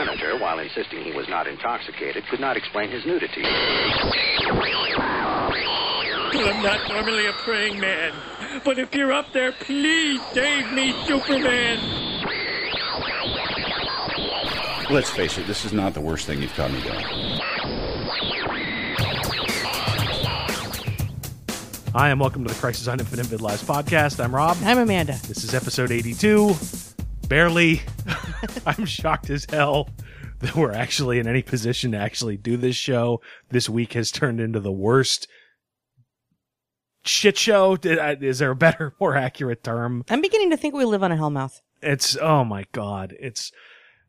senator, while insisting he was not intoxicated, could not explain his nudity. I'm not normally a praying man, but if you're up there, please save me, Superman. Let's face it, this is not the worst thing you've caught me doing. Hi, and welcome to the Crisis on Infinite Midlives podcast. I'm Rob. I'm Amanda. This is episode 82. Barely. I'm shocked as hell that we're actually in any position to actually do this show. This week has turned into the worst shit show. Is there a better, more accurate term? I'm beginning to think we live on a hellmouth. It's oh my god. It's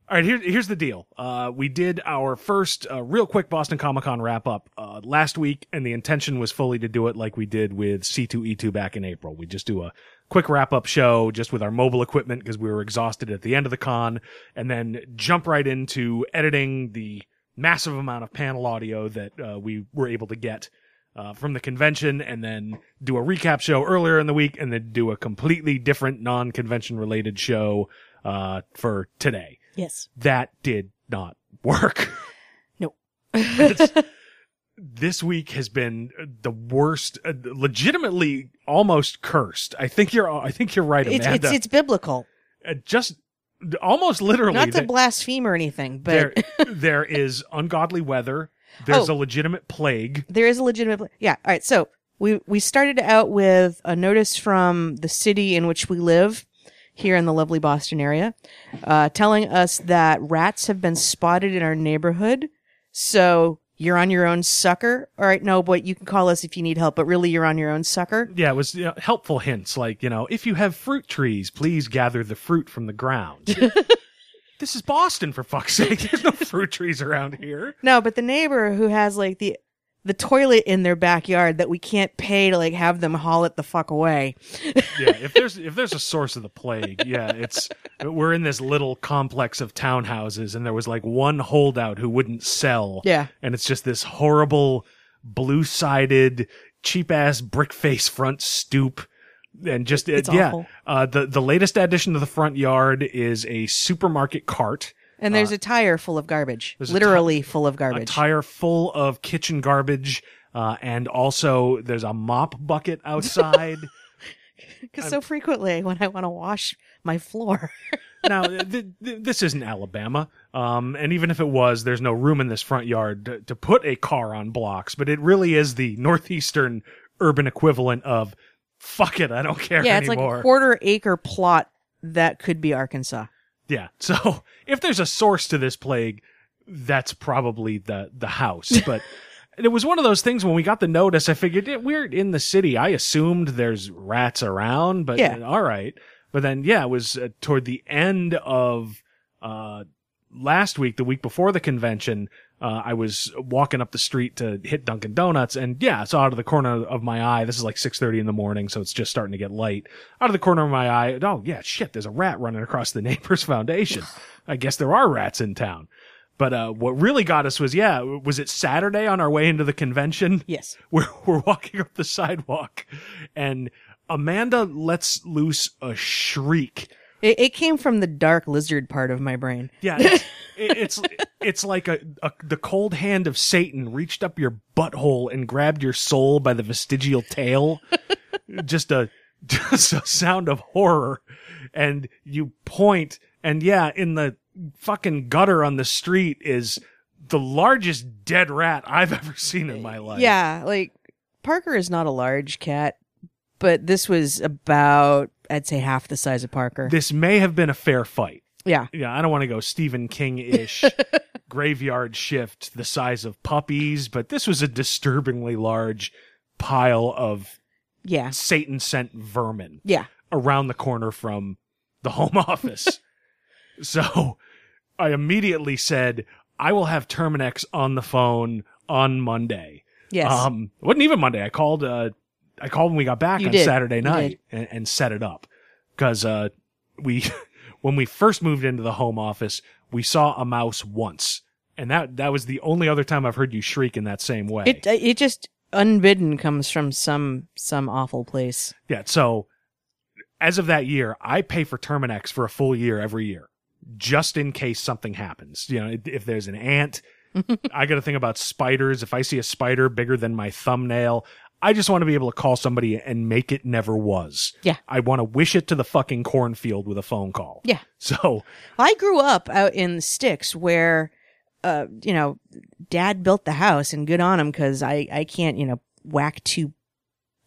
all right. Here, here's the deal. Uh, we did our first uh, real quick Boston Comic Con wrap up uh, last week, and the intention was fully to do it like we did with C2E2 back in April. We just do a quick wrap up show just with our mobile equipment because we were exhausted at the end of the con, and then jump right into editing the massive amount of panel audio that uh, we were able to get uh, from the convention and then do a recap show earlier in the week and then do a completely different non-convention related show uh, for today. Yes. That did not work. No. It's- this week has been the worst, uh, legitimately almost cursed. I think you're, I think you're right, It's, Amanda. it's it's biblical. Uh, just almost literally. Not to there- blaspheme or anything, but there, there is ungodly weather. There's Oh. a legitimate plague. there is a legitimate yeah all right so we we started out with a notice from the city in which we live here in the lovely boston area uh, telling us that rats have been spotted in our neighborhood so you're on your own sucker all right no but you can call us if you need help but really you're on your own sucker Yeah, it was you know, helpful hints like, you know, if you have fruit trees, please gather the fruit from the ground. this is Boston, for fuck's sake. There's no fruit trees around here. no but the neighbor who has like the the toilet in their backyard that we can't pay to like have them haul it the fuck away Yeah, if there's if there's a source of the plague, yeah, it's we're in this little complex of townhouses, and there was like one holdout who wouldn't sell. Yeah. and it's just this horrible blue sided, cheap ass brick face front stoop. And just It's yeah, uh, the the latest addition to the front yard is a supermarket cart. And there's a tire full of garbage, Uh, there's a literally full of a garbage. tire full of kitchen garbage, uh, and also there's a mop bucket outside. Because so frequently when I want to wash my floor, now, th- th- this isn't Alabama, um, and even if it was, there's no room in this front yard to, to put a car on blocks. But it really is the northeastern urban equivalent of "fuck it, I don't care yeah, it's like anymore." a quarter acre plot that could be Arkansas. Yeah, so if there's a source to this plague, that's probably the the house, but. It was one of those things when we got the notice. I figured we're in the city. I assumed there's rats around, but Yeah. all right. But then, yeah, it was uh, toward the end of uh, last week, the week before the convention. Uh, I was walking up the street to hit Dunkin' Donuts, and yeah, so out of the corner of my eye, this is like six thirty in the morning, so it's just starting to get light. Out of the corner of my eye, oh yeah, shit, there's a rat running across the neighbor's foundation. I guess there are rats in town. But uh, what really got us was, yeah, was it Saturday on our way into the convention? Yes. We're, we're walking up the sidewalk, and Amanda lets loose a shriek. It, it came from the dark lizard part of my brain. Yeah, it's it, it's, it's like a, a the cold hand of Satan reached up your butthole and grabbed your soul by the vestigial tail. just a just a sound of horror, and you point, and yeah, in the fucking gutter on the street is the largest dead rat I've ever seen in my life. Yeah, like Parker is not a large cat, but this was about I'd say half the size of Parker. this may have been a fair fight. Yeah. Yeah, I don't want to go Stephen King ish graveyard shift the size of puppies, but this was a disturbingly large pile of Yeah. Satan sent vermin Yeah. around the corner from the home office. so I immediately said, I will have Terminix on the phone on Monday. Yes. Um, it wasn't even Monday. I called, uh, I called when we got back You on did. Saturday night and, and set it up. Cause, uh, we, when we first moved into the home office, we saw a mouse once. And that, that was the only other time I've heard you shriek in that same way. it uh, it just unbidden comes from some some awful place. Yeah. So as of that year, I pay for Terminix for a full year every year. just in case something happens. You know, if there's an ant, I got to think about spiders. If I see a spider bigger than my thumbnail, I just want to be able to call somebody and make it never was. Yeah. I want to wish it to the fucking cornfield with a phone call. Yeah. So, I grew up out in the sticks where, uh, you know, dad built the house and good on him because I, I can't, you know, whack two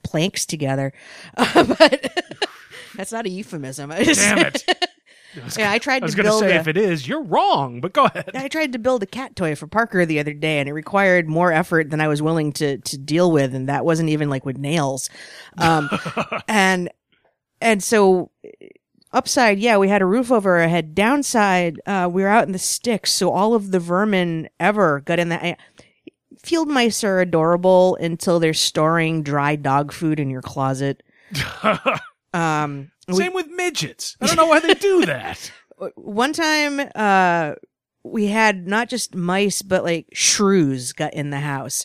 planks together. Uh, but that's not a euphemism. Just, damn it. yeah, I tried I was to build say a, if it is, you're wrong, but go ahead. I tried to build a cat toy for Parker the other day and it required more effort than I was willing to, to deal with. And that wasn't even like with nails. Um, and, and so upside, yeah, we had a roof over our head. Downside, uh, we were out in the sticks. So all of the vermin ever got in the, field mice are adorable until they're storing dry dog food in your closet. Um, we- Same with midgets. I don't know why they do that. one time uh we had not just mice but like shrews got in the house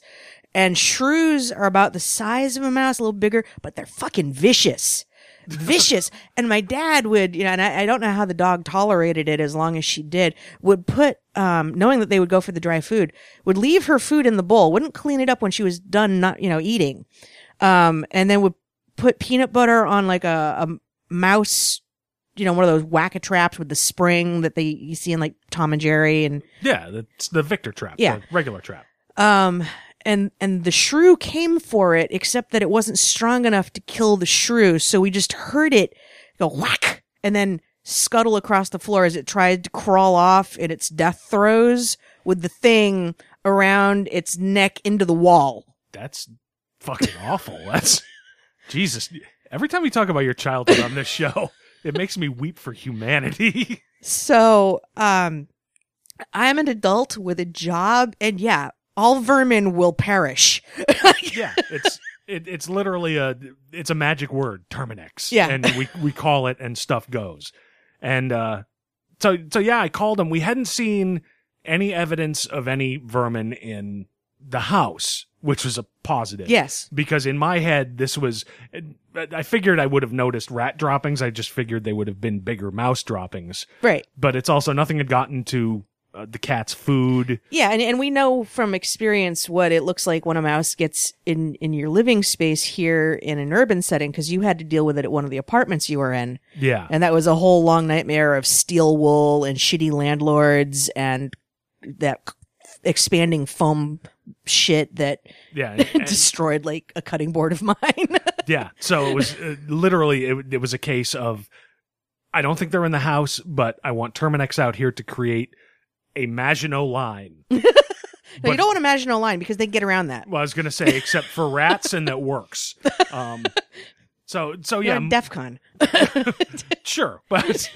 and shrews are about the size of a mouse a little bigger but they're fucking vicious vicious and my dad would you know and I, I don't know how the dog tolerated it as long as she did would put um knowing that they would go for the dry food would leave her food in the bowl wouldn't clean it up when she was done not you know eating um and then would put peanut butter on like a, a mouse you know, one of those whack a traps with the spring that they you see in like Tom and Jerry and Yeah, that's the Victor trap. Yeah. regular trap. um and and the shrew came for it except that it wasn't strong enough to kill the shrew so we just heard it go whack and then scuttle across the floor as it tried to crawl off in its death throes with the thing around its neck into the wall That's fucking awful. That's Jesus. Every time we talk about your childhood on this show, it makes me weep for humanity. So, um, I'm an adult with a job, and yeah, all vermin will perish. yeah, it's it, it's literally a it's a magic word, Terminix. Yeah. and we we call it, and stuff goes. And uh, so so yeah, I called him. We hadn't seen any evidence of any vermin in the house, which was a positive. yes. because in my head this was i figured i would have noticed rat droppings i just figured they would have been bigger mouse droppings Right. but it's also nothing had gotten to uh, the cat's food Yeah, and, and we know from experience what it looks like when a mouse gets in, in your living space here in an urban setting because you had to deal with it at one of the apartments you were in. yeah And that was a whole long nightmare of steel wool and shitty landlords and that expanding foam shit that yeah and- destroyed like a cutting board of mine. yeah so it was uh, literally it, it was a case of i don't think they're in the house but i want terminix out here to create a maginot line no, But- you don't want to a line because they get around that. well i was gonna say except for rats and that works um so so yeah DEF CON. sure but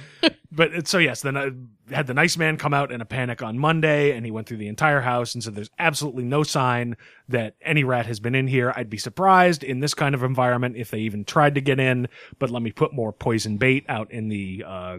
but so yes then i had the nice man come out in a panic on monday and he went through the entire house and said there's absolutely no sign that any rat has been in here. I'd be surprised in this kind of environment if they even tried to get in but let me put more poison bait out in the uh,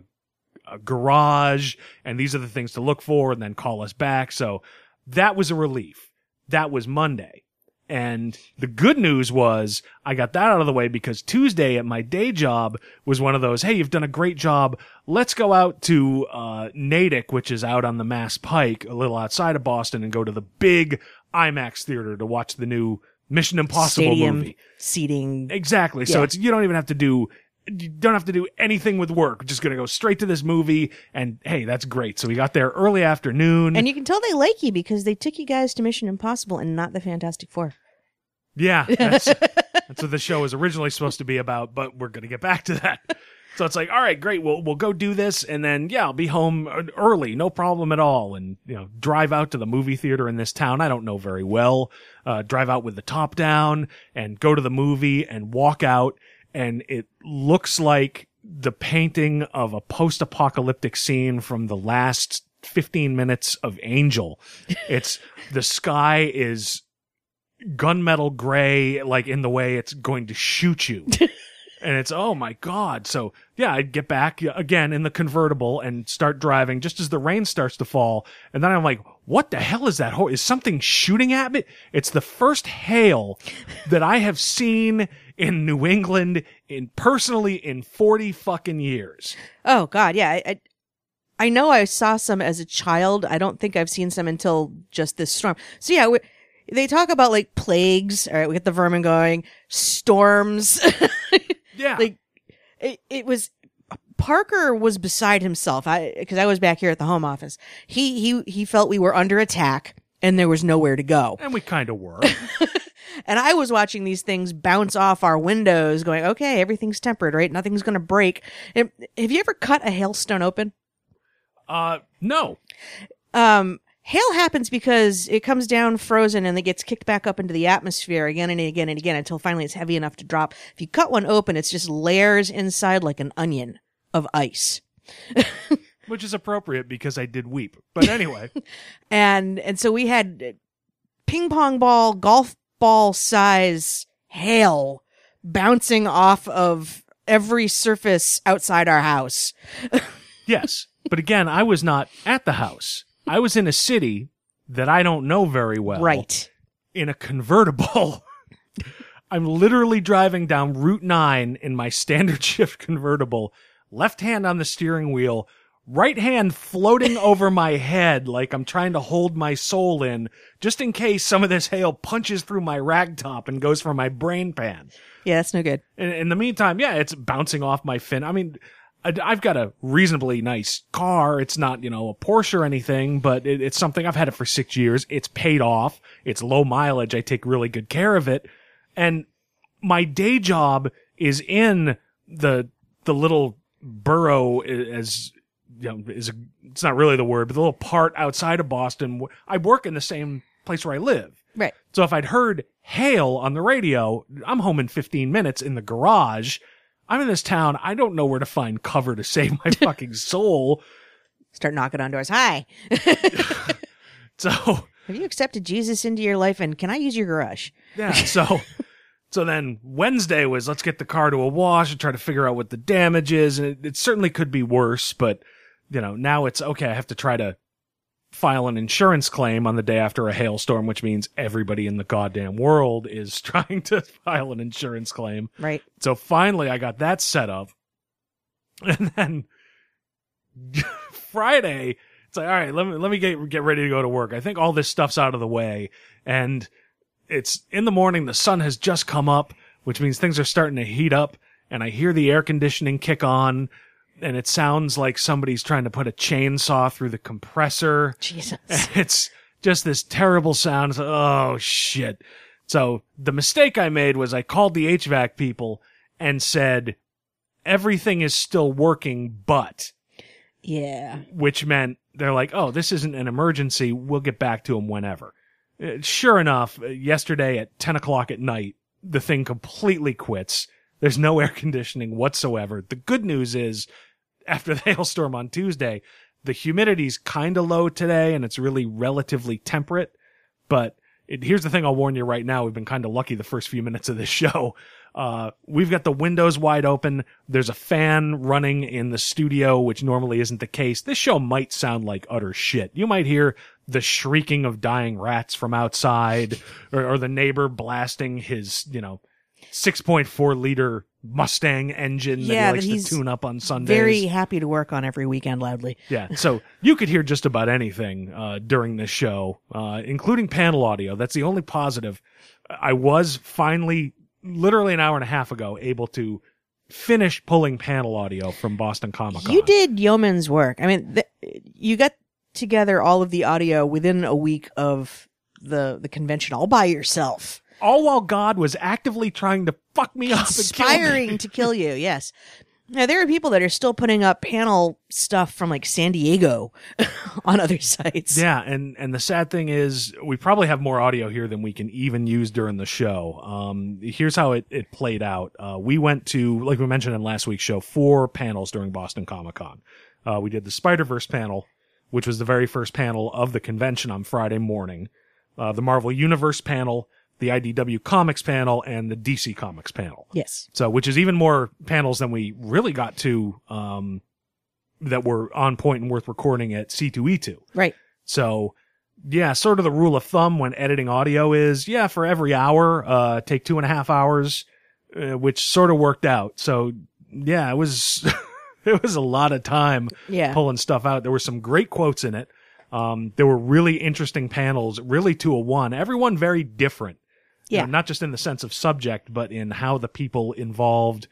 uh, garage and these are the things to look for and then call us back. So that was a relief. That was monday and the good news was I got that out of the way because Tuesday at my day job was one of those, hey, you've done a great job. Let's go out to uh, Natick, which is out on the Mass Pike, a little outside of Boston, and go to the big IMAX theater to watch the new Mission Impossible Stadium movie. seating. Exactly. So it's you don't even have to do you don't have to do anything with work. We're just gonna go straight to this movie, and hey, that's great. So we got there early afternoon. And you can tell they like you because they took you guys to Mission Impossible and not the Fantastic Four. Yeah, that's, that's what the show was originally supposed to be about, but we're gonna get back to that. So it's like, all right, great, we'll we'll go do this, and then yeah, I'll be home uh, early, no problem at all, and you know, drive out to the movie theater in this town I don't know very well. Uh, drive out with the top down and go to the movie and walk out, and it looks like the painting of a post-apocalyptic scene from the last 15 minutes of Angel. It's the sky is gunmetal gray, like in the way it's going to shoot you. and it's, oh my God. So yeah, I'd get back again in the convertible and start driving just as the rain starts to fall. And then I'm like, what the hell is that? Ho- Is something shooting at me? It's the first hail that I have seen in New England in personally in 40 fucking years. Oh God, yeah. I, I, I know I saw some as a child. I don't think I've seen some until just this storm. So yeah, we, they talk about like plagues. All right, we get the vermin going, storms. Yeah. like it, it was Parker was beside himself. I because I was back here at the home office. He he he felt we were under attack and there was nowhere to go. and we kind of were. And I was watching these things bounce off our windows, going, "Okay, everything's tempered, right? Nothing's going to break." Have you ever cut a hailstone open? uh, no. um, hail happens because it comes down frozen and it gets kicked back up into the atmosphere again and again and again until finally it's heavy enough to drop. If you cut one open, it's just layers inside like an onion of ice. Which is appropriate because I did weep. But anyway, And and so we had ping pong ball, golf ball size hail bouncing off of every surface outside our house. yes. But again, I was not at the house. I was in a city that I don't know very well. Right. In a convertible. I'm literally driving down Route 9 in my standard shift convertible, left hand on the steering wheel, right hand floating over my head like I'm trying to hold my soul in, just in case some of this hail punches through my rag top and goes for my brain pan. Yeah, that's no good. In, in the meantime, yeah, it's bouncing off my fin. I mean, I've got a reasonably nice car. It's not, you know, a Porsche or anything, but it, it's something I've had it for six years. It's paid off. It's low mileage. I take really good care of it. And my day job is in the, the little borough as, you know, is a, it's not really the word, but the little part outside of Boston. I work in the same place where I live. Right. So if I'd heard hail on the radio, I'm home in 15 minutes in the garage. I'm in this town. I don't know where to find cover to save my fucking soul. Start knocking on doors. Hi. So, Have you accepted Jesus into your life and can I use your garage? yeah, so, so then Wednesday was let's get the car to a wash and try to figure out what the damage is. And it, it certainly could be worse, but you know, now it's okay. I have to try to file an insurance claim on the day after a hailstorm, which means everybody in the goddamn world is trying to file an insurance claim. Right. So finally, I got that set up. And then Friday, it's like, all right, let me, let me get, get ready to go to work. I think all this stuff's out of the way. And it's in the morning. The sun has just come up, which means things are starting to heat up. And I hear the air conditioning kick on. And it sounds like somebody's trying to put a chainsaw through the compressor. Jesus. It's just this terrible sound. It's like, oh shit. So the mistake I made was I called the HVAC people and said, everything is still working, but, yeah. which meant they're like, oh, this isn't an emergency. We'll get back to them whenever. Uh, Sure enough, uh, yesterday at 10 o'clock at night, the thing completely quits. There's no air conditioning whatsoever. The good news is, after the hailstorm on Tuesday, the humidity's kind of low today and it's really relatively temperate. But it, here's the thing I'll warn you right now. We've been kind of lucky the first few minutes of this show. Uh, we've got the windows wide open. There's a fan running in the studio, which normally isn't the case. This show might sound like utter shit. You might hear the shrieking of dying rats from outside or, or the neighbor blasting his, you know, 6.4 liter Mustang engine Yeah, that he likes to tune up on Sundays. Very happy to work on every weekend loudly. Yeah. So you could hear just about anything uh, during this show, uh, including panel audio. That's the only positive. I was finally, literally an hour and a half ago, able to finish pulling panel audio from Boston Comic Con. You did yeoman's work. I mean, th- you got together all of the audio within a week of the the convention all by yourself. All while God was actively trying to fuck me up, kill. Aspiring to kill you, yes. Now there are people that are still putting up panel stuff from like San Diego on other sites. Yeah, and and the sad thing is, we probably have more audio here than we can even use during the show. Um, here's how it it played out. Uh, we went to, like we mentioned in last week's show, four panels during Boston Comic Con. Uh, we did the Spider Verse panel, which was the very first panel of the convention on Friday morning. Uh, the Marvel Universe panel, the IDW Comics panel, and the DC Comics panel. Yes. So, which is even more panels than we really got to, um, that were on point and worth recording at C2E2. Right. So, yeah, sort of the rule of thumb when editing audio is, yeah, for every hour, uh, take two and a half hours, uh, which sort of worked out. So, yeah, it was, it was a lot of time Yeah. pulling stuff out. There were some great quotes in it. Um, there were really interesting panels, really to a one. Everyone very different. You Yeah. know, not just in the sense of subject, but in how the people involved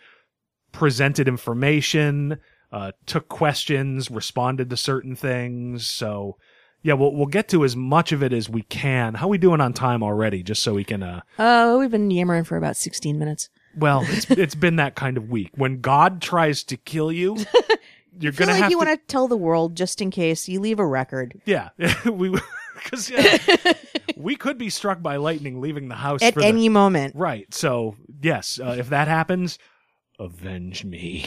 presented information, uh, took questions, responded to certain things. So, yeah, we'll we'll get to as much of it as we can. How we doing on time already? Just so we can. Uh, Oh, we've been yammering for about 16 minutes. well, it's it's been that kind of week. When God tries to kill you, you're feel gonna like have you to. want to tell the world just in case you leave a record Yeah, we because yeah, we could be struck by lightning leaving the house at for the- any moment. Right. So, yes, uh, if that happens, avenge me.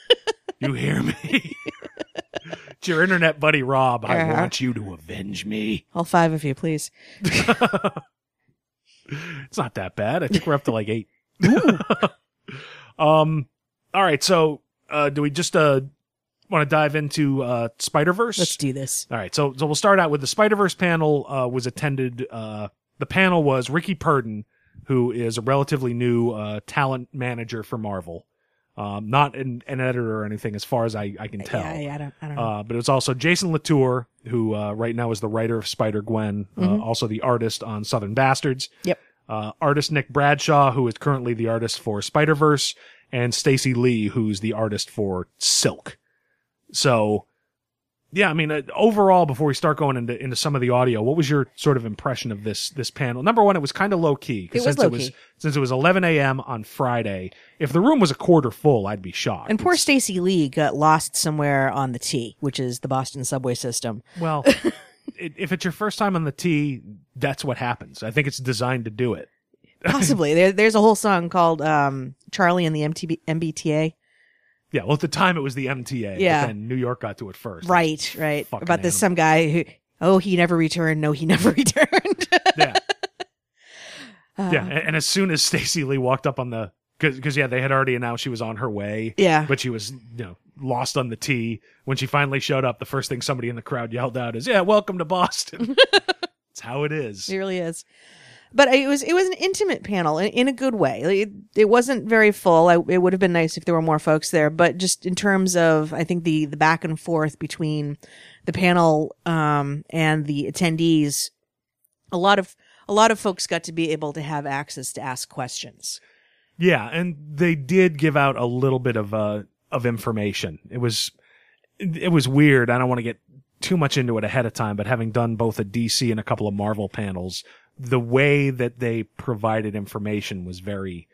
you hear me? it's your internet buddy Rob. I Uh-huh. want you to avenge me. All five of you, please. It's not that bad. I think we're up to like eight. um. All right. So, uh, do we just uh want to dive into uh Spider Verse? Let's do this. All right, so so we'll start out with the Spider Verse panel. Uh, was attended. Uh, the panel was Rickey Purdin, who is a relatively new uh, talent manager for Marvel. Um, not an, an editor or anything, as far as I, I can tell. Yeah, yeah, I don't, I don't know. Uh, but it was also Jason Latour, who uh, right now is the writer of Spider Gwen, uh, also the artist on Southern Bastards. Yep. Uh, artist Nick Bradshaw, who is currently the artist for Spider Verse, and Stacey Lee, who's the artist for Silk. So, yeah, I mean, uh, overall, before we start going into into some of the audio, what was your sort of impression of this this panel? Number one, it was kind of low key It was since it was low-key. since it was 11 a.m. on Friday. If the room was a quarter full, I'd be shocked. and poor It's- Stacey Lee got lost somewhere on the T, which is the Boston subway system. Well, it, if it's your first time on the T, that's what happens. I think it's designed to do it. Possibly. there, there's a whole song called um, Charlie and the MTB, MBTA. Yeah, well, at the time it was the MTA. Yeah. and New York got to it first. Right, right. fucking About this animal. some guy who, oh, he never returned. No, he never returned. Yeah. Uh, yeah. And, and as soon as Stacey Lee walked up on the, because, yeah, they had already announced she was on her way. Yeah. But she was, you know, lost on the T. When she finally showed up, the first thing somebody in the crowd yelled out is, yeah, welcome to Boston. It's how it is. It really is. But it was it was an intimate panel in, in a good way. It, it wasn't very full. I, it would have been nice if there were more folks there. But just in terms of, I think the the back and forth between the panel um, and the attendees, a lot of a lot of folks got to be able to have access to ask questions. Yeah, and they did give out a little bit of uh of information. It was it was weird. I don't want to get too much into it ahead of time, but having done both a DC and a couple of Marvel panels, the way that they provided information was very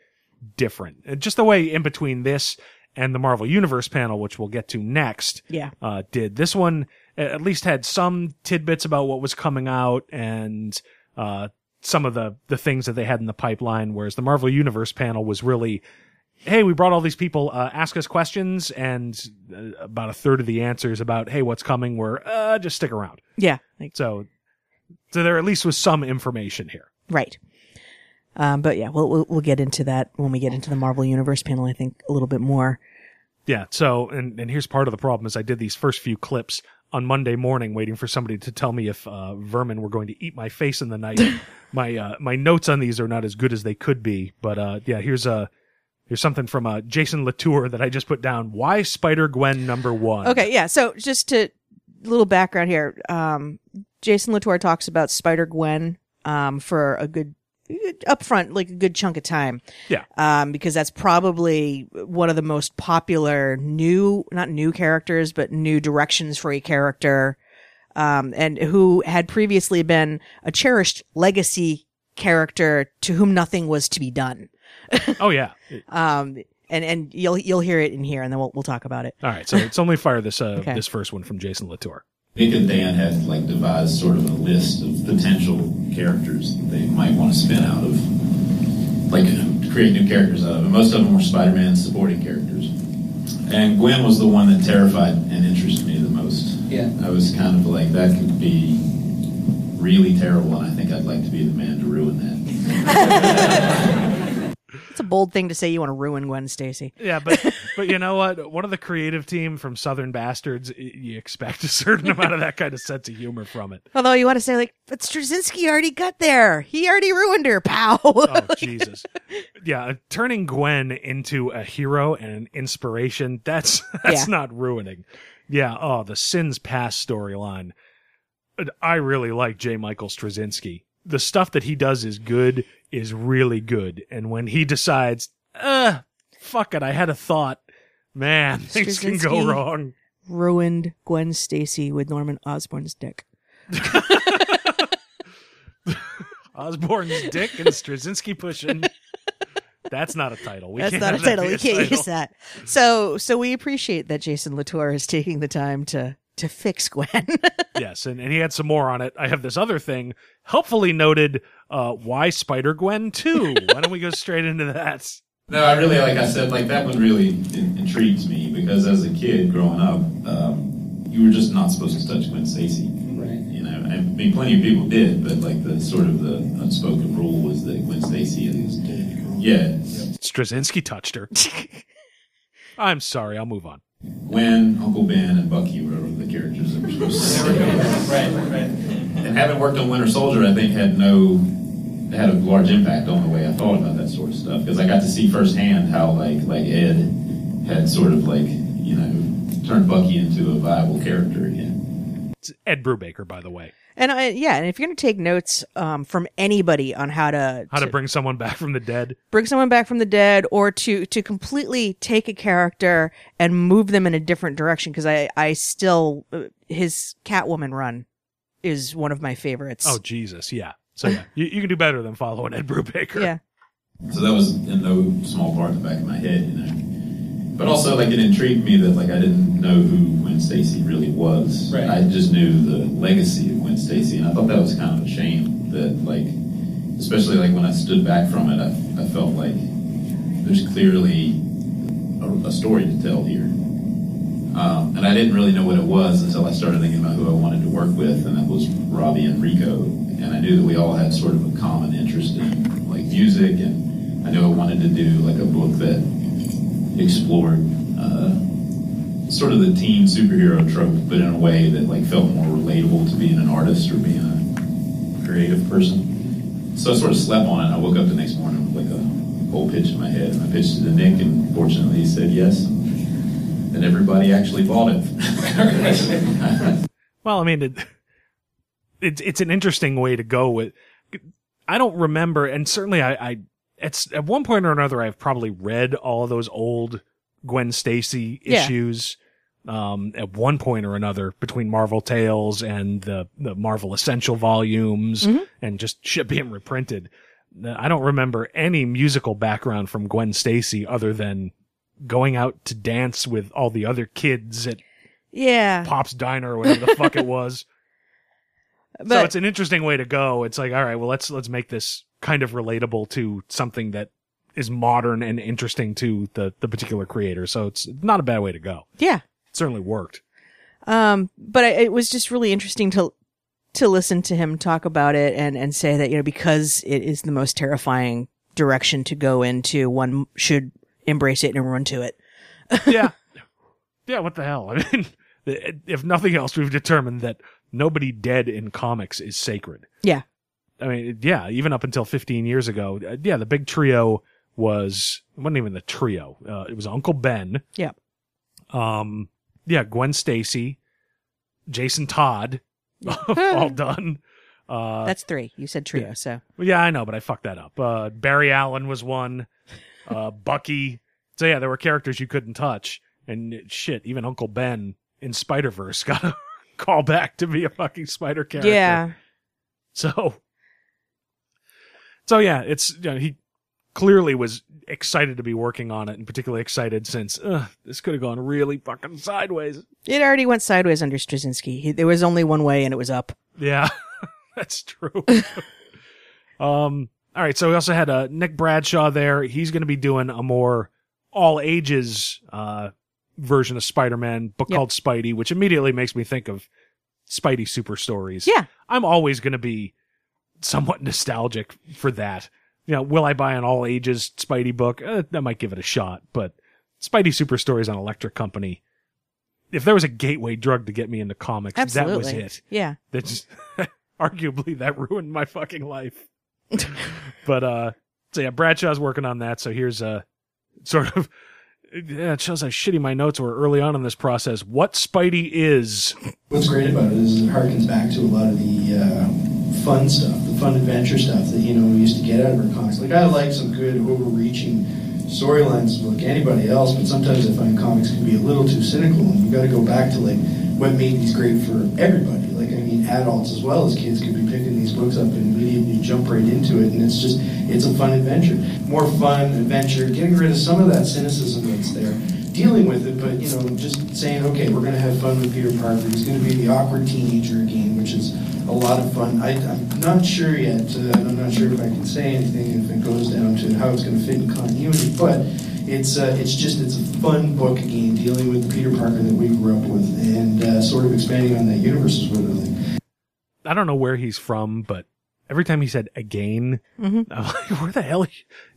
different. Just the way in between this and the Marvel Universe panel, which we'll get to next, Yeah. uh, did. This one at least had some tidbits about what was coming out and uh, some of the the things that they had in the pipeline. Whereas the Marvel Universe panel was really, hey, we brought all these people, uh, ask us questions, and uh, about a third of the answers about hey, what's coming were uh, just stick around. Yeah. Like, So, so there at least was some information here. right. Um, but yeah, we'll, we'll we'll get into that when we get into the Marvel Universe panel. I think a little bit more. Yeah. So, and, and here's part of the problem is I did these first few clips on Monday morning, waiting for somebody to tell me if uh, vermin were going to eat my face in the night. my uh, my notes on these are not as good as they could be, but uh, yeah, here's a here's something from uh, Jason Latour that I just put down. Why Spider Gwen number one? Okay, yeah. So just to little background here, um, Jason Latour talks about Spider Gwen um, for a good upfront, like a good chunk of time. Yeah. Um, because that's probably one of the most popular new, not new characters, but new directions for a character. Um, and who had previously been a cherished legacy character to whom nothing was to be done. Oh yeah. Um, and, and you'll, you'll hear it in here and then we'll, we'll talk about it. All right. So it's only fire this uh, Okay. this first one from Jason Latour. Nick and Dan had like devised sort of a list of potential characters that they might want to spin out of, like create new characters out of. And most of them were Spider-Man supporting characters. And Gwen was the one that terrified and interested me the most. Yeah. I was kind of like that could be really terrible, and I think I'd like to be the man to ruin that. A bold thing to say. You want to ruin Gwen Stacy. Yeah, but but you know what? One of the creative team from Southern Bastards, you expect a certain amount of that kind of sense of humor from it. Although you want to say like, but Straczynski already got there. He already ruined her, pal. Oh Jesus! Yeah, uh, turning Gwen into a hero and an inspiration—that's that's Yeah. not ruining. Yeah. Oh, the sins past storyline. I really like J. Michael Straczynski. The stuff that he does is good, is really good, and when he decides, uh, fuck it, I had a thought. Man, things can go Straczynski. wrong. ruined Gwen Stacy with Norman Osborn's dick. Osborn's dick and Straczynski pushing. That's not a title. We That's can't not a have that title. be We can't title. use that. So, so we appreciate that Jason Latour is taking the time to to fix Gwen. yes, and, and he had some more on it. I have this other thing, helpfully noted, uh, why Spider Gwen 2? Why don't we go straight into that? No, I really, like I said, like that one really in- intrigues me because as a kid growing up, um, you were just not supposed to touch Gwen Stacy. Right. You know, I mean, plenty of people did, but like the sort of the unspoken rule was that Gwen Stacy is, yeah, Straczynski touched her. I'm sorry, I'll move on. Gwen, Uncle Ben, and Bucky were the characters that were supposed to say. Right, right. And having worked on Winter Soldier, I think had no had a large impact on the way I thought about that sort of stuff because I got to see firsthand how like like Ed had sort of like you know turned Bucky into a viable character again. It's Ed Brubaker, by the way. And I, yeah, and if you're going to take notes um, from anybody on how to How to bring someone back from the dead. bring someone back from the dead or to to completely take a character and move them in a different direction because I I still uh, his Catwoman run is one of my favorites. Oh, Jesus, yeah. So, yeah, you, you can do better than following Ed Brubaker. yeah. So that was in no small part in the back of my head, you know. But also, like, it intrigued me that like I didn't know who Gwen Stacy really was. Right. I just knew the legacy of Gwen Stacy, and I thought that was kind of a shame that like, especially like when I stood back from it, I, I felt like there's clearly a, a story to tell here. Um, and I didn't really know what it was until I started thinking about who I wanted to work with, and that was Robbie and Rico. And I knew that we all had sort of a common interest in like music, and I knew I wanted to do like a book that explored uh, sort of the teen superhero trope, but in a way that like felt more relatable to being an artist or being a creative person. So I sort of slept on it. I woke up the next morning with like a whole pitch in my head, and I pitched it to Nick, and fortunately he said yes. And everybody actually bought it. Well, I mean, it, it's it's an interesting way to go with. I don't remember, and certainly I, I it's at one point or another I've probably read all of those old Gwen Stacy Yeah. issues. Um, at one point or another between Marvel Tales and the the Marvel Essential volumes and just shit being reprinted. I don't remember any musical background from Gwen Stacy other than going out to dance with all the other kids at Yeah. Pop's Diner or whatever the fuck it was. so it's an interesting way to go. It's like, all right, well, let's let's make this kind of relatable to something that is modern and interesting to the the particular creator. So it's not a bad way to go. yeah. It certainly worked. Um, but I, it was just really interesting to to listen to him talk about it and and say that you know because it is the most terrifying direction to go into, one should embrace it and run to it. Yeah, yeah. What the hell? I mean, if nothing else, we've determined that nobody dead in comics is sacred. Yeah. I mean, yeah, even up until 15 years ago, uh, yeah, the big trio was it wasn't even the trio. Uh, it was Uncle Ben. Yeah. Um, yeah, Gwen Stacy, Jason Todd, all done. Uh, That's three. You said trio, so yeah, I know, but I fucked that up. Uh, Barry Allen was one. Uh, Bucky. So yeah, there were characters you couldn't touch, and shit, even Uncle Ben in Spider Verse got a call back to be a fucking spider character. yeah. So, so yeah, it's you know, he clearly was excited to be working on it, and particularly excited since uh, this could have gone really fucking sideways. It already went sideways under Straczynski. He, there was only one way, and it was up. Yeah, that's true. um, all right, so we also had uh, Nick Bradshaw there. He's going to be doing a more all ages uh, version of Spider-Man book Yep. called Spidey, which immediately makes me think of Spidey super stories. Yeah. I'm always going to be somewhat nostalgic for that. you know, will I buy an all ages Spidey book? Uh, I might give it a shot, but Spidey Super Stories on Electric Company. If there was a gateway drug to get me into comics, Absolutely. that was it. Yeah. That just arguably that ruined my fucking life. but uh so yeah, Bradshaw's working on that. So here's a sort of yeah, it shows how shitty my notes were early on in this process. What Spidey is. What's great about it is it harkens back to a lot of the uh, fun stuff, the fun adventure stuff that you know we used to get out of our comics. Like I like some good overreaching storylines like anybody else, but sometimes I find comics can be a little too cynical, and you got to go back to like what made these great for everybody. Like I mean, adults as well as kids could be picking these books up and immediately jump right into it, and it's just it's a fun adventure, more fun adventure, getting rid of some of that cynicism that's there dealing with it, but you know, just saying, okay, we're going to have fun with Peter Parker. He's going to be the awkward teenager again, which is a lot of fun. I, I'm not sure yet. Uh, I'm not sure if I can say anything if it goes down to how it's going to fit in continuity, but it's uh, it's just it's a fun book again, dealing with the Peter Parker that we grew up with, and uh, sort of expanding on that universe is what I like. I don't know where he's from, but every time he said again, I'm like, where the hell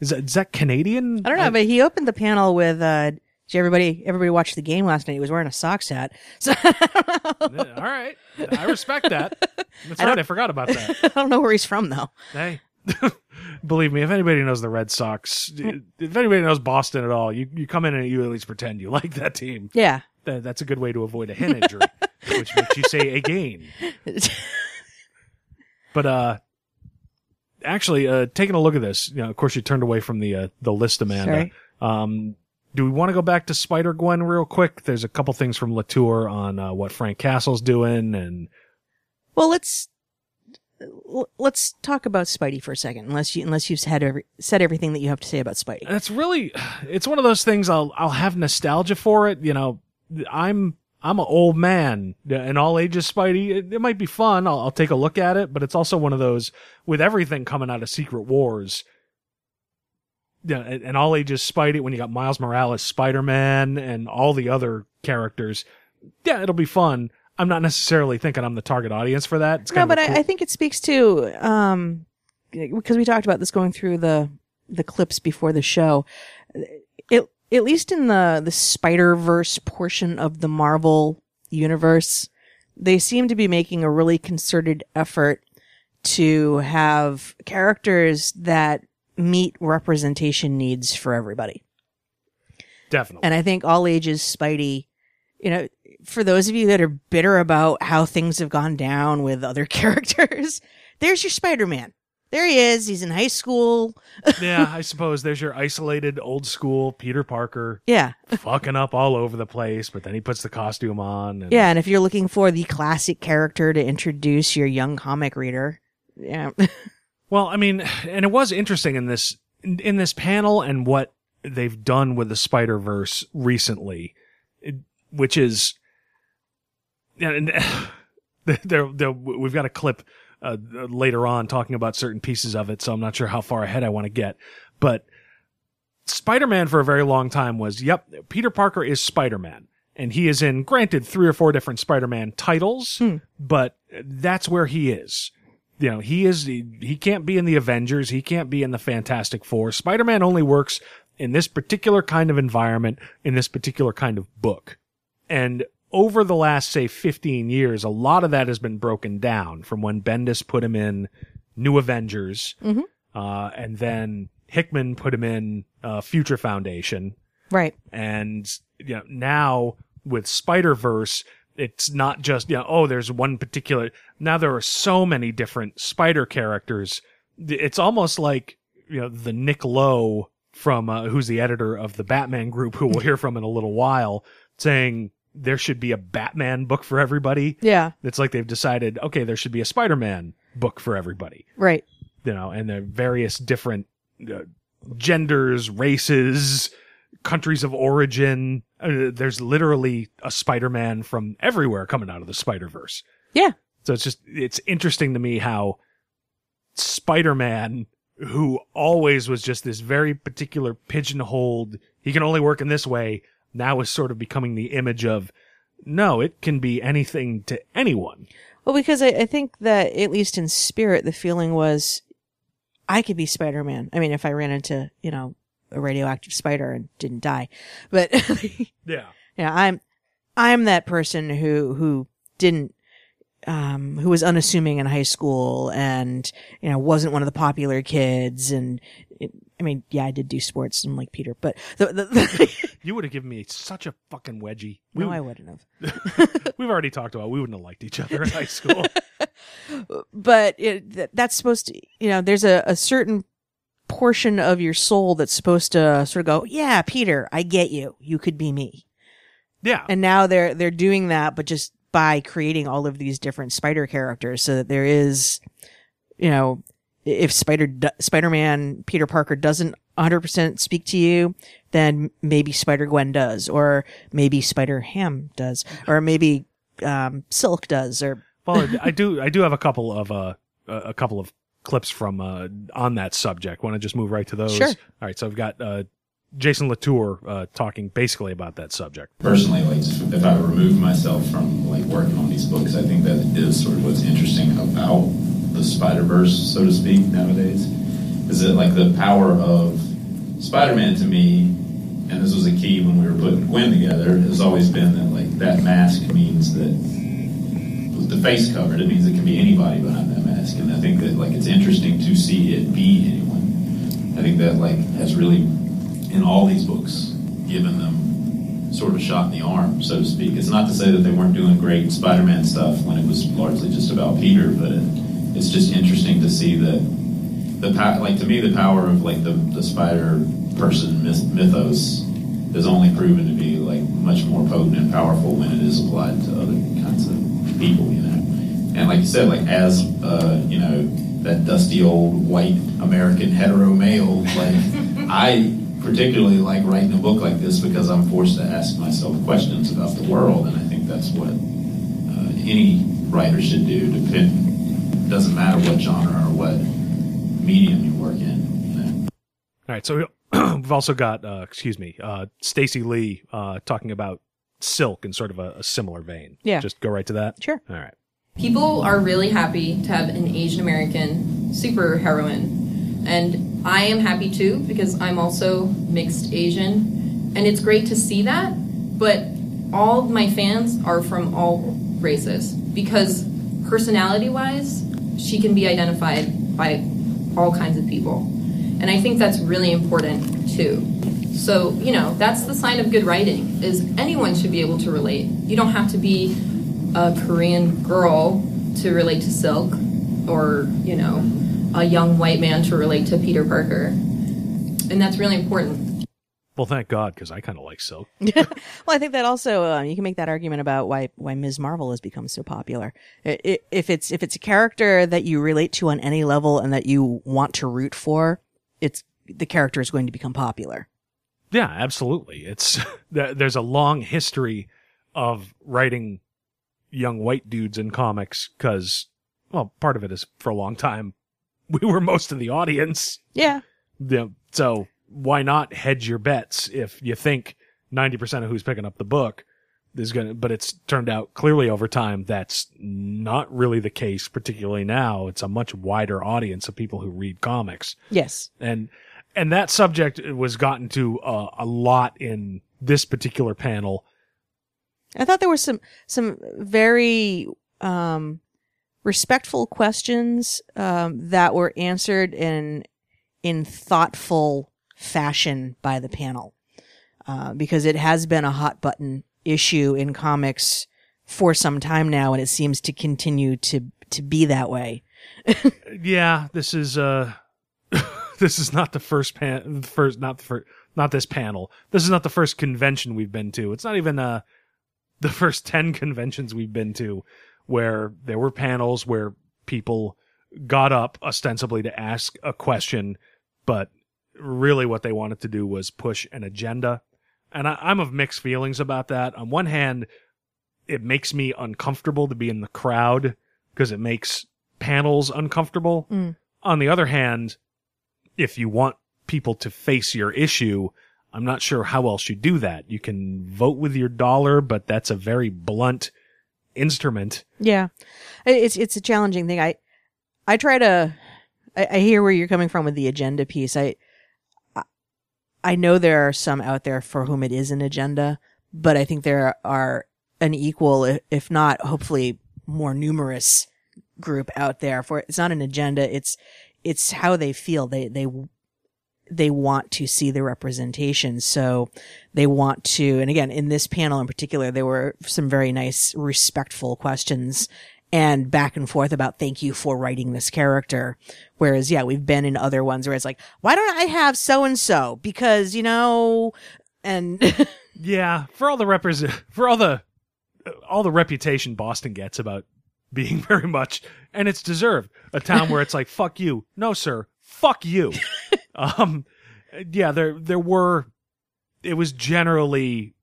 is that? Is that Canadian? I don't know, but he opened the panel with uh did everybody everybody watched the game last night. He was wearing a Sox hat. So I don't know. Yeah, All right, I respect that. That's I right. I forgot about that. I don't know where he's from though. Hey, believe me, if anybody knows the Red Sox, if anybody knows Boston at all, you, you come in and you at least pretend you like that team. Yeah. That, that's a good way to avoid a hen injury, which makes you say again. But uh, actually, uh, taking a look at this, you know, of course, you turned away from the uh, the list, Amanda. Sorry. Um, do we want to go back to Spider Gwen real quick? There's a couple things from Latour on uh, what Frank Castle's doing, and Well, let's let's talk about Spidey for a second. Unless you unless you've said every, said everything that you have to say about Spidey. that's really it's one of those things I'll I'll have nostalgia for it. You know, I'm I'm an old man, an all ages Spidey. It, it might be fun. I'll, I'll take a look at it, but it's also one of those with everything coming out of Secret Wars. Yeah, an an all ages Spidey when you got Miles Morales, Spider Man, and all the other characters. Yeah, it'll be fun. I'm not necessarily thinking I'm the target audience for that. It's no, kind but cool- I, I think it speaks to um because we talked about this going through the the clips before the show. It at least in the the Spider Verse portion of the Marvel universe, they seem to be making a really concerted effort to have characters that meet representation needs for everybody. definitely. And I think all ages Spidey, you know, for those of you that are bitter about how things have gone down with other characters, there's your Spider Man. There he is. He's in high school. yeah, I suppose there's your isolated old school Peter Parker Yeah. fucking up all over the place, but then he puts the costume on. And Yeah. And if you're looking for the classic character to introduce your young comic reader, yeah. Well, I mean, and it was interesting in this in, this panel and what they've done with the Spider Verse recently, which is, and there, there, we've got a clip uh, later on talking about certain pieces of it, so I'm not sure how far ahead I want to get, but Spider-Man for a very long time was, yep, Peter Parker is Spider-Man. And he is in, granted, three or four different Spider-Man titles, but that's where he is. You know, he is, he, can't be in the Avengers. He can't be in the Fantastic Four. Spider-Man only works in this particular kind of environment, in this particular kind of book. And over the last, say, 15 years, a lot of that has been broken down from when Bendis put him in New Avengers, uh, and then Hickman put him in uh, Future Foundation, right. and you know now with Spider Verse, it's not just you know oh there's one particular. Now there are so many different Spider characters. It's almost like you know the Nick Lowe from uh, who's the editor of the Batman group, who we'll hear from in a little while, saying there should be a Batman book for everybody. Yeah. It's like they've decided, okay, there should be a Spider-Man book for everybody, Right. you know, and the various different uh, genders, races, countries of origin. Uh, there's literally a Spider-Man from everywhere coming out of the Spider-Verse. Yeah. So it's just, it's interesting to me how Spider-Man, who always was just this very particular pigeonholed, he can only work in this way, now is sort of becoming the image of, no, it can be anything to anyone. Well, because I, I think that at least in spirit, the feeling was I could be Spider-Man. I mean, if I ran into, you know, a radioactive spider and didn't die, but Yeah. yeah, I'm, I'm that person who, who didn't, um, who was unassuming in high school and, you know, wasn't one of the popular kids. And it, I mean, yeah, I did do sports and like Peter, but the, the, the You would have given me such a fucking wedgie. no, We, I wouldn't have. we've already talked about we wouldn't have liked each other in high school. but it, th- that's supposed to, you know, there's a, a certain portion of your soul that's supposed to sort of go, yeah, Peter, I get you. You could be me. yeah. And now they're, they're doing that, but just by creating all of these different spider characters so that there is, you know, if Spider, Spider-Man, Peter Parker doesn't 100% speak to you, then maybe Spider-Gwen does, or maybe Spider-Ham does, or maybe, um, Silk does, or Well, I do. I do have a couple of uh, a a couple of clips from uh, on that subject. Want to just move right to those? Sure. All right. So I've got uh, Jason Latour uh, talking basically about that subject. personally, like if I remove myself from like working on these books, I think that is sort of what's interesting about the Spider Verse, so to speak, nowadays. Is that like the power of Spider-Man to me, and this was a key when we were putting Gwen together, has always been that like that mask means that with the face covered, it means it can be anybody behind that mask, and I think that like it's interesting to see it be anyone. I think that like has really in all these books given them sort of a shot in the arm, so to speak. It's not to say that they weren't doing great Spider-Man stuff when it was largely just about Peter, but it, it's just interesting to see that the pow- like to me the power of like the the Spider person myth- mythos is only proven to be like much more potent and powerful when it is applied to other kinds of people, you know. And like you said, like as uh, you know that dusty old white American hetero male, like I particularly like writing a book like this because I'm forced to ask myself questions about the world, and I think that's what uh, any writer should do. Depend doesn't matter what genre or what medium you work in. You know? All right. So we've also got, uh, excuse me, uh, Stacey Lee uh, talking about Silk in sort of a, a similar vein. Yeah. Just go right to that. Sure. All right. People are really happy to have an Asian American super heroine. And I am happy too because I'm also mixed Asian. And it's great to see that. But all of my fans are from all races because personality wise, she can be identified by all kinds of people. And I think that's really important too. So, you know, that's the sign of good writing is anyone should be able to relate. You don't have to be a Korean girl to relate to Silk or, you know, a young white man to relate to Peter Parker. And that's really important. Well, thank God, because I kind of like Silk. well, I think that also uh, you can make that argument about why why Ms. Marvel has become so popular. I i if it's if it's a character that you relate to on any level and that you want to root for, it's the character is going to become popular. Yeah, absolutely. It's there's a long history of writing young white dudes in comics because, well, part of it is for a long time we were most of the audience. Yeah. Yeah, so why not hedge your bets if you think 90% of who's picking up the book is going to, but it's turned out clearly over time that's not really the case, particularly now. It's a much wider audience of people who read comics. Yes. And, and that subject was gotten to uh, a lot in this particular panel. I thought there were some some very um, respectful questions um, that were answered in in thoughtful fashion by the panel, uh, because it has been a hot button issue in comics for some time now, and it seems to continue to to be that way. Yeah, this is, uh, this is not the first pan, first, not the first, not this panel. This is not the first convention we've been to. It's not even, uh, the first 10 conventions we've been to where there were panels where people got up ostensibly to ask a question, but really what they wanted to do was push an agenda. And I, I'm of mixed feelings about that. On one hand, it makes me uncomfortable to be in the crowd because it makes panels uncomfortable. Mm. On the other hand, if you want people to face your issue, I'm not sure how else you do that. You can vote with your dollar, but that's a very blunt instrument. Yeah, it's it's a challenging thing. I I try to I, I hear where you're coming from with the agenda piece. I, I- know there are some out there for whom it is an agenda, but I think there are an equal, if not hopefully more numerous group out there for it's not an agenda. It's, it's how they feel. They, they, they want to see the representation. So they want to, and again, in this panel in particular, there were some very nice, respectful questions and back and forth about thank you for writing this character. Whereas, yeah, we've been in other ones where it's like, why don't I have so and so? Because, you know, and Yeah, for all the represent for all the all the reputation Boston gets about being very much and it's deserved a town where it's like fuck you. No sir, fuck you. um yeah, there there were it was generally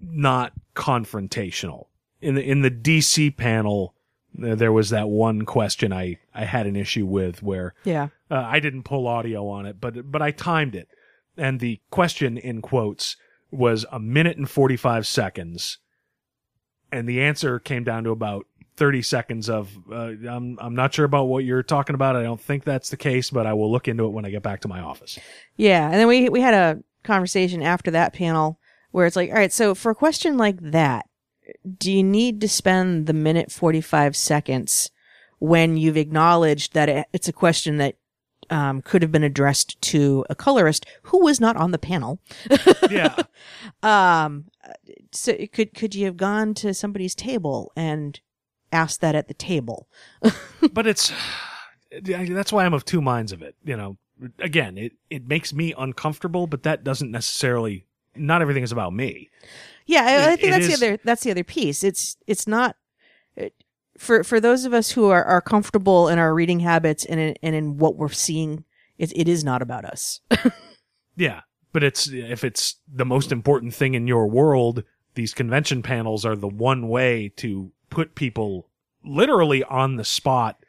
not confrontational. In the in the DC panel there was that one question I I had an issue with where yeah, uh, I didn't pull audio on it, but but I timed it, and the question in quotes was a minute and forty five seconds, and the answer came down to about thirty seconds of uh, I'm I'm not sure about what you're talking about. I don't think that's the case, but I will look into it when I get back to my office. yeah. And then we, we had a conversation after that panel where it's like, all right, so for a question like that, do you need to spend the minute 45 seconds when you've acknowledged that it, it's a question that um, could have been addressed to a colorist who was not on the panel? Yeah, Um, so could could you have gone to somebody's table and asked that at the table? but it's that's why I'm of two minds of it. You know, again, it it makes me uncomfortable, but that doesn't necessarily. Not everything is about me. Yeah, I, I think that's is- the other that's the other piece. It's it's not it, for for those of us who are, are comfortable in our reading habits and in, and in what we're seeing. It it is not about us. Yeah, but it's if it's the most important thing in your world, these convention panels are the one way to put people literally on the spot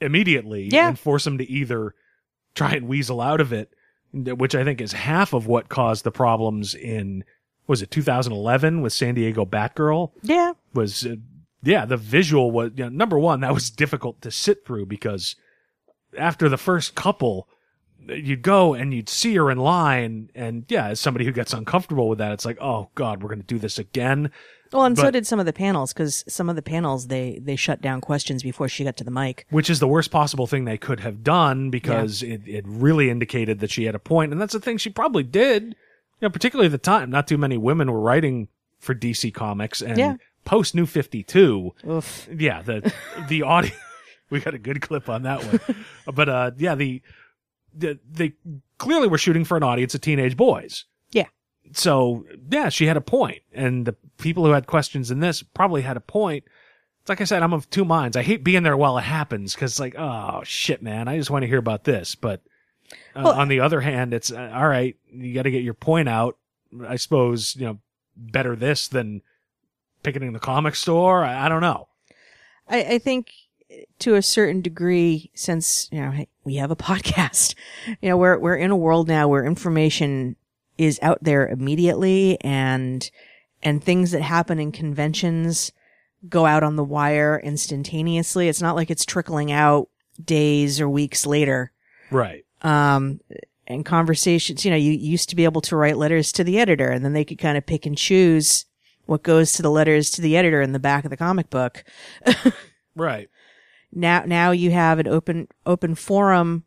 immediately Yeah. and force them to either try and weasel out of it, which I think is half of what caused the problems in was it 2011 with San Diego Batgirl yeah, was uh, yeah the visual was you know, number one that was difficult to sit through because after the first couple you'd go and you'd see her in line and yeah as somebody who gets uncomfortable with that it's like oh god we're going to do this again well, and so did some of the panels because some of the panels they they shut down questions before she got to the mic. which is the worst possible thing they could have done because it, it really indicated that she had a point and that's the thing she probably did you know particularly at the time not too many women were writing for dc comics and Yeah. post new 52 Oof. yeah the the audio we got a good clip on that one but uh yeah the, the they clearly were shooting for an audience of teenage boys. Yeah. so yeah she had a point. And the people who had questions in this probably had a point. It's like i said i'm of two minds. I hate being there while it happens because like oh shit man. I just want to hear about this. But uh, Well- on the other hand it's uh, all right you got to get your point out. I suppose you know better this than picketing the comic store. I, I don't know. I, I think to a certain degree, since you know hey, we have a podcast, you know we're we're in a world now where information is out there immediately, and and things that happen in conventions go out on the wire instantaneously. It's not like it's trickling out days or weeks later. right Um, and conversations, you know, you used to be able to write letters to the editor, and then they could kind of pick and choose what goes to the letters to the editor in the back of the comic book right now now you have an open open forum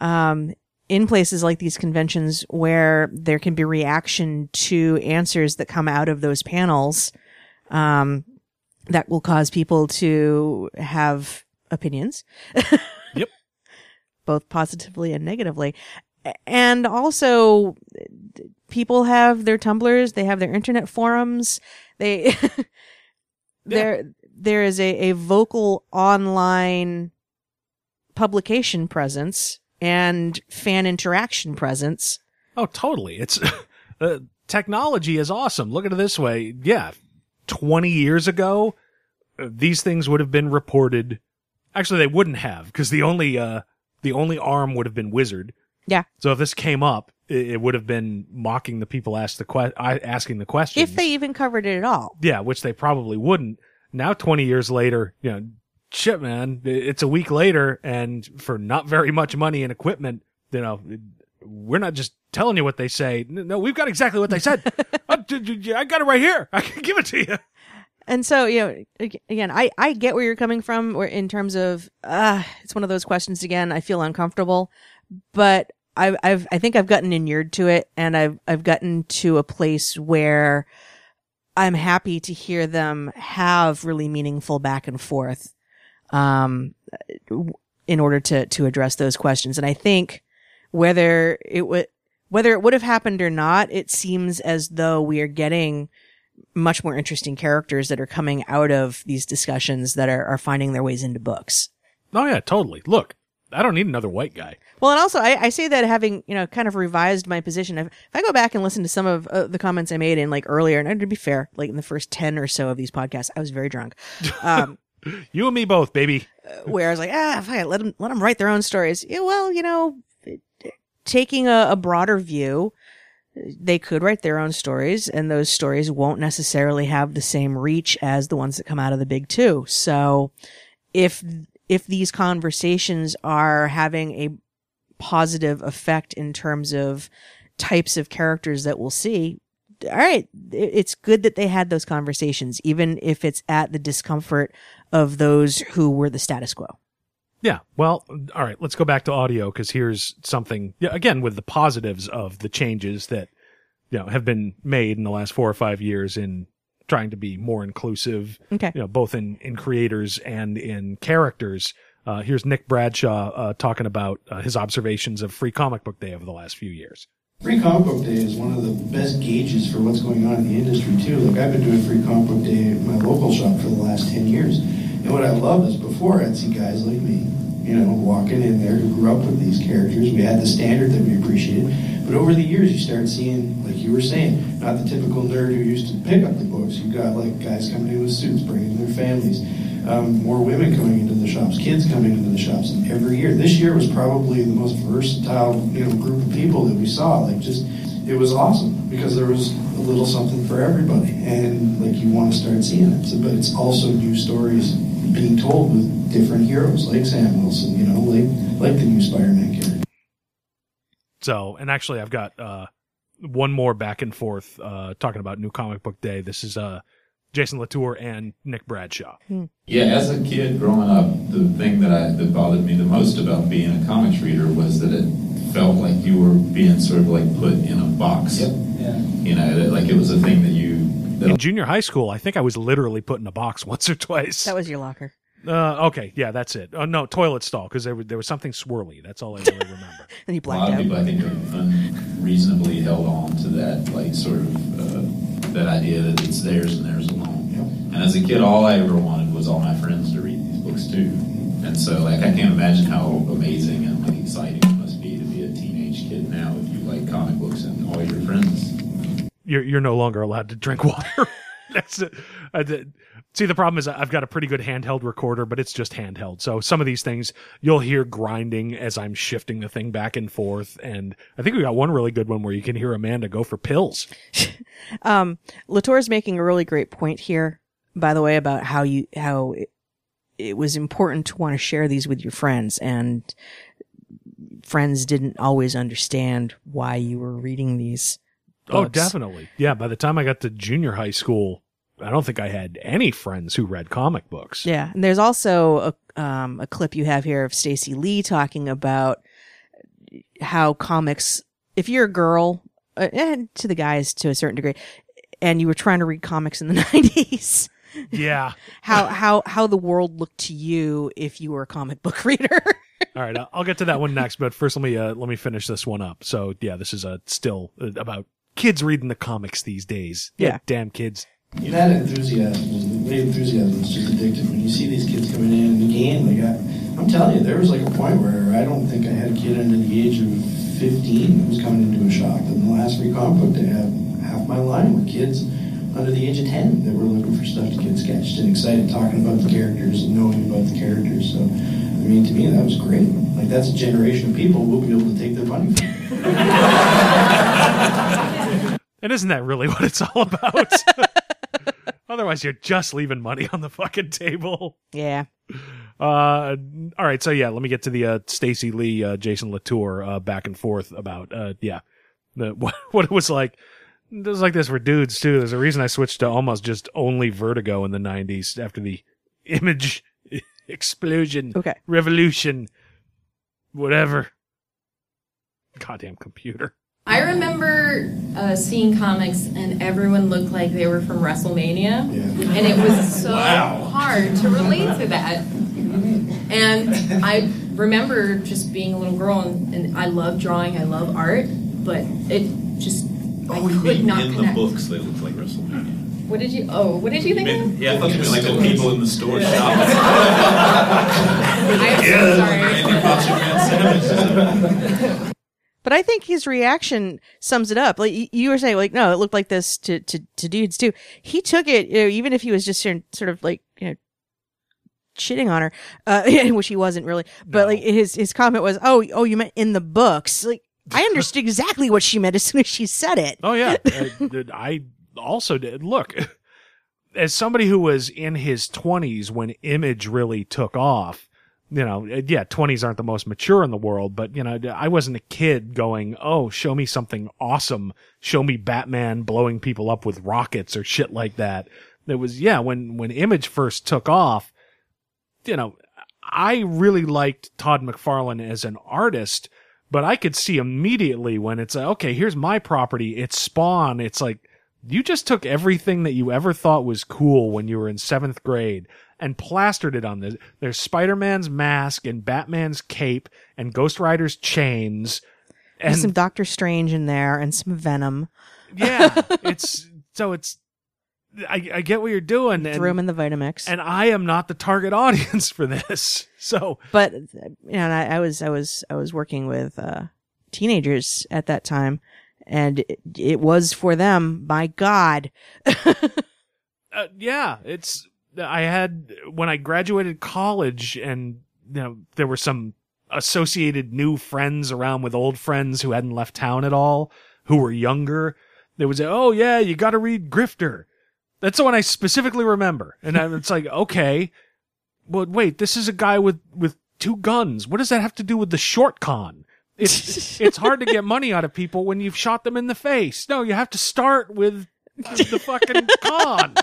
um, in places like these conventions where there can be reaction to answers that come out of those panels um, that will cause people to have opinions. Yep. both positively and negatively. And also people have their Tumblrs, they have their internet forums they there there is a, a vocal online publication presence and fan interaction presence. Oh, totally. It's uh, technology is awesome. Look at it this way. Yeah, 20 years ago, uh, these things would have been reported. Actually, they wouldn't have because the only uh the only arm would have been Wizard. Yeah. So if this came up, it, would have been mocking the people ask the que- asking the questions. If they even covered it at all. yeah, which they probably wouldn't. Now, 20 years later, you know, shit, man, it's a week later and for not very much money and equipment, you know, we're not just telling you what they say. No, we've got exactly what they said. I I got it right here. I can give it to you. And so, you know, again, I, I get where you're coming from in terms of, uh, it's one of those questions again, I feel uncomfortable, but I've, I've, I think I've gotten inured to it and I've, I've gotten to a place where I'm happy to hear them have really meaningful back and forth, um, in order to, to address those questions. And I think whether it would, whether it would have happened or not, it seems as though we are getting much more interesting characters that are coming out of these discussions that are, are finding their ways into books. Oh yeah, totally. Look, I don't need another white guy. Well, and also I, I say that having, you know, kind of revised my position. If, if I go back and listen to some of uh, the comments I made in like earlier, and to be fair, like in the first 10 or so of these podcasts, I was very drunk. Um, You and me both, baby. where I was like, ah, fine, let them, let them write their own stories. Yeah, well, you know, taking a, a broader view, they could write their own stories and those stories won't necessarily have the same reach as the ones that come out of the big two. So if, if these conversations are having a positive effect in terms of types of characters that we'll see, all right, it's good that they had those conversations, even if it's at the discomfort of those who were the status quo. Yeah. Well, all right. Let's go back to audio because here's something. Again, with the positives of the changes that you know have been made in the last four or five years in trying to be more inclusive. Okay. You know, both in in creators and in characters. Uh, here's Nick Bradshaw uh, talking about uh, his observations of Free Comic Book Day over the last few years. Free Comic Book Day is one of the best gauges for what's going on in the industry too. Like I've been doing Free Comic Book Day at my local shop for the last ten years, and what I love is before I'd see guys like me, you know, walking in there who grew up with these characters. We had the standard that we appreciated, but over the years you start seeing, like you were saying, not the typical nerd who used to pick up the books. You got like guys coming in with suits, bringing their families. Um, more women coming into the shops, kids coming into the shops, and every year. This year was probably the most versatile, you know, group of people that we saw. Like, just it was awesome because there was a little something for everybody, and like you want to start seeing it. So, but it's also new stories being told with different heroes, like Sam Wilson, you know, like like the new Spider-Man character. So, and actually, I've got uh, one more back and forth uh, talking about New Comic Book Day. This is uh, Jason Latour and Nick Bradshaw. Yeah, as a kid growing up, the thing that I that bothered me the most about being a comics reader was that it felt like you were being sort of like put in a box. Yeah. You know, that, like it was a thing that you that In junior high school, I think I was literally put in a box once or twice. That was your locker. Uh, okay, yeah, that's it. Oh no, toilet stall because there was there was something swirly. That's all I really remember. And you a lot blacked of out. people I think have unreasonably held on to that like sort of uh, that idea that it's theirs and theirs alone. Yep. And as a kid, all I ever wanted was all my friends to read these books too. And so, like, I can't imagine how amazing and like exciting You're you're no longer allowed to drink water. that's it. Did. See, the problem is I've got a pretty good handheld recorder, but it's just handheld. So some of these things you'll hear grinding as I'm shifting the thing back and forth. And I think we got one really good one where you can hear Amanda go for pills. Um, Latour's making a really great point here, by the way, about how you, how it, it was important to want to share these with your friends and friends didn't always understand why you were reading these. Oh, definitely. Yeah. By the time I got to junior high school, I don't think I had any friends who read comic books. Yeah. And there's also a, um, a clip you have here of Stacey Lee talking about how comics, if you're a girl, uh, and to the guys to a certain degree, and you were trying to read comics in the 90s, Yeah. how, how, how the world looked to you if you were a comic book reader. All right, I'll- get to that one next, but first let me uh, let me finish this one up. So yeah, this is a still uh, about kids reading the comics these days. Yeah. damn kids. That enthusiasm, the enthusiasm is just addictive. When you see these kids coming in and again, like I, I'm telling you, there was like a point where I don't think I had a kid under the age of 15 that was coming into a shop. And the last free comic book day, half, half my line were kids under the age of 10 that were looking for stuff to get sketched and excited talking about the characters and knowing about the characters. So, I mean, to me, that was great. Like that's a generation of people we'll be able to take their money from. And isn't that really what it's all about? Otherwise, you're just leaving money on the fucking table. yeah. Uh, all right. So yeah, let me get to the uh, Stacey Lee, uh, Jason Latour uh, back and forth about uh, yeah, the what, what it was like. It was like this for dudes too. There's a reason I switched to almost just only Vertigo in the '90s after the image explosion, Okay. revolution, whatever. Goddamn computer. I remember uh, seeing comics and everyone looked like they were from WrestleMania. Yeah. And it was so hard to relate to that. And I remember just being a little girl and, and I love drawing, I love art, but it just, I Oh, you could mean not in connect. the books they looked like WrestleMania. What did you, oh, what did you think of? Yeah, I thought you meant like the people in the store shopping. I'm so sorry. Randy Macho Man Savage. But I think his reaction sums it up. Like you were saying, like no, it looked like this to to, to dudes too. He took it, you know, even if he was just sort sort of like you know shitting on her, uh, which he wasn't really. But No. like his his comment was, "Oh, oh, you meant in the books." Like I understood exactly what she meant as soon as she said it. Oh yeah, I, I also did. Look, as somebody who was in his twenties when Image really took off, you know, uh, yeah, twenties aren't the most mature in the world, but you know, I wasn't a kid going, "Oh, show me something awesome, show me Batman blowing people up with rockets or shit like that." There was, yeah, when when Image first took off, you know, I really liked Todd McFarlane as an artist, but I could see immediately when it's like, okay, here's my property, it's Spawn. It's like, you just took everything that you ever thought was cool when you were in seventh grade and plastered it on this. There's Spider-Man's mask and Batman's cape and Ghost Rider's chains. And There's some Doctor Strange in there and some Venom. yeah, it's, so it's, I, I get what you're doing. And, Threw him in the Vitamix. and I am not the target audience for this. So, but you know, I, I was I was I was working with uh, teenagers at that time, and it, it was for them. My God, uh, yeah, it's I had when I graduated college, and you know there were some associated new friends around with old friends who hadn't left town at all, who were younger. They would say, oh yeah, you got to read Grifter. That's the one I specifically remember, and I, it's like okay, but wait, this is a guy with with two guns. What does that have to do with the short con? It's it's hard to get money out of people when you've shot them in the face. No, you have to start with the fucking con.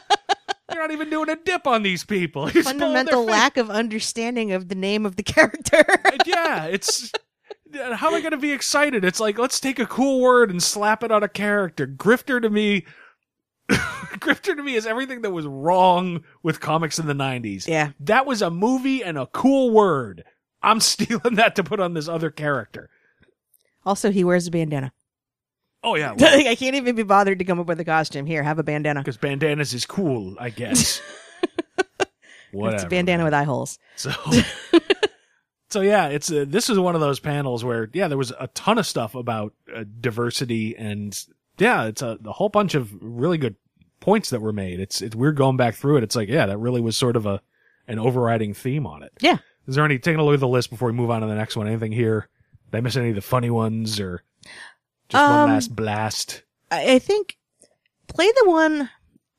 You're not even doing a dip on these people. You're just fundamental lack of understanding of the name of the character. Uh, yeah, it's uh, how am I going to be excited? It's like let's take a cool word and slap it on a character. Grifter to me, Grifter to me is everything that was wrong with comics in the '90s. Yeah. that was a movie and a cool word. I'm stealing that to put on this other character. also, he wears a bandana. Oh yeah, well, I can't even be bothered to come up with a costume. Here, have a bandana. because bandanas is cool, I guess. Whatever. It's a bandana with eye holes. So, so yeah, it's uh, this is one of those panels where yeah, there was a ton of stuff about uh, diversity and yeah, it's a, a whole bunch of really good points that were made. It's it's weird going back through it. It's like yeah, that really was sort of a an overriding theme on it. Yeah. Is there any taking a look at the list before we move on to the next one? Anything here? Did I miss any of the funny ones or just one Um, last blast? I, I think play the one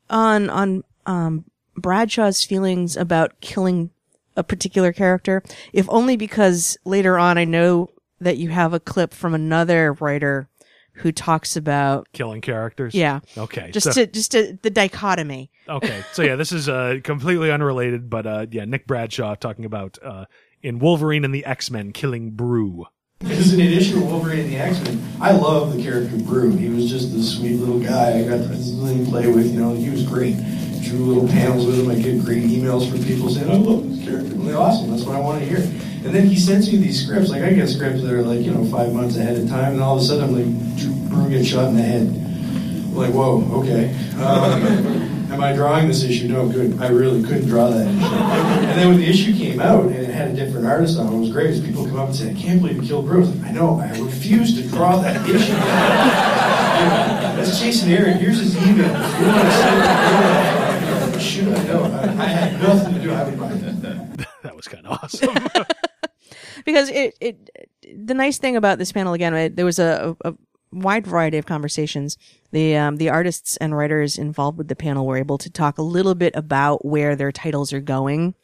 on on um Bradshaw's feelings about killing a particular character, if only because later on I know that you have a clip from another writer who talks about Killing characters. yeah, Okay. just so- to just to, the dichotomy. Okay, so yeah, this is uh, completely unrelated, but uh, yeah, Nick Bradshaw talking about uh, in Wolverine and the X Men killing Brew. Because in addition to Wolverine and the X Men, I love the character Brew. He was just this sweet little guy I got to play with. You know, he was great. Drew little panels with him. I get great emails from people saying, "I love this character. Really awesome. That's what I want to hear." And then he sends me these scripts. Like I get scripts that are like you know five months ahead of time, and all of a sudden I'm like, Brew, gets shot in the head. I'm like, whoa, okay. Um, Am I drawing this issue? No, good. I really couldn't draw that issue. And then when the issue came out and it had a different artist on it, it was great. 'cause People come up and say, I can't believe you killed Bruce. I know, I refuse to draw that issue. That's Jason Aaron. Here's his email. If you want to send it, shoot, I know. I, I had nothing to do. I would buy that. That was kind of awesome. because it, it the nice thing about this panel again it, there was a, a, a wide variety of conversations the um, the artists and writers involved with the panel were able to talk a little bit about where their titles are going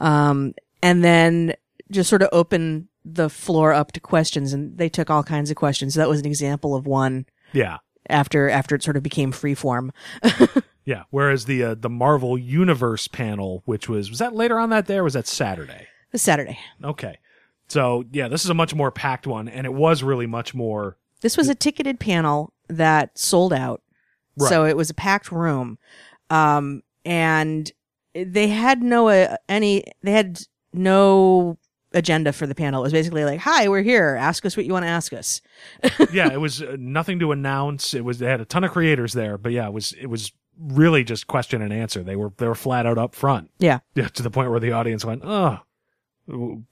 um, and then just sort of open the floor up to questions. And they took all kinds of questions. So that was an example of one Yeah. after after it sort of became freeform. Yeah. Whereas the uh, the Marvel Universe panel, which was was that later on that day or was that Saturday? This Saturday. Okay. So yeah, this is a much more packed one, and it was really much more. This was a ticketed panel that sold out. So it was a packed room. Um, and they had no, uh, any, they had no agenda for the panel. It was basically like, hi, we're here. Ask us what you want to ask us. Yeah, it was uh, nothing to announce. It was they had a ton of creators there, but yeah, it was it was really just question and answer. They were they were flat out up front. Yeah. Yeah, to the point where the audience went, "Oh,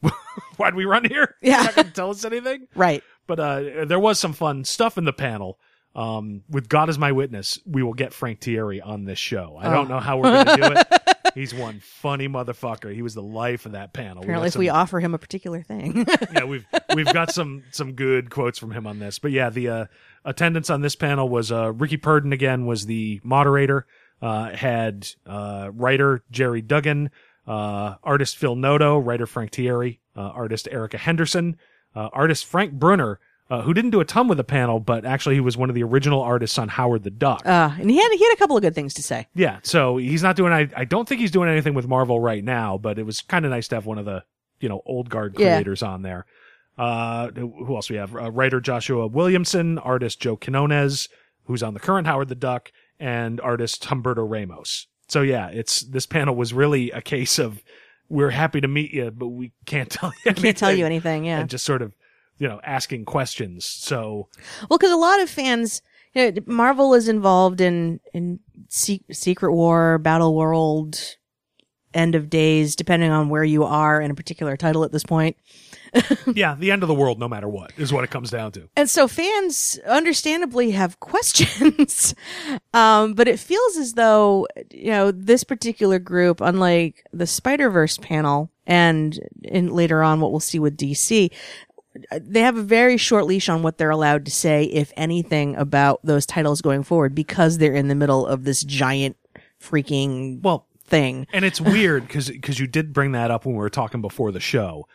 why'd we run here? Yeah. Not tell us anything." Right. But uh, there was some fun stuff in the panel. Um, with God as my witness, we will get Frank Tieri on this show. I don't Oh. know how we're going to do it. He's one funny motherfucker. He was the life of that panel. Apparently, got if we offer him a particular thing. yeah, we've we've got some some good quotes from him on this. But yeah, the uh, attendance on this panel was uh, Rickey Purdin again was the moderator. Uh, had uh, writer Gerry Duggan, uh, artist Phil Noto, writer Frank Tieri, uh, artist Erica Henderson, uh, artist Frank Brunner, uh, who didn't do a ton with the panel, but actually he was one of the original artists on Howard the Duck. uh, and he had, he had a couple of good things to say. Yeah, so he's not doing. I, I don't think he's doing anything with Marvel right now, but it was kind of nice to have one of the you know old guard Yeah. creators on there. Uh, who else we have? Uh, writer Joshua Williamson, artist Joe Quinones, who's on the current Howard the Duck, and artist Humberto Ramos. So yeah, it's this panel was really a case of we're happy to meet you, but we can't tell you. Can't tell you anything," anything. Yeah. And just sort of you know asking questions. So Well, because a lot of fans, you know, Marvel is involved in in Se- Secret War, Battle World, End of Days, depending on where you are in a particular title at this point. yeah, the end of the world, no matter what, is what it comes down to. And so fans understandably have questions. um, but it feels as though, you know, this particular group, unlike the Spider-Verse panel and in later on what we'll see with DC, they have a very short leash on what they're allowed to say, if anything, about those titles going forward because they're in the middle of this giant freaking Well, thing. and it's weird because you did bring that up when we were talking before the show,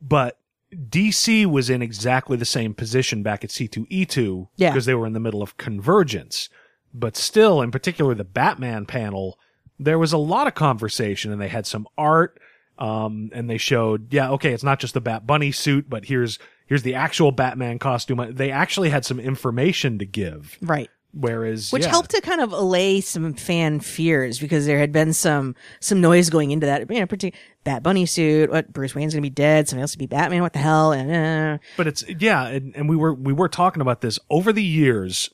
but DC was in exactly the same position back at C2E2 Yeah. because they were in the middle of convergence. But still, in particular, the Batman panel, there was a lot of conversation and they had some art. Um, and they showed, yeah, okay, it's not just the Bat Bunny suit, but here's, here's the actual Batman costume. They actually had some information to give. Right. Whereas, which yeah. helped to kind of allay some fan fears because there had been some some noise going into that. You know, particular Bat Bunny suit. What Bruce Wayne's gonna be dead? Somebody else to be Batman? What the hell? And uh, But it's yeah, and, and we were we were talking about this over the years.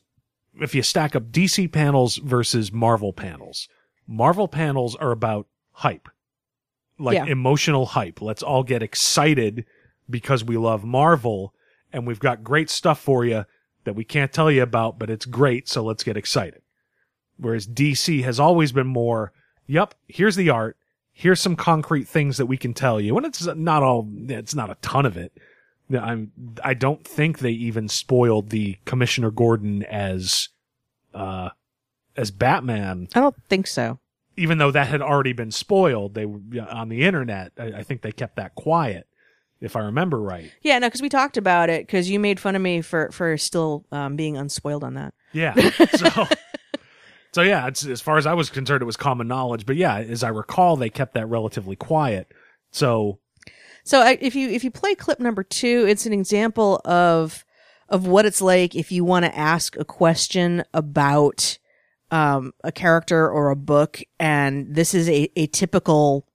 If you stack up DC panels versus Marvel panels, Marvel panels are about hype, like Yeah. emotional hype. Let's all get excited because we love Marvel, and we've got great stuff for you that we can't tell you about, but it's great, so let's get excited. Whereas DC has always been more, yep, here's the art, here's some concrete things that we can tell you, and it's not all, it's not a ton of it. I'm. I don't think they even spoiled the Commissioner Gordon as, uh, as Batman. I don't think so. Even though that had already been spoiled, they were on the internet. I, I think they kept that quiet, if I remember right. Yeah, no, because we talked about it because you made fun of me for for still um, being unspoiled on that. Yeah. So, so yeah. It's, as far as I was concerned, it was common knowledge. But yeah, as I recall, they kept that relatively quiet. So So I, if you if you play clip number two, it's an example of of what it's like if you want to ask a question about um, a character or a book, and this is a, a typical,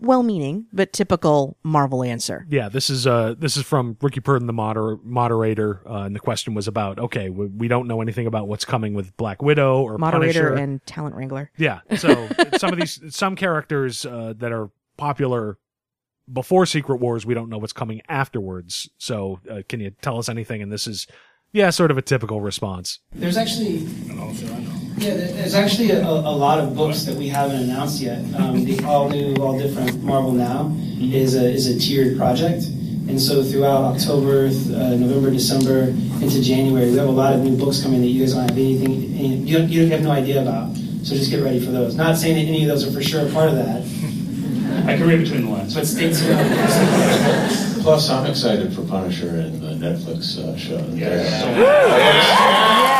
well-meaning but typical Marvel answer. yeah, this is uh this is from Rickey Purdin, the moder- moderator, uh, and the question was about okay, we, we don't know anything about what's coming with Black Widow or Moderator Punisher. and talent wrangler. Yeah. So some of these, some characters uh, that are popular before Secret Wars, we don't know what's coming afterwards. So uh, can you tell us anything? And this is, yeah, sort of a typical response. There's actually, yeah, there's actually a, a lot of books that we haven't announced yet. Um, the all new, all different Marvel Now is a is a tiered project, and so throughout October, uh, November, December into January, we have a lot of new books coming that you guys don't have anything, any, you, don't, you have no idea about. So just get ready for those. Not saying that any of those are for sure a part of that. I can read between the lines. But states Plus, I'm excited for Punisher and the Netflix uh, show. Yeah.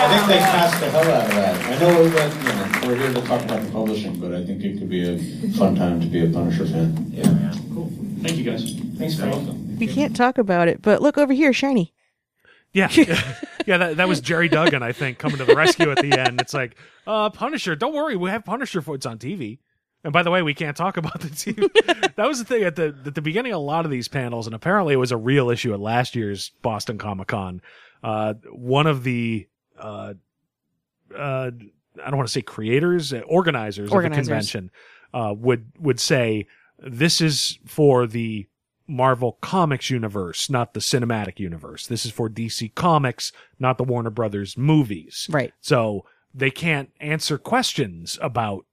I think they cast the hell out of that. I know that you know, we're here to talk about the publishing, but I think it could be a fun time to be a Punisher fan. Yeah, man. Cool. Thank you guys. Thanks for welcome. We can't talk about it, but look over here, shiny. Yeah, yeah. That, that was Gerry Duggan, I think, coming to the rescue at the end. It's like, uh, Punisher. Don't worry, we have Punisher for it's on TV. And by the way, we can't talk about the team. that was the thing at the at the beginning. of A lot of these panels, and apparently it was a real issue at last year's Boston Comic Con. Uh, one of the uh, uh, I don't want to say creators, uh, organizers, Organizers. of the convention, uh, would would say this is for the Marvel Comics universe, not the cinematic universe. This is for DC Comics, not the Warner Brothers movies. Right. So they can't answer questions about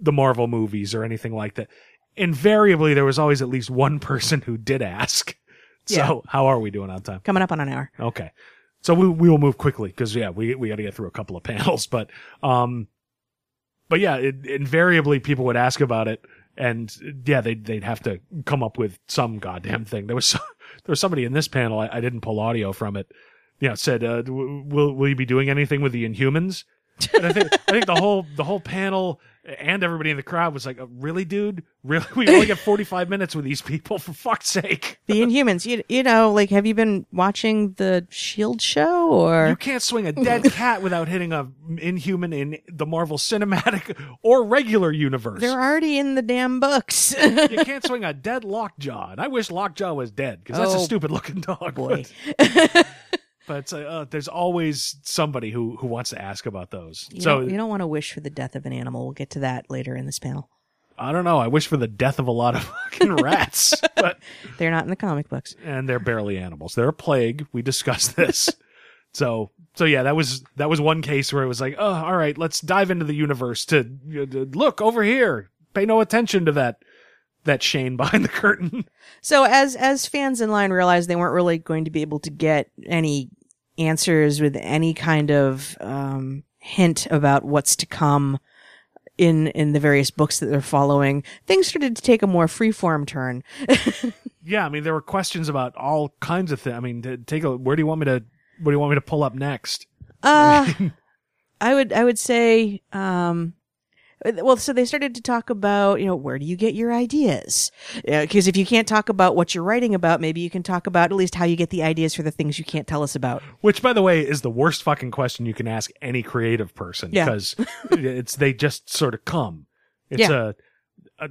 the Marvel movies or anything like that. Invariably, there was always at least one person who did ask. So Yeah. how are we doing on time? Coming up on an hour. Okay. So we we will move quickly because yeah, we we got to get through a couple of panels, but um, but yeah, it, invariably people would ask about it, and yeah, they they'd have to come up with some goddamn thing. There was there was somebody in this panel I, I didn't pull audio from it. Yeah, said, uh, "Will will you be doing anything with the Inhumans?" And I think I think the whole the whole panel and everybody in the crowd was like, "Uh, "Really, dude? Really? We only get forty five minutes with these people for fuck's sake." The Inhumans. You, you know, like, have you been watching the Shield show or? You can't swing a dead cat without hitting a inhuman in the Marvel Cinematic or regular universe. They're already in the damn books. you can't swing a dead Lockjaw, and I wish Lockjaw was dead because that's a Oh, stupid looking dog. boy. But, uh, there's always somebody who who wants to ask about those. You so don't, you don't want to wish for the death of an animal. We'll get to that later in this panel. I don't know. I wish for the death of a lot of fucking rats, but They're not in the comic books. and they're barely animals. They're a plague. We discussed this. so so yeah, that was that was one case where it was like, oh, all right, let's dive into the universe to to look over here. Pay no attention to that that Shane behind the curtain. So as as fans in line realized they weren't really going to be able to get any answers with any kind of um, hint about what's to come in in the various books that they're following, things started to take a more freeform turn. yeah, I mean there were questions about all kinds of things. I mean, take a where do you want me to what do you want me to pull up next? Uh, I would I would say um Uh, well so they started to talk about you know where do you get your ideas uh, because if you can't talk about what you're writing about maybe you can talk about at least how you get the ideas for the things you can't tell us about Which, by the way, is the worst fucking question you can ask any creative person Yeah. because it's they just sort of come. It's Yeah. a, a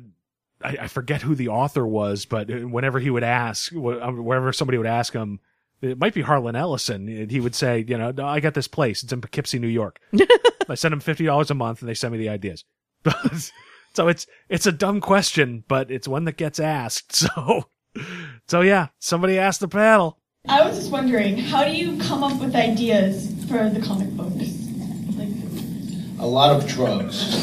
I, I forget who the author was, but uh, whenever he would ask, wh- whenever somebody would ask him, it might be Harlan Ellison. He would say, you know, I got this place. It's in Poughkeepsie, New York. I send them fifty dollars a month, and they send me the ideas. so it's it's a dumb question, but it's one that gets asked. So, so yeah, somebody asked the panel. I was just wondering, how do you come up with ideas for the comic books? Like, A lot of drugs.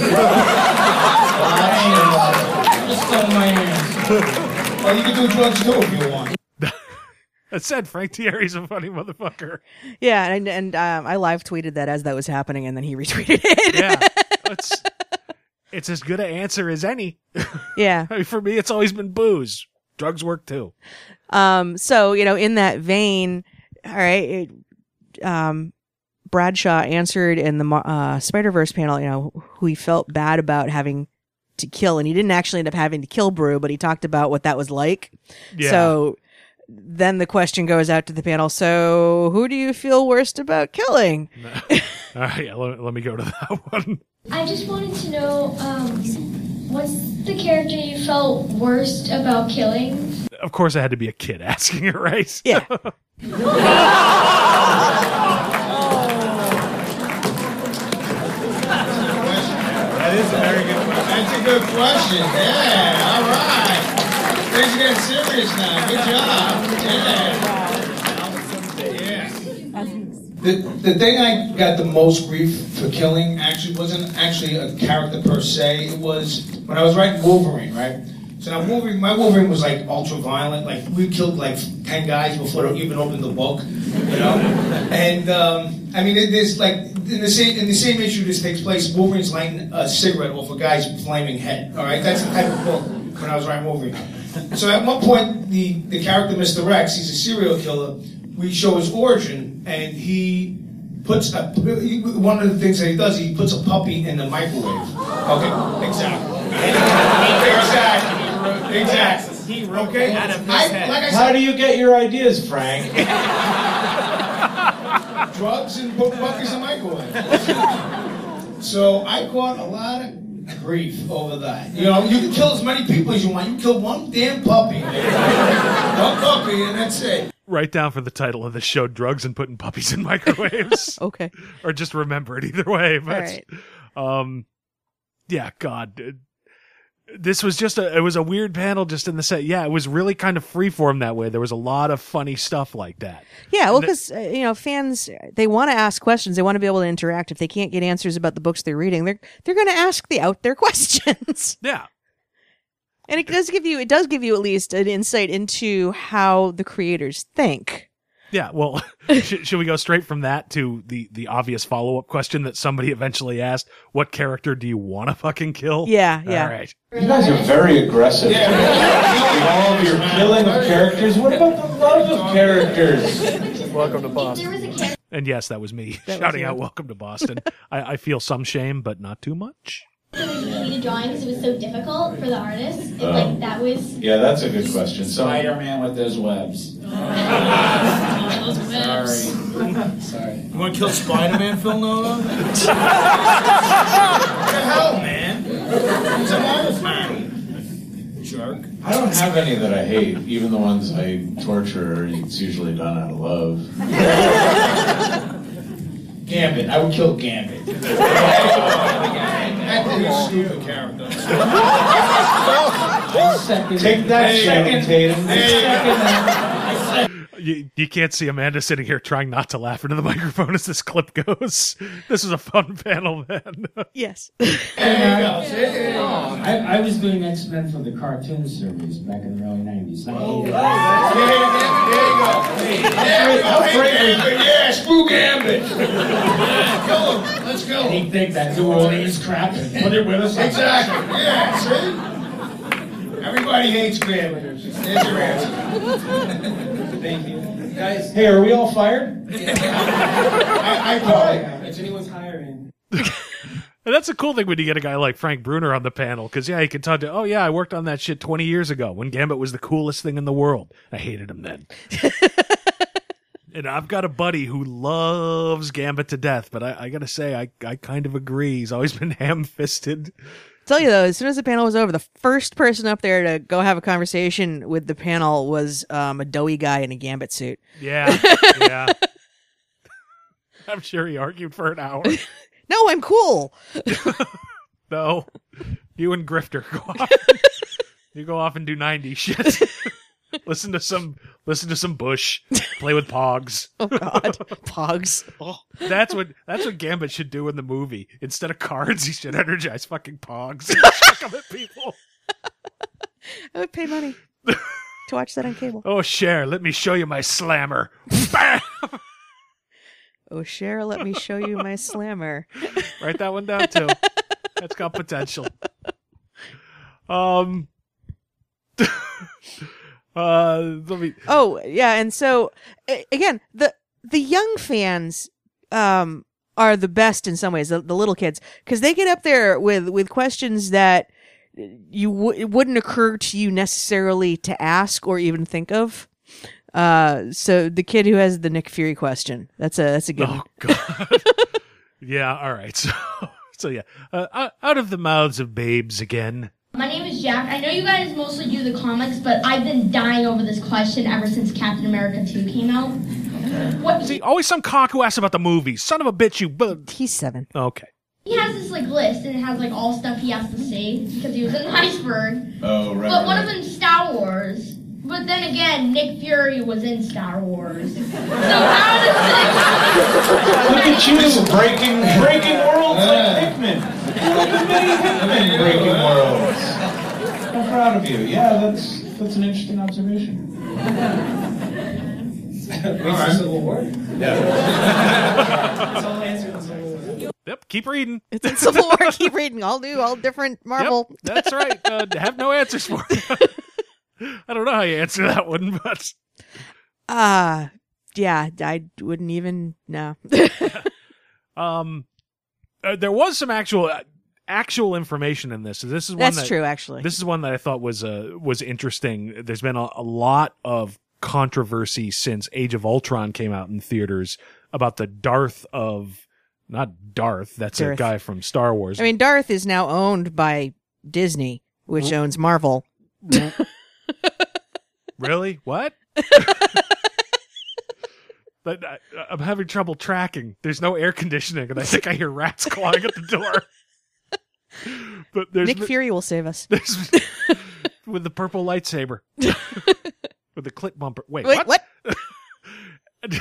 Just don't mind me. Well, you can do drugs too if you want. I said Frank Tieri's a funny motherfucker. yeah and and um, I live tweeted that as that was happening and then he retweeted it Yeah, it's it's as good an answer as any. yeah I mean, for me, it's always been booze. Drugs work too. Um, so, you know, in that vein, all right, it, um, Bradshaw answered in the uh, Spider Verse panel, you know, who he felt bad about having to kill, and he didn't actually end up having to kill Brew, but he talked about what that was like. Yeah. So then the question goes out to the panel. So, who do you feel worst about killing? All right, yeah, let, let me go to that one. I just wanted to know um, what's the character you felt worst about killing? Of course, I had to be a kid asking it, right? Yeah. That is a very good question. That's a good question. Yeah, all right. Things are getting serious now. Good job. The, the thing I got the most grief for killing actually wasn't actually a character per se. It was when I was writing Wolverine, right? So now Wolverine, my Wolverine was like ultra violent. Like we killed like ten guys before they even opened the book, you know. And um, I mean, it, there's like in the same in the same issue this takes place. Wolverine's lighting a cigarette off a guy's flaming head. All right, that's the type of book when I was writing Wolverine. So at one point, the, the character Mr. X, he's a serial killer. We show his origin, and he puts a, one of the things that he does, he puts a puppy in the microwave. Okay, exactly. exactly. Exactly. Okay. I, like I How do you get your ideas, Frank? drugs and put buckets in microwave. so I caught a lot of grief over that. You know, you can kill as many people as you want. You kill one damn puppy. one puppy, and that's it. Write down for the title of the show drugs and putting puppies in microwaves. okay. Or just remember it either way. But right. um yeah, God. uh, This was just a it was a weird panel just in the set. Yeah, it was really kind of freeform that way. There was a lot of funny stuff like that. Yeah, well, because uh, you know, fans they want to ask questions. They want to be able to interact. If they can't get answers about the books they're reading, they're they're going to ask the out there questions. Yeah, and it does give you it does give you at least an insight into how the creators think. Yeah, well, should, should we go straight from that to the the obvious follow up question that somebody eventually asked? What character do you want to fucking kill? Yeah, yeah. All right. You guys are very aggressive. In all of your killing of characters. What about the love of characters? Welcome to Boston. And yes, that was me That shouting you. out "Welcome to Boston." I, I feel some shame, but not too much. So when you completed drawings, it was so difficult for the artists. It, Oh. Uh, like that was. Yeah, that's a good question. So, Spider-Man with those webs. Oh, Sorry. Sorry. You want to kill Spider-Man, Phil Nolan? what the hell, man? He's a Marvel fan. Jerk. I don't have any that I hate. Even the ones I torture, it's usually done out of love. Gambit. I would kill Gambit. Oh, That's a stupid character. Take that, Channing Tatum. You, you can't see Amanda sitting here trying not to laugh into the microphone as this clip goes. This is a fun panel, man. yes. I, I was doing X Men for the cartoon series back in the early '90s. Oh, There you go. There Hey, Gambit. Yeah, screw Gambit. Kill him. Let's go. He'd take that New Orleans crap and put it with us. Exactly. Yeah, see? Everybody hates Gambit. There's your answer. Thank you. Guys, Hey, are we all fired? I, I probably have. if anyone's hiring. And that's a cool thing when you get a guy like Frank Brunner on the panel, because yeah, he can talk to. Oh yeah, I worked on that shit twenty years ago when Gambit was the coolest thing in the world. I hated him then. and I've got a buddy who loves Gambit to death, but I, I gotta say, I I kind of agree. He's always been ham fisted. Tell you though, as soon as the panel was over, the first person up there to go have a conversation with the panel was um, a doughy guy in a gambit suit. Yeah, yeah. I'm sure he argued for an hour. No, I'm cool. No, you and Grifter go off. you go off and do ninety shit. Listen to some, listen to some Bush. Play with Pogs. Oh God, Pogs. Oh. That's what that's what Gambit should do in the movie. Instead of cards, he should energize fucking Pogs. and chuck 'em at people. I would pay money to watch that on cable. Oh, Cher, let me show you my slammer. Bam! Oh, Cher, let me show you my slammer. Write that one down too. That's got potential. Um. Uh, let me. Oh yeah, and so a- again, the the young fans um are the best in some ways. The, the little kids because they get up there with with questions that you w- it wouldn't occur to you necessarily to ask or even think of. Uh, so the kid who has the Nick Fury question, that's a that's a good. Oh one. God. yeah. All right. So. So yeah, uh, out- out of the mouths of babes again. My name is Jack. I know you guys mostly do the comics, but I've been dying over this question ever since Captain America 2 came out. What See, always some cock who asks about the movies. Son of a bitch, you. Bu- He's seven. Okay. he has this like list and it has like all stuff he has to say because he was in an iceberg. Oh, right. But one right. of them's Star Wars. But then again, Nick Fury was in Star Wars. So how does Look at you, breaking breaking worlds like Hickman. You're like a mini Hickman breaking worlds. I'm proud of you. Yeah, that's that's an interesting observation. Wait for Civil War? Yeah. It's all answered in Civil War. Yep, keep reading. It's in Civil War. Keep reading. All new, all different Marvel. Yep, that's right. Uh, have no answers for you. I don't know how you answer that one, but Uh yeah, I wouldn't even know. um, uh, there was some actual uh, actual information in this. This is one That's that- true, actually. This is one that I thought was uh, was interesting. There's been a, a lot of controversy since Age of Ultron came out in theaters about the Darth of not Darth. That's a guy from Star Wars. I mean, Darth is now owned by Disney, which owns Marvel. really? What? But I, I'm having trouble tracking. There's no air conditioning, and I think I hear rats clawing at the door. But there's Nick Fury will save us. With the purple lightsaber with the click bumper. Wait, Wait, what?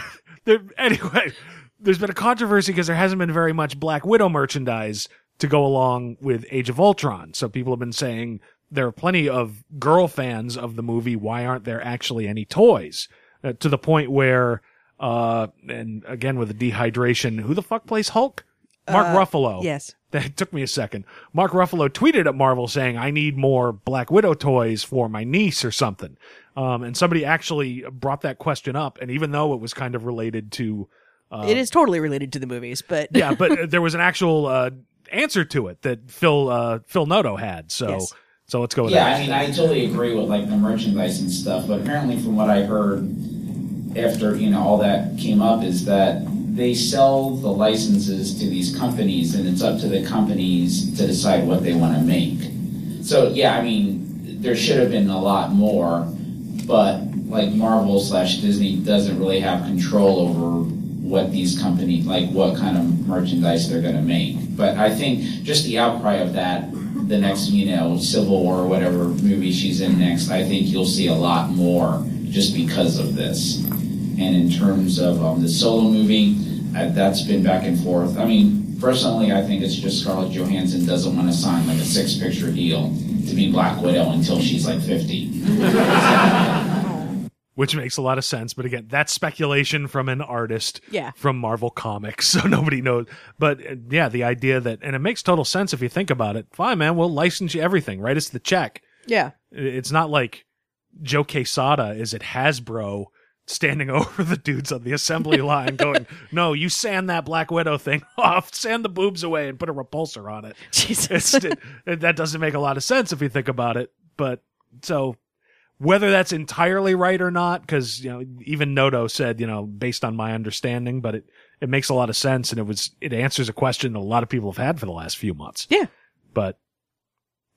there, anyway, there's been a controversy because there hasn't been very much Black Widow merchandise to go along with Age of Ultron. So people have been saying there are plenty of girl fans of the movie. Why aren't there actually any toys? Uh, to the point where, uh, and again with the dehydration, who the fuck plays Hulk? Mark Uh, Ruffalo. yes. That took me a second. Mark Ruffalo tweeted at Marvel saying, I need more Black Widow toys for my niece or something. Um, and somebody actually brought that question up. And even though it was kind of related to, uh, it is totally related to the movies, but yeah, but there was an actual, uh, answer to it that Phil, uh, Phil Noto had. So, Yes. so let's go with Yeah, that. I mean, I totally agree with like the merchandise and stuff, but apparently from what I heard after, you know, all that came up is that they sell the licenses to these companies and it's up to the companies to decide what they want to make. So, yeah, I mean, there should have been a lot more, but like Marvel slash Disney doesn't really have control over what these companies, like what kind of merchandise they're going to make. But I think just the outcry of that, the next, you know, Civil War or whatever movie she's in next, I think you'll see a lot more just because of this. And in terms of um, the solo movie, that's been back and forth. I mean, personally, I think it's just Scarlett Johansson doesn't want to sign like a six picture deal to be Black Widow until she's like 50. Which makes a lot of sense, but again, that's speculation from an artist Yeah. from Marvel Comics, so nobody knows. But uh, yeah, the idea that, and it makes total sense if you think about it. Fine, man, we'll license you everything, write us the check. yeah. It's not like Joe Quesada is at Hasbro standing over the dudes on the assembly line going, no, you sand that Black Widow thing off, sand the boobs away and put a repulsor on it. Jesus. It- that doesn't make a lot of sense if you think about it. But so whether that's entirely right or not, because you know even Noto said you know based on my understanding, but it it makes a lot of sense and it was it answers a question that a lot of people have had for the last few months. Yeah. But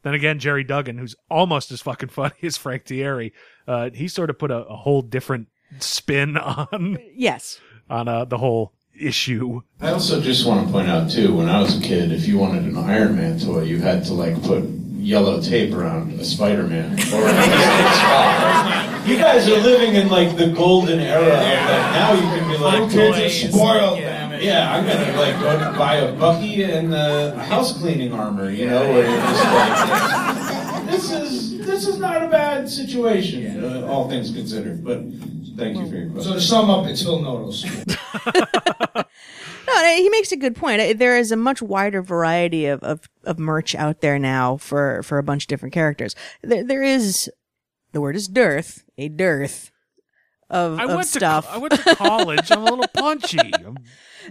then again, Gerry Duggan, who's almost as fucking funny as Frank Tieri, uh, he sort of put a, a whole different spin on Yes. on uh, the whole issue. I also just want to point out too, when I was a kid, if you wanted an Iron Man toy, you had to like put yellow tape around a Spider-Man or a You guys are living in like the golden era of that. Now you can be like, kids are spoiled. Yeah, I'm gonna like go to buy a Bucky and uh, house cleaning armor. You know, where you're just like, this is this is not a bad situation, uh, all things considered. But thank you for your question. So to sum up, it's Phil Noto's. No, no, he makes a good point. There is a much wider variety of, of, of merch out there now for, for a bunch of different characters. There, there is, the word is dearth, a dearth of, I of went stuff. to I went to college. I'm a little punchy. I'm-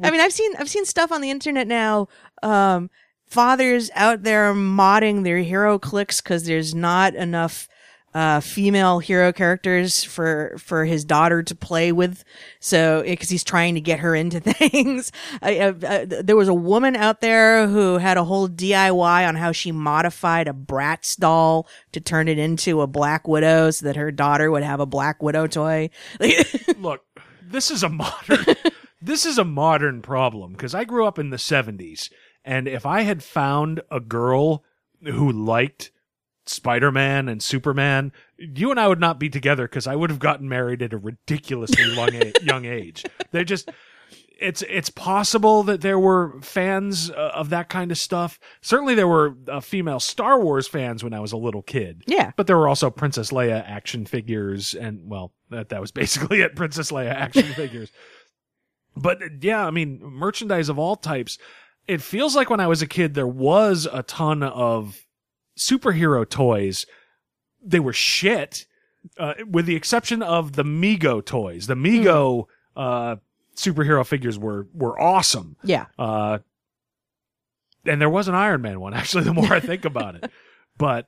I mean, I've seen I've seen stuff on the internet now. Um, fathers out there modding their HeroClix because there's not enough uh, female hero characters for for his daughter to play with. So because he's trying to get her into things. I, I, I, there was a woman out there who had a whole DIY on how she modified a Bratz doll to turn it into a Black Widow so that her daughter would have a Black Widow toy. Look, this is a modern this is a modern problem because I grew up in the 70s and if I had found a girl who liked Spider-Man and Superman, you and I would not be together because I would have gotten married at a ridiculously long a- young age. They're just it's it's possible that there were fans uh, of that kind of stuff. Certainly there were uh, female Star Wars fans when I was a little kid. Yeah. But there were also Princess Leia action figures and well, that that was basically it, Princess Leia action figures. But yeah, I mean, merchandise of all types. it feels like when I was a kid, there was a ton of superhero toys. They were shit, uh, with the exception of the Mego toys. The Mego, uh, superhero figures were, were awesome. Yeah. Uh, and there was an Iron Man one, actually, the more I think about it. But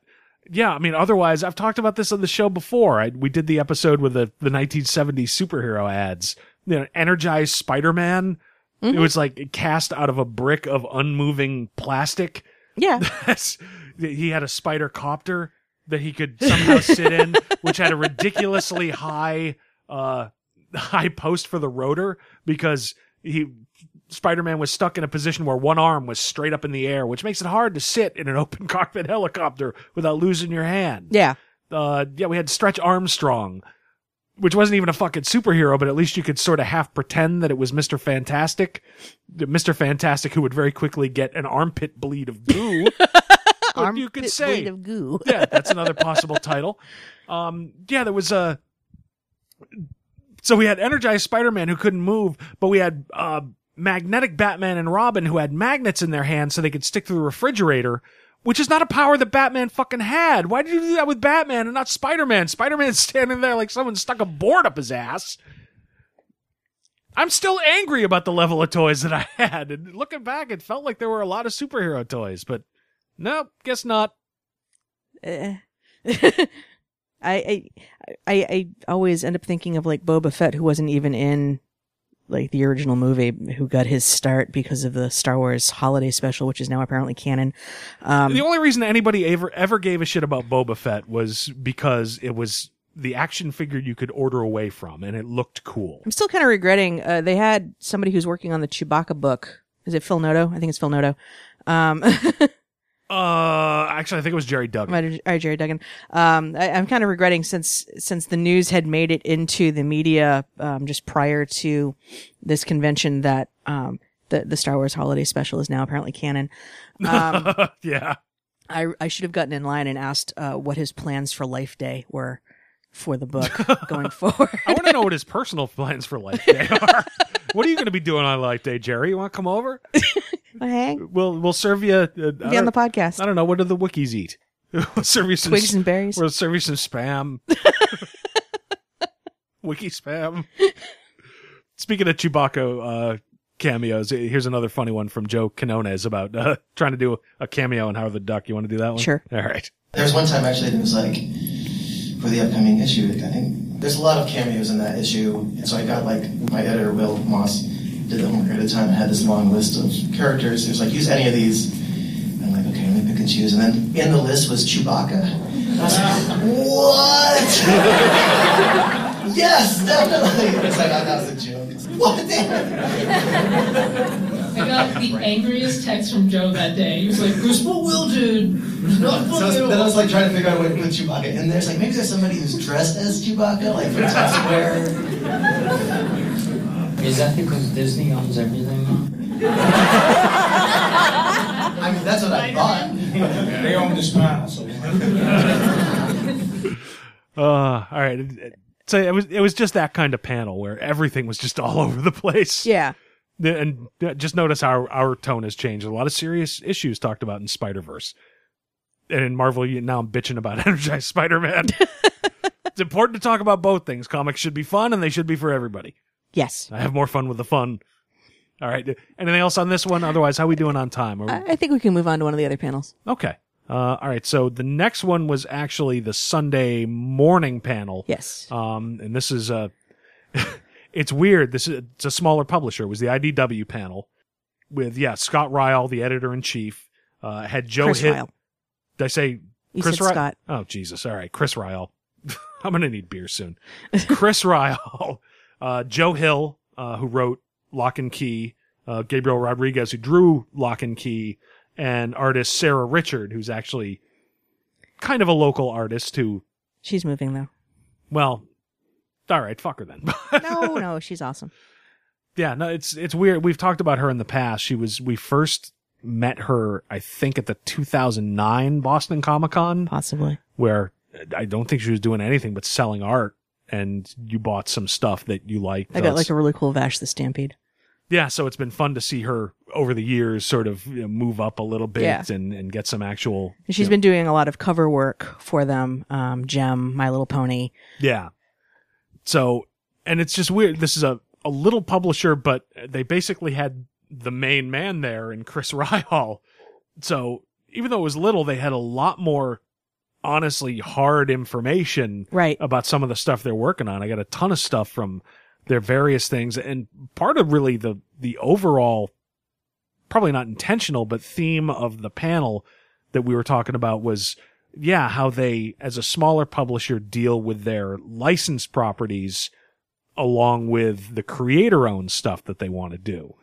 yeah, I mean, otherwise, I've talked about this on the show before. I, we did the episode with the, the 1970s superhero ads. You know, energized Spider-Man. It was like cast out of a brick of unmoving plastic. Yeah. That's, he had a spider copter that he could somehow sit in, which had a ridiculously high, uh, high post for the rotor because he, Spider-Man was stuck in a position where one arm was straight up in the air, which makes it hard to sit in an open cockpit helicopter without losing your hand. Yeah. Uh, yeah, we had Stretch Armstrong, which wasn't even a fucking superhero, but at least you could sort of half pretend that it was Mr. Fantastic. Mr. Fantastic who would very quickly get an armpit bleed of goo. You could say of goo. yeah, that's another possible title. Um, yeah, there was a. So we had energized Spider-Man who couldn't move, but we had uh, magnetic Batman and Robin who had magnets in their hands so they could stick to the refrigerator, which is not a power that Batman fucking had. Why did you do that with Batman and not Spider-Man? Spider-Man's standing there like someone stuck a board up his ass. I'm still angry about the level of toys that I had. And looking back, it felt like there were a lot of superhero toys, but nope, guess not. Eh. I, I I I always end up thinking of like Boba Fett, who wasn't even in like the original movie, who got his start because of the Star Wars Holiday Special, which is now apparently canon. Um, the only reason anybody ever ever gave a shit about Boba Fett was because it was the action figure you could order away from, and it looked cool. I'm still kind of regretting. Uh, they had somebody who's working on the Chewbacca book. Is it Phil Noto? I think it's Phil Noto. Um, Uh, actually, I think it was Gerry Duggan. Might have- right, Gerry Duggan. Um, I, I'm kind of regretting since since the news had made it into the media um, just prior to this convention that um, the the Star Wars Holiday Special is now apparently canon. Um, yeah. I I should have gotten in line and asked uh, what his plans for Life Day were for the book going forward. I want to know what his personal plans for Life Day are. what are you going to be doing on Life Day, Gerry? You want to come over? Hang. We'll we'll serve you. Uh, Be on the podcast. I don't know. What do the Wookiees eat? we'll serve you some Twigs and berries. We'll serve you some spam. Wiki spam. Speaking of Chewbacca uh, cameos, here's another funny one from Joe Quinones about uh, trying to do a cameo in Howard the Duck. You want to do that one? Sure. All right. There was one time actually that was like for the upcoming issue. I think there's a lot of cameos in that issue, and so I got like my editor Will Moss did the homework at a time and had this long list of characters. He was like, use any of these. And I'm like, okay, let me pick and choose. And then in the list was Chewbacca. And I was like, what? yes, definitely. It's like, oh, that was a joke. What? I got the angriest text from Joe that day. He was like, "Guess what Will did? Not So I was- then I was like trying to figure out a way to put Chewbacca in there. It's like maybe there's somebody who's dressed as Chewbacca, like from Times Square. Is that because Disney owns everything now? I mean, that's what I thought. They own this panel, so. Uh, all right. So it was it was just that kind of panel where everything was just all over the place. Yeah. And uh, just notice our our tone has changed. A lot of serious issues talked about in Spider Verse, and in Marvel, you, now I'm bitching about energized Spider Man. it's important to talk about both things. Comics should be fun, and they should be for everybody. Yes. I have more fun with the fun. All right. Anything else on this one? Otherwise, how we doing on time? Are we- I, think we can move on to one of the other panels. Okay. Uh, all right. So the next one was actually the Sunday morning panel. Yes. Um, and this is a, it's weird. This is it's a smaller publisher. It was the IDW panel with yeah Scott Ryall, the editor in chief. Uh, had Joe Chris Hitt. Ryall. Did I say You Chris Ryall? Scott. Oh Jesus! All right, Chris Ryall. I'm gonna need beer soon. Chris Ryall, uh, Joe Hill, uh, who wrote Locke and Key, uh, Gabriel Rodriguez, who drew Locke and Key, and artist Sara Richard, who's actually kind of a local artist who, She's moving though. well, all right, fuck her then. No, no, she's awesome. yeah, no, it's it's weird. We've talked about her in the past. She was we first met her, I think, at the 2009 Boston Comic Con, possibly, where I don't think she was doing anything but selling art, and you bought some stuff that you liked. I got like a really cool Vash the Stampede. yeah, so it's been fun to see her over the years sort of you know, move up a little bit Yeah. and, and get some actual. And she's you know, been doing a lot of cover work for them. Um, Jem, My Little Pony. Yeah. So, and it's just weird. This is a, a little publisher, but they basically had the main man there in Chris Ryall. So even though it was little, they had a lot more honestly hard information right. about some of the stuff they're working on. I got a ton of stuff from their various things and part of really the, the overall, probably not intentional, but theme of the panel that we were talking about was, yeah, how they, as a smaller publisher, deal with their licensed properties along with the creator owned stuff that they want to do.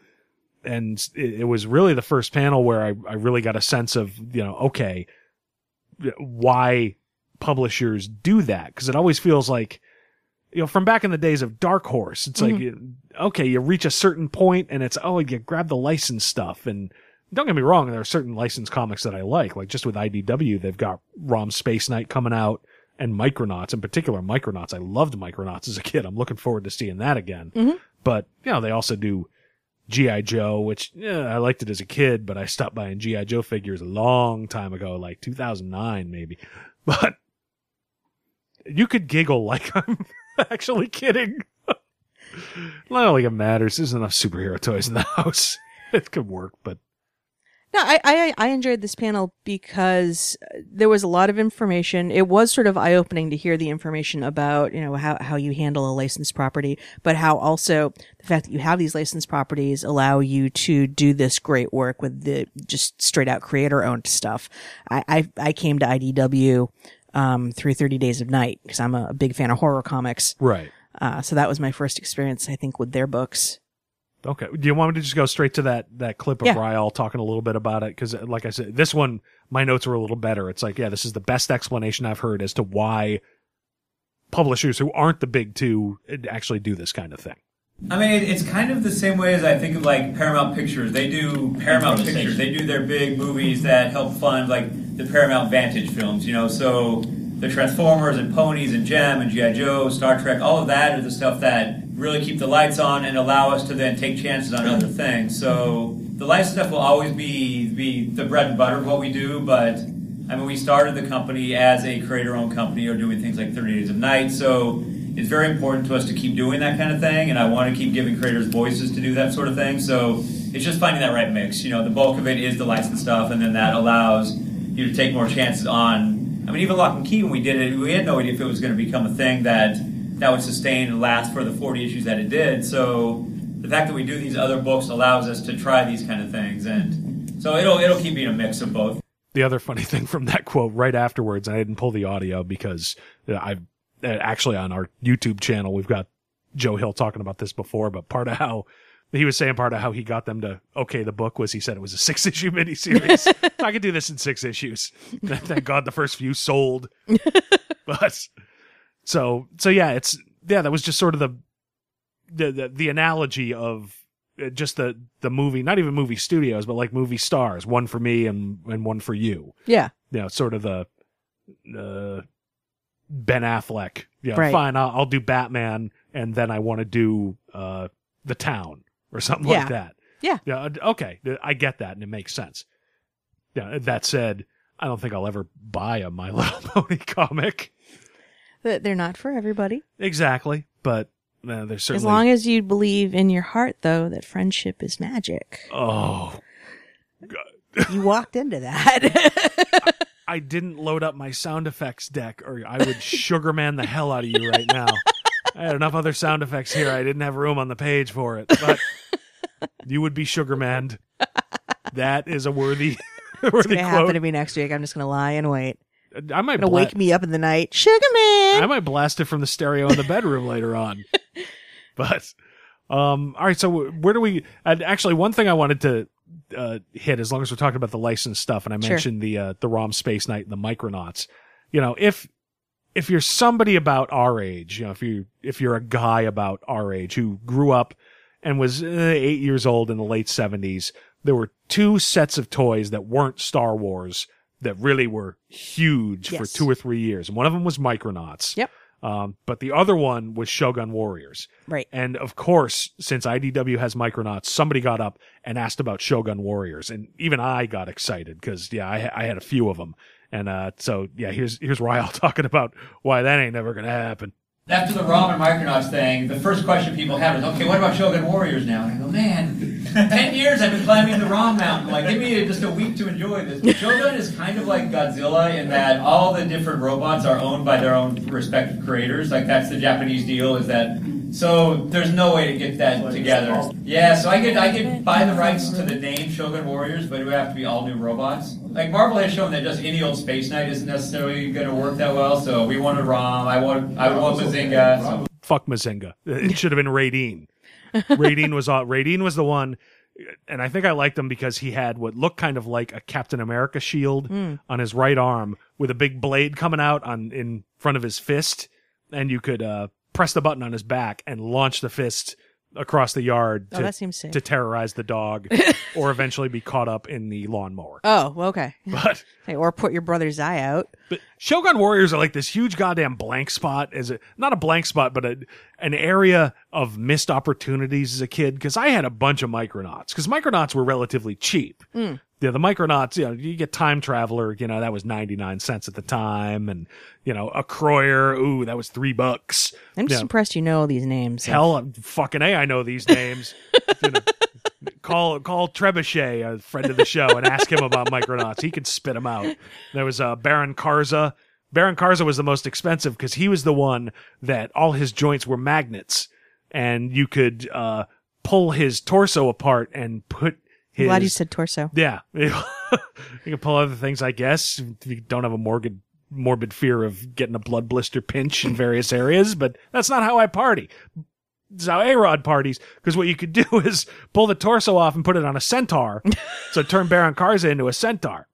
And it, it was really the first panel where I, I really got a sense of, you know, okay, why publishers do that. Cause it always feels like, you know, from back in the days of Dark Horse, it's like, okay, you reach a certain point and it's, oh, you grab the license stuff. And don't get me wrong, there are certain licensed comics that I like. Like just with IDW, they've got ROM Space Knight coming out and Micronauts, in particular Micronauts. I loved Micronauts as a kid. I'm looking forward to seeing that again. Mhm. But, you know, they also do G.I. Joe, which, yeah, I liked it as a kid, but I stopped buying G.I. Joe figures a long time ago, like 2009 maybe. But you could giggle like I'm actually kidding. Not like it matters. There's enough superhero toys in the house. It could work, but No, I, I I enjoyed this panel because there was a lot of information. It was sort of eye opening to hear the information about you know how how you handle a licensed property, but how also the fact that you have these licensed properties allow you to do this great work with the just straight out creator owned stuff. I I, I came to IDW um, through Thirty Days of Night because I'm a big fan of horror comics. Right. Uh, so that was my first experience, I think, with their books. Okay. Do you want me to just go straight to that that clip of Yeah. Ryall talking a little bit about it? Because, like I said, this one my notes were a little better. It's like, yeah, this is the best explanation I've heard as to why publishers who aren't the big two actually do this kind of thing. I mean, it's kind of the same way as I think of like Paramount Pictures. They do Paramount Pictures. They do their big movies that help fund like the Paramount Vantage films. You know, so the Transformers and Ponies and Jem and GI Joe, Star Trek, all of that are the stuff that really keep the lights on and allow us to then take chances on other things. So the light stuff will always be be the bread and butter of what we do, but. I mean, we started the company as a creator-owned company, or doing things like 30 Days of Night. So it's very important to us to keep doing that kind of thing, and I want to keep giving creators voices to do that sort of thing. So it's just finding that right mix. You know, the bulk of it is the licensed stuff, and then that allows you to take more chances on. I mean, even Locke and Key, when we did it, we had no idea if it was going to become a thing that that would sustain and last for the 40 issues that it did. So the fact that we do these other books allows us to try these kind of things, and so it'll it'll keep being a mix of both. The other funny thing from that quote right afterwards, I didn't pull the audio because uh, I've uh, actually on our YouTube channel, we've got Joe Hill talking about this before, but part of how he was saying part of how he got them to okay the book was he said it was a six issue miniseries. I could do this in six issues. Thank God the first few sold. but so so yeah, it's yeah, that was just sort of the the the, the analogy of uh, just the the movie, not even movie studios, but like movie stars, one for me and and one for you. Yeah. You know, sort of the uh, Ben Affleck. Yeah, Right. fine, I'll, I'll do Batman, and then I want to do uh, the Town or something Yeah. like that. Yeah. Yeah. uh, Okay, I get that, and it makes sense. Yeah. That said, I don't think I'll ever buy a My Little Pony comic. They're not for everybody. Exactly, but uh, there's certainly As long as you believe in your heart, though, that friendship is magic. oh. God. You walked into that. I didn't load up my sound effects deck, or I would sugarman the hell out of you right now. I had enough other sound effects here. I didn't have room on the page for it, but you would be sugarmaned. That is a worthy, it's worthy gonna happen quote. to me next week. I'm just gonna lie and wait. I might Gonna bla- wake me up in the night, sugar man. I might blast it from the stereo in the bedroom later on. But um, all right. So where do we? And actually, one thing I wanted to uh, hit, as long as we're talking about the licensed stuff, and I Sure. mentioned the uh, the ROM Space Knight and the Micronauts. You know, if if you're somebody about our age, you know, if you if you're a guy about our age who grew up and was uh, eight years old in the late seventies, there were two sets of toys that weren't Star Wars that really were huge for two or three years, and one of them was Micronauts. Yep. Um, but the other one was Shogun Warriors. Right. And of course, since IDW has Micronauts, somebody got up and asked about Shogun Warriors, and even I got excited because yeah, I, I had a few of them, and uh, so yeah, here's here's Ryall talking about why that ain't never gonna happen. After the ROM and Micronauts thing, the first question people have is, okay, what about Shogun Warriors now? And I go, man, 10 years I've been climbing the ROM mountain. Like, give me just a week to enjoy this. Shogun is kind of like Godzilla in that all the different robots are owned by their own respective creators. Like, that's the Japanese deal, is that. So, there's no way to get that together. Yeah, so I could, I could buy the rights to the name Shogun Warriors, but it would have to be all new robots. Like, Marvel has shown that just any old Space Knight isn't necessarily going to work that well, so we wanted ROM, I want, I would want Mazinga. So Fuck Mazinga. It should have been Raydeen. Raydeen was all, Raydeen was the one, and I think I liked him because he had what looked kind of like a Captain America shield Mm. on his right arm with a big blade coming out on in front of his fist, and you could uh, press the button on his back and launch the fist across the yard Oh, to, that seems safe. to terrorize the dog or eventually be caught up in the lawnmower. Oh, okay. But Hey, or put your brother's eye out. but Shogun Warriors are like this huge goddamn blank spot as a not a blank spot, but a, an area of missed opportunities as a kid. Because I had a bunch of Micronauts because Micronauts were relatively cheap. Hmm. Yeah, the Micronauts, you know, you get Time Traveler, you know, that was 99 cents at the time. And, you know, Acroyear, ooh, that was three bucks. I'm just impressed you know all these names. Hell, I'm fucking A, I know these names. You know, call call Trebuchet, a friend of the show, and ask him about Micronauts. He could spit them out. There was uh, Baron Karza. Baron Karza was the most expensive because he was the one that all his joints were magnets, and you could uh, pull his torso apart and put his. Glad you said torso. Yeah, you can pull other things, I guess. If you don't have a morbid morbid fear of getting a blood blister pinch in various areas, but that's not how I party. It's how A-Rod parties, because what you could do is pull the torso off and put it on a centaur. so turn Baron Karza into a centaur.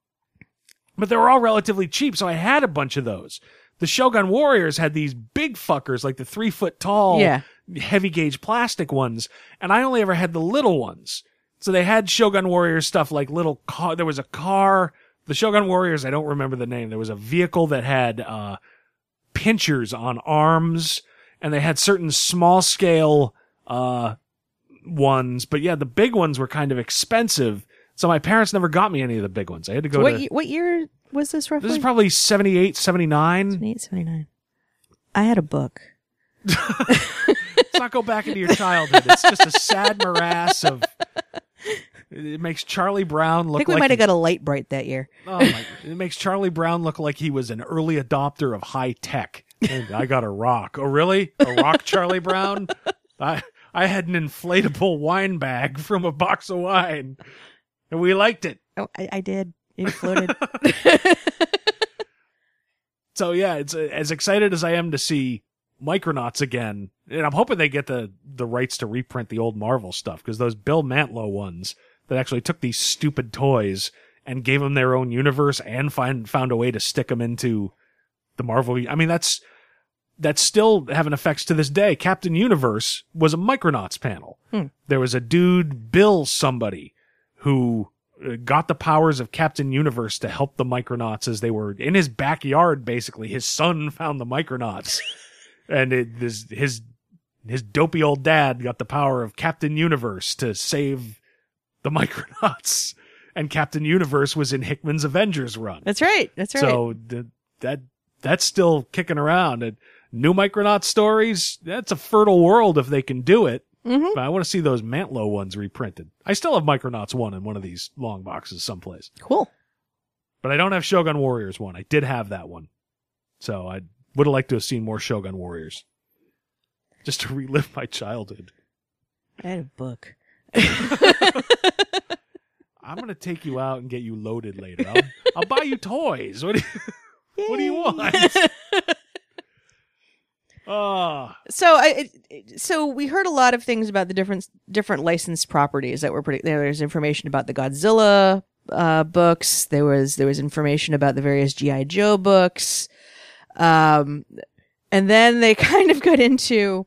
But they were all relatively cheap, so I had a bunch of those. The Shogun Warriors had these big fuckers, like the three foot tall, Yeah. heavy gauge plastic ones, and I only ever had the little ones. So they had Shogun Warriors stuff like little car. There was a car. The Shogun Warriors, I don't remember the name. There was a vehicle that had uh, pinchers on arms, and they had certain small scale uh, ones. But yeah, the big ones were kind of expensive. So my parents never got me any of the big ones. I had to go what, to. what year was this roughly? This is probably 78, 79. 78, 79. I had a book. Let's not go back into your childhood. It's just a sad morass of. It makes Charlie Brown look. I think we like might have got a light bright that year. Oh my! It makes Charlie Brown look like he was an early adopter of high tech. And I got a rock. Oh, really? A rock, Charlie Brown? I I had an inflatable wine bag from a box of wine, and we liked it. Oh, I, I did. It floated. So yeah, it's uh, as excited as I am to see Micronauts again, and I'm hoping they get the the rights to reprint the old Marvel stuff because those Bill Mantlo ones that actually took these stupid toys and gave them their own universe and find found a way to stick them into the Marvel. I mean, that's that's still having effects to this day. Captain Universe was a Micronauts panel. Hmm. There was a dude, Bill somebody, who uh, got the powers of Captain Universe to help the Micronauts as they were in his backyard. Basically, his son found the Micronauts, and it, his his his dopey old dad got the power of Captain Universe to save the Micronauts. And Captain Universe was in Hickman's Avengers run. That's right. That's right. So th- that that's still kicking around. And new Micronaut stories, that's a fertile world if they can do it. Mhm. But I want to see those Mantlo ones reprinted. I still have Micronauts one in one of these long boxes someplace. Cool. But I don't have Shogun Warriors one. I did have that one. So I would have liked to have seen more Shogun Warriors. Just to relive my childhood. I had a book. I'm gonna take you out and get you loaded later. I'll, I'll buy you toys. What do you, what do you want? Oh, So I, so we heard a lot of things about the different different licensed properties that were pretty. There was information about the Godzilla uh, books. There was there was information about the various GI Joe books. Um, and then they kind of got into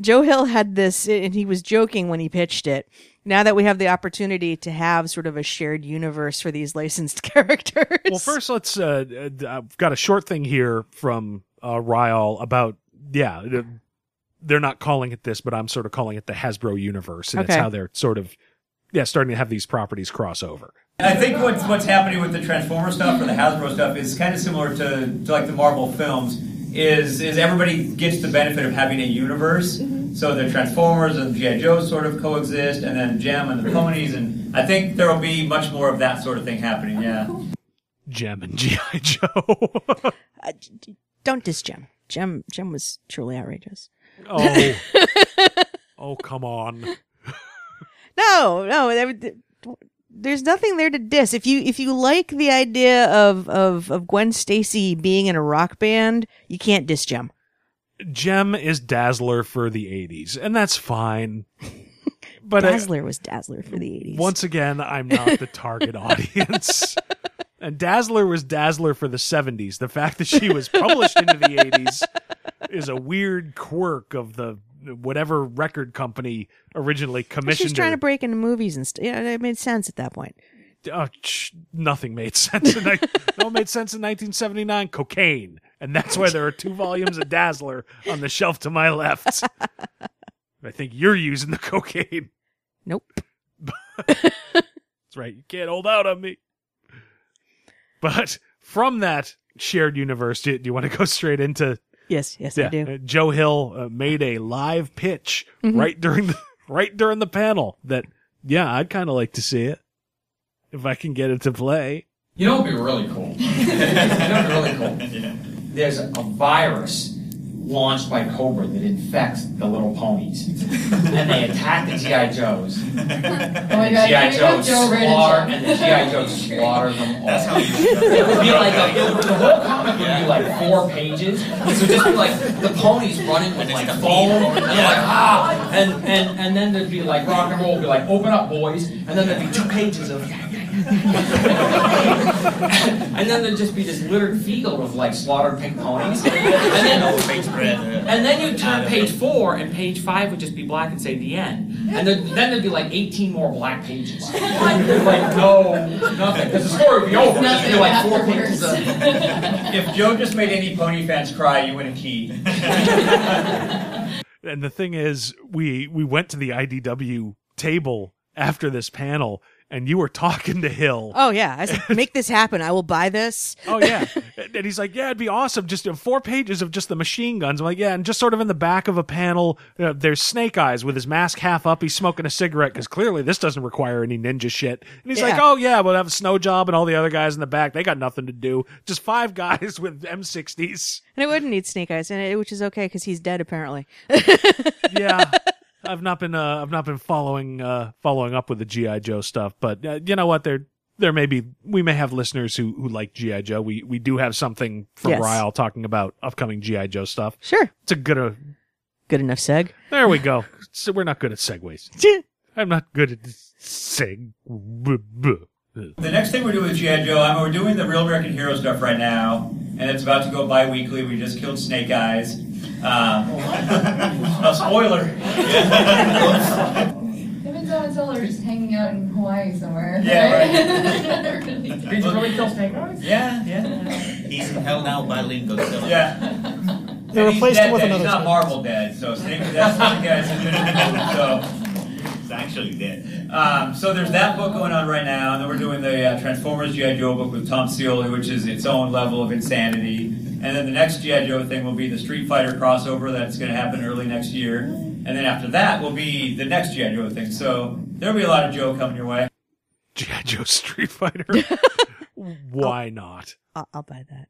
Joe Hill had this, and he was joking when he pitched it. Now that we have the opportunity to have sort of a shared universe for these licensed characters. Well, first let's. Uh, uh, I've got a short thing here from uh, Ryall about yeah, they're- they're not calling it this, but I'm sort of calling it the Hasbro universe, and it's how they're sort of yeah starting to have these properties cross over. I think what's what's happening with the Transformer stuff or the Hasbro stuff is kind of similar to, to like the Marvel films. Is is everybody gets the benefit of having a universe? Mm-hmm. So the Transformers and GI Joe sort of coexist, and then Jem and the mm-hmm. ponies, and I think there will be much more of that sort of thing happening. Yeah. Oh, Jem and GI Joe. Uh, don't diss Jem. Jem Jem was truly outrageous. Oh, oh, come on. No, no, there- there's nothing there to diss. If you if you like the idea of of of Gwen Stacy being in a rock band, you can't diss Jem. Jem is Dazzler for the '80s, and that's fine. But I- Dazzler was Dazzler for the 80s. once again, I'm not the target audience. And Dazzler was Dazzler for the 70s. The fact that she was published into the 80s is a weird quirk of the whatever record company originally commissioned She's trying her. to break into movies and stuff. Yeah, it made sense at that point. Oh, sh- nothing made sense. In, no, made sense in 1979. Cocaine, and that's why there are two volumes of Dazzler on the shelf to my left. I think you're using the cocaine. Nope. that's right. You can't hold out on me. But from that shared universe, do, do you want to go straight into? Yes, yes, I do. uh, Joe Hill uh, made a live pitch Mhm. right during the right during the panel. That yeah, I'd kind of like to see it if I can get it to play. You know what would be really cool? you know what would be really cool? There's a virus launched by Cobra that infects the little ponies. and they attack the G.I. Joes. Oh and my the God, G.I. here we go, Joes Joe Reddit. slaughter, and the G.I. Joes slaughter them all. That's how It would be like, a, it would- the whole comic would be like four pages. It would just be like the ponies running with like foam, and they're like, ah! And, and, and then there'd be like rock and roll would be like, open up, boys. And then there'd be two pages of and then there'd just be this littered field of like slaughtered pink ponies. And then, uh, and then you'd turn page four, and page five would just be black and say the end. And then, then there'd be like 18 more black pages. like, no, nothing. Because the story would be over. It'd just be like four pages of. If Joe just made any pony fans cry, you win a key. And the thing is, we we went to the IDW table after this panel, and you were talking to Hill. Oh yeah, I said, make this happen. I will buy this. Oh yeah, and he's like, yeah, it'd be awesome. Just four pages of just the machine guns. I'm like, yeah, and just sort of in the back of a panel, uh, there's Snake Eyes with his mask half up. He's smoking a cigarette because clearly this doesn't require any ninja shit. And he's like, oh yeah, we'll have a snow job and all the other guys in the back. They got nothing to do. Just five guys with M60s. And it wouldn't need Snake Eyes in it, which is okay because he's dead apparently. yeah. I've not been uh, I've not been following uh, following up with the GI Joe stuff, but uh, you know what? There there may be we may have listeners who who like GI Joe. We we do have something from Yes. Ryall talking about upcoming GI Joe stuff. Sure, it's a good uh, good enough seg. There we go. So we're not good at segues. I'm not good at seg. The next thing we're doing with G.I. Joe, I mean, we're doing the Real American Hero stuff right now, and it's about to go bi weekly. We just killed Snake Eyes. Um, a spoiler. Him and Donatello are just hanging out in Hawaii somewhere. Yeah, right. Did you really kill Snake Eyes? Yeah, yeah. He's held out by Lingo. Yeah. They And replaced dead, him with dead. another He's not Marvel dead, so Snake, that Snake Eyes has been so. He's actually did. Um, so there's that book going on right now, and then we're doing the uh, Transformers GI Joe book with Tom Scioli, which is its own level of insanity. And then the next GI Joe thing will be the Street Fighter crossover that's going to happen early next year. And then after that will be the next GI Joe thing. So there'll be a lot of Joe coming your way. GI Joe Street Fighter. Why not? I'll, I'll buy that.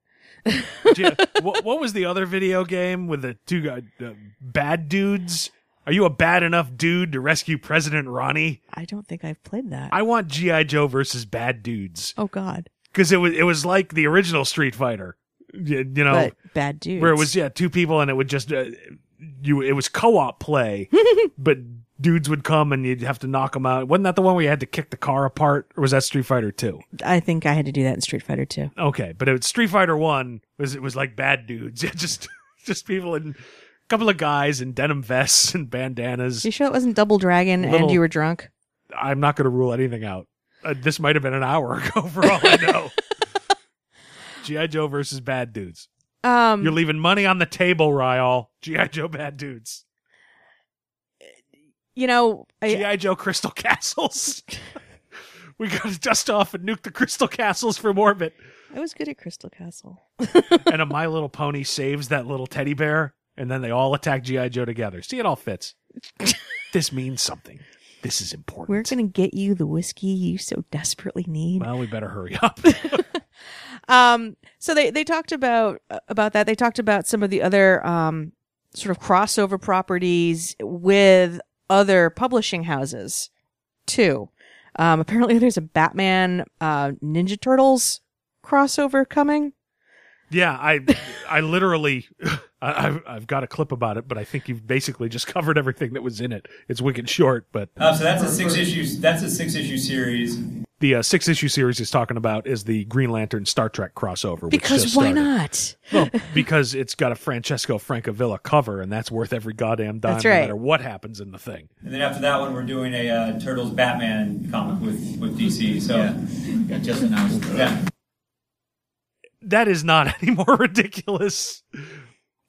G- what, what was the other video game with the two guy, uh, bad dudes? Are you a bad enough dude to rescue President Ronnie? I don't think I've played that. I want GI Joe versus bad dudes Oh God, because it was it was like the original Street Fighter. You, you know, but bad dudes. where it was yeah two people and it would just uh, you it was co-op play, but dudes would come and you'd have to knock them out. Wasn't that the one where you had to kick the car apart, or was that Street Fighter Two? I think I had to do that in Street Fighter too. Okay, but it was Street Fighter One was it was like bad dudes, Yeah, just just people in a couple of guys in denim vests and bandanas. You sure it wasn't Double Dragon and you were drunk? I'm not going to rule anything out. Uh, this might have been an hour ago for all I know. GI Joe versus bad dudes. Um, You're leaving money on the table, Ryall. GI Joe bad dudes. you know, I, GI Joe crystal castles. we got to dust off and nuke the crystal castles from orbit. I was good at Crystal Castle. and a My Little Pony saves that little teddy bear, and then they all attack GI Joe together. See, it all fits. this means something. This is important. We're gonna get you the whiskey you so desperately need. Well, we better hurry up. Um, so they they talked about about that. They talked about some of the other um sort of crossover properties with other publishing houses too. Um, apparently there's a Batman uh Ninja Turtles crossover coming. Yeah, I I literally I, I've I've got a clip about it, but I think you've basically just covered everything that was in it. It's wicked short, but Oh, so that's a six issue. That's a six issue series. the uh, six issue series he's talking about is the Green Lantern Star Trek crossover. Because just why started. not? well, because it's got a Francesco Francavilla cover, and that's worth every goddamn dime, That's no matter what happens in the thing. And then after that one, we're doing a uh, Turtles Batman comic with, with DC. So yeah, just announced. Yeah. That is not any more ridiculous than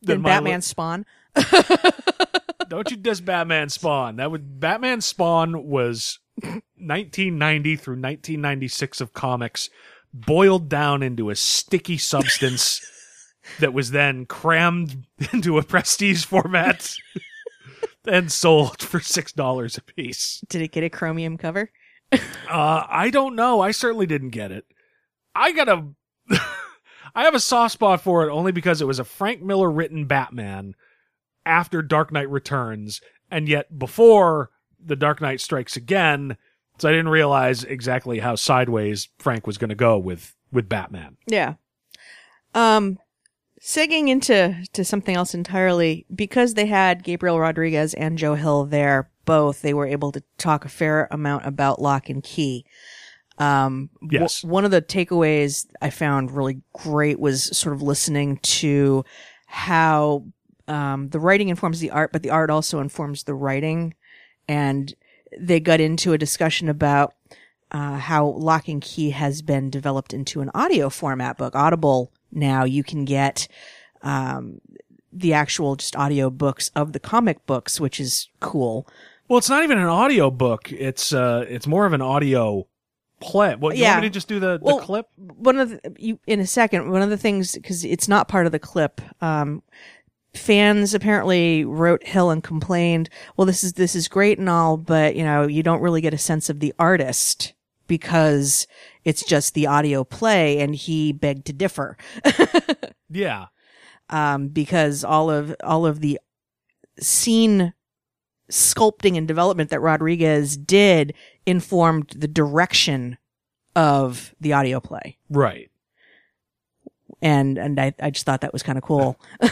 Then my Batman li- Spawn. Don't you diss Batman Spawn? That would Batman Spawn was 1990 through 1996 of comics boiled down into a sticky substance that was then crammed into a prestige format and sold for six dollars a piece. Did it get a chromium cover? Uh, I don't know. I certainly didn't get it. I got a. I have a soft spot for it only because it was a Frank Miller written Batman after Dark Knight Returns, and yet before the Dark Knight Strikes Again. So I didn't realize exactly how sideways Frank was going to go with with Batman. Yeah. Um, segging into to something else entirely, because they had Gabriel Rodriguez and Joe Hill there, both they were able to talk a fair amount about Locke and Key. Um, w- Yes. one of the takeaways I found really great was sort of listening to how um, the writing informs the art, but the art also informs the writing. And they got into a discussion about uh, how Locke and Key has been developed into an audio format book. Audible now you can get um, the actual just audio books of the comic books, which is cool. Well, it's not even an audio book. It's uh, it's more of an audio play. Well, you Yeah. want me to just do the, the Well, clip? One of the, you in a second. One of the things because it's not part of the clip. Um, fans apparently wrote Hill and complained. Well, this is this is great and all, but you know you don't really get a sense of the artist because it's just the audio play, and he begged to differ. Yeah. um, because all of all of the scene sculpting and development that Rodriguez did informed the direction of the audio play. Right. And and I, I just thought that was kind of cool.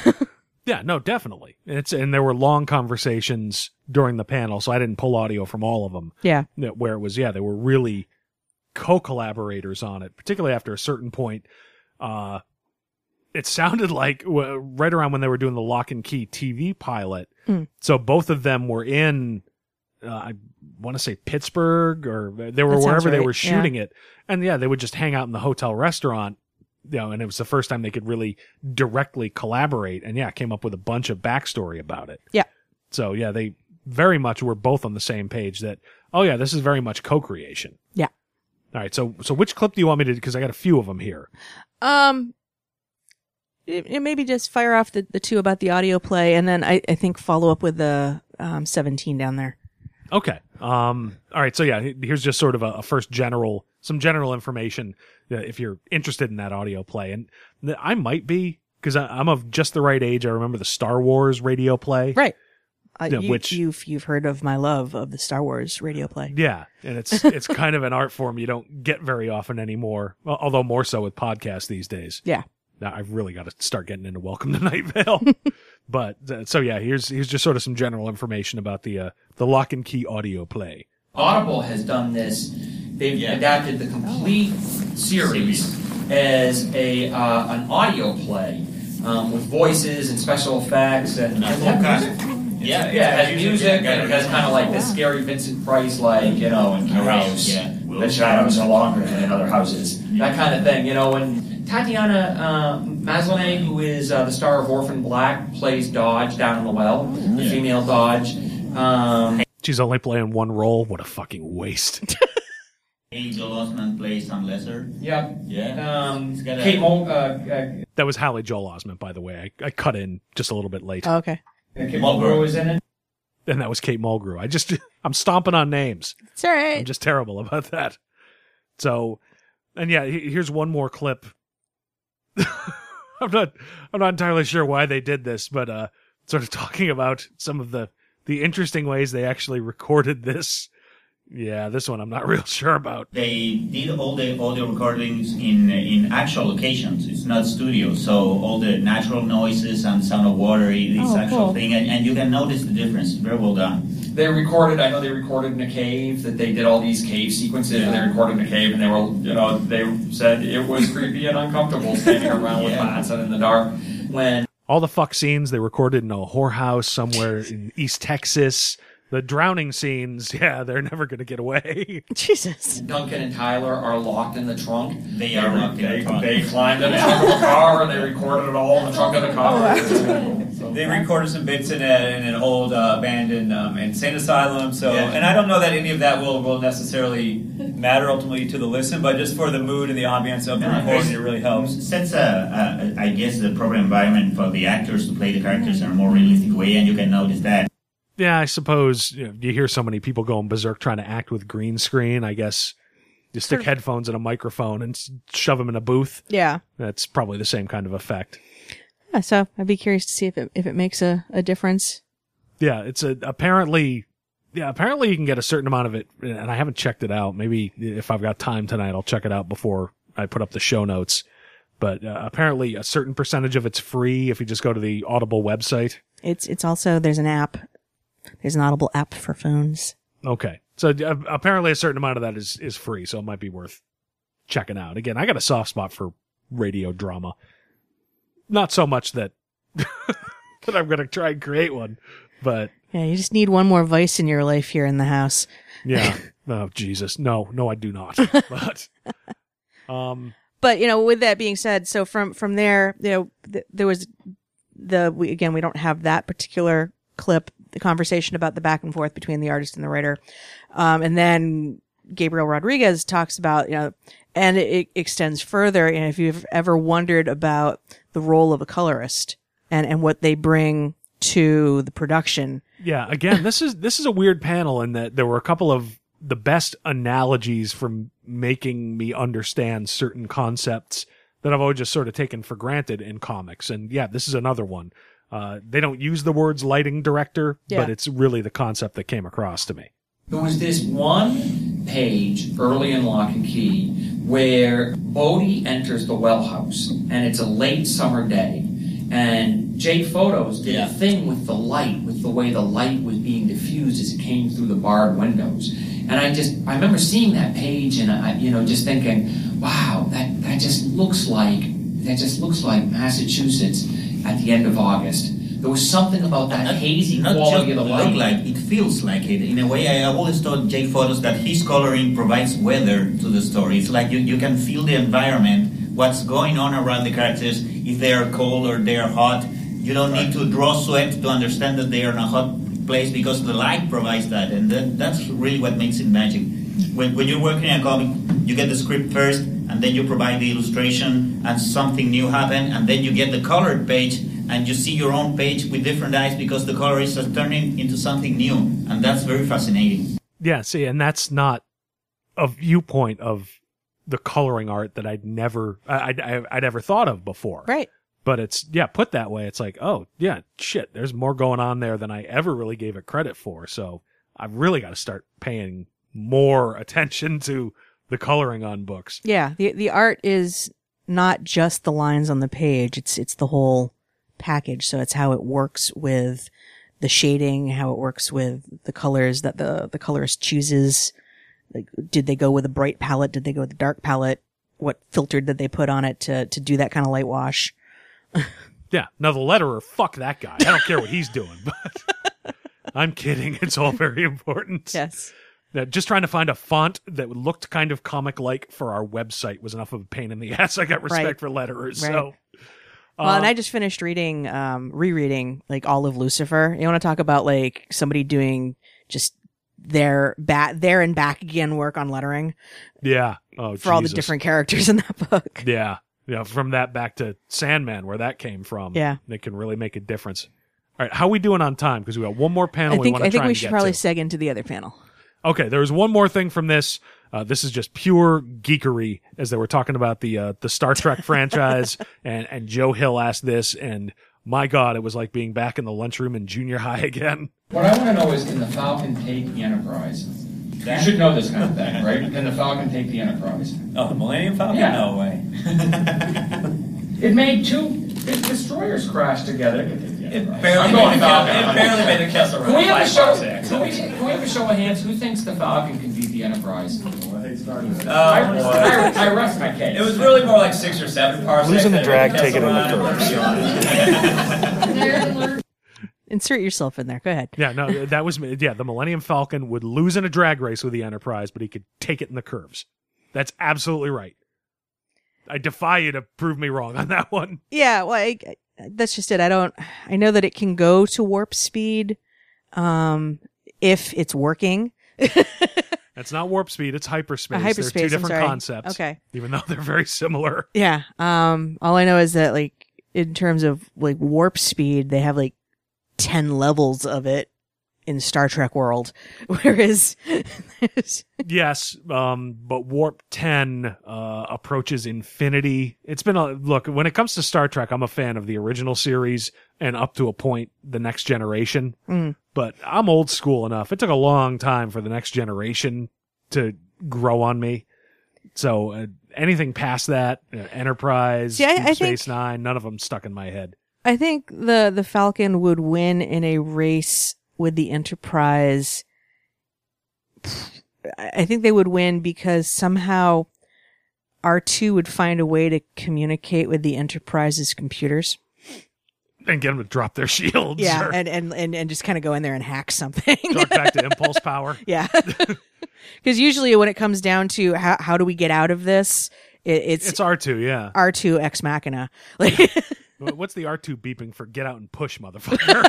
Yeah, no, definitely. It's and there were long conversations during the panel, so I didn't pull audio from all of them. Yeah. where it was yeah, they were really co-collaborators on it, particularly after a certain point. Uh, it sounded like w- right around when they were doing the Locke and Key TV pilot. Mm. So both of them were in. Uh, I want to say Pittsburgh or they were wherever they right, were yeah. shooting it, and yeah, they would just hang out in the hotel restaurant you know, and it was the first time they could really directly collaborate and yeah, came up with a bunch of backstory about it. Yeah. So yeah, they very much were both on the same page that, oh yeah, this is very much co-creation. Yeah. All right. So, so which clip do you want me to, cause I got a few of them here. Um, it, it maybe just fire off the, the two about the audio play, and then I, I think follow up with the um, seventeen down there. Okay. Um, all right. So yeah, here's just sort of a, a first general, some general information uh, if you're interested in that audio play. And th- I might be, cause I, I'm of just the right age. I remember the Star Wars radio play. Right. Uh, you, which- you've you've heard of my love of the Star Wars radio play. Yeah, and it's it's kind of an art form you don't get very often anymore. Although more so with podcasts these days. Yeah. Now I've really got to start getting into Welcome to Night Vale. but uh, so yeah, here's here's just sort of some general information about the uh, the Locke and Key audio play. Audible has done this. They've adapted the complete series as a uh, an audio play um, with voices and special effects and, and Yeah, yeah, it has music and it has kind of like this scary Vincent Price like you know in a house. Yeah. The shadows are longer than in other houses. That kind of thing, you know. And Tatiana uh, Maslany, who is uh, the star of Orphan Black, plays Dodge down in the well, the female Dodge. Um, She's only playing one role. What a fucking waste. Angel Osman plays Sam Lesser. Yep. Yeah. Um, He's got a- Kate Mol- uh, uh, that was Haley Joel Osment, by the way. I, I cut in just a little bit late. Oh, okay. Kate Mulgrew was in it. and that was Kate Mulgrew. I just I'm stomping on names. It's all right. I'm just terrible about that. So, and yeah, here's one more clip. I'm not I'm not entirely sure why they did this, but uh, sort of talking about some of the the interesting ways they actually recorded this. Yeah, this one I'm not real sure about. They did all the audio recordings in in actual locations. It's not studio, so all the natural noises and sound of water is Oh, actual cool. thing, and, and you can notice the difference. Very well done. They recorded. I know they recorded in a cave. That they did all these cave sequences. And they recorded in a cave, and they were, you know, they said it was creepy and uncomfortable standing around with bats and in the dark. When All the fuck scenes they recorded in a whorehouse somewhere in East Texas. The drowning scenes, yeah, they're never going to get away. Jesus. Duncan and Tyler are locked in the trunk, They are locked in they, the trunk. They climbed in the trunk of a car and they recorded it all in the trunk of the car. They recorded some bits in, a, in an old uh, abandoned um, insane asylum. So, and I don't know that any of that will, will necessarily matter ultimately to the listen, but just for the mood and the ambiance of the Yeah, recording, it really helps. Sets a, a, I guess, the proper environment for the actors to play the characters in a more realistic way, and you can notice that. Yeah, I suppose you, know, you hear so many people going berserk trying to act with green screen. I guess you stick of- headphones and a microphone and shove them in a booth. Yeah. That's probably the same kind of effect. Yeah, so I'd be curious to see if it if it makes a, a difference. Yeah, it's a apparently. Yeah, apparently you can get a certain amount of it, and I haven't checked it out. Maybe if I've got time tonight, I'll check it out before I put up the show notes. But uh, apparently, a certain percentage of it's free if you just go to the Audible website. It's it's also there's an app. There's an Audible app for phones. Okay, so uh, apparently a certain amount of that is is free, so it might be worth checking out. Again, I got a soft spot for radio drama. Not so much that that I'm going to try and create one, but Yeah, you just need one more vice in your life here in the house. yeah. oh Jesus, no, no, I do not. But um, But you know, with that being said, so from from there, you know, th- there was the we again we don't have that particular clip, the conversation about the back and forth between the artist and the writer, um, and then Gabriel Rodriguez talks about you know, and it, extends further. And if you've ever wondered about the role of a colorist and and what they bring to the production, Yeah, again, this is this is a weird panel in that there were a couple of the best analogies from making me understand certain concepts that I've always just sort of taken for granted in comics. And yeah, this is another one. Uh, they don't use the words lighting director, Yeah. but it's really the concept that came across to me. There was this one page early in Locke and Key where Bode enters the well house, and it's a late summer day. And Jay Fotos did a thing with the light, with the way the light was being diffused as it came through the barred windows. And I just, I remember seeing that page and I, you know, just thinking, wow, that, that just looks like, that just looks like Massachusetts at the end of August. There was something about that hazy Not quality just of the look light. like it feels like it. In a way, I always thought Jay Fotos that his coloring provides weather to the story. It's like you, you can feel the environment, what's going on around the characters, if they are cold or they are hot. You don't need to draw sweat to understand that they are in a hot place because the light provides that, and then that's really what makes it magic. When, when you're working in a comic, you get the script first, and then you provide the illustration, and something new happen, and then you get the colored page, and you see your own page with different eyes because the colorist is just turning into something new, and that's very fascinating. Yeah, see, and that's not a viewpoint of the coloring art that I'd never, I, I'd, I'd ever thought of before. Right. But it's, yeah, put that way, it's like, oh, yeah, shit, there's more going on there than I ever really gave it credit for. So I've really got to start paying more attention to the coloring on books. Yeah, the the art is not just the lines on the page. It's it's the whole package. So it's how it works with the shading, how it works with the colors that the the colorist chooses. Like, did they go with a bright palette? Did they go with a dark palette? What filter did they put on it to to do that kind of light wash? Yeah, now the letterer, fuck that guy. I don't care what he's doing, but I'm kidding. It's all very important. Yes. Uh, just trying to find a font that looked kind of comic like for our website was enough of a pain in the ass. I got respect Right. for letterers. Right. So, Well, uh, and I just finished reading, um, rereading like all of Lucifer. You want to talk about like somebody doing just their bat, there and back again work on lettering yeah. Oh, for all the different characters in that book. Yeah. Yeah. From that back to Sandman, where that came from. Yeah. It can really make a difference. All right. How are we doing on time? Because we got one more panel I we think to I think we should probably to. seg into the other panel. Okay, there was one more thing from this. Uh, this is just pure geekery, as they were talking about the uh, the Star Trek franchise, and and Joe Hill asked this, and my God, it was like being back in the lunchroom in junior high again. What I want to know is, can the Falcon take the Enterprise? You should know this kind of thing, right? Can the Falcon take the Enterprise? Oh, the Millennium Falcon? Yeah. No way. It made two destroyers crash together. It barely I'm going made the Falcon. Kel- it barely made the Kessel Can we have a show? Can we, can we have a show of hands? Who thinks the Falcon can beat the Enterprise? Oh, I. Oh, I, I rest my case. It was really more like six or seven parsecs. Losing the drag, Kessel taking in the Run. Insert yourself in there. Go ahead. Yeah, no, that was yeah. The Millennium Falcon would lose in a drag race with the Enterprise, but he could take it in the curves. That's absolutely right. I defy you to prove me wrong on that one. Yeah, well, I, I- that's just it. I don't. I know that it can go to warp speed, um, if it's working. That's not warp speed; it's hyperspace. Hyperspace, They're I'm two different sorry. concepts. Okay. even though they're very similar. Yeah. Um. All I know is that like in terms of like warp speed, they have like ten levels of it in Star Trek world, whereas yes, um, but Warp 10 uh, approaches infinity. It's been a look when it comes to Star Trek. I'm a fan of the original series and up to a point, the next generation. Mm. But I'm old school enough. It took a long time for the next generation to grow on me. So uh, anything past that, uh, Enterprise, See, I- I Space think- Nine, none of them stuck in my head. I think the the Falcon would win in a race with the Enterprise. I think they would win because somehow R2 would find a way to communicate with the Enterprise's computers. And get them to drop their shields. Yeah, or and, and, and, and just kind of go in there and hack something. talk back to impulse power. yeah. Because usually when it comes down to how, how do we get out of this, it, it's It's R2, yeah. R2 ex machina. Like, What's the R2 beeping for get out and push, motherfucker?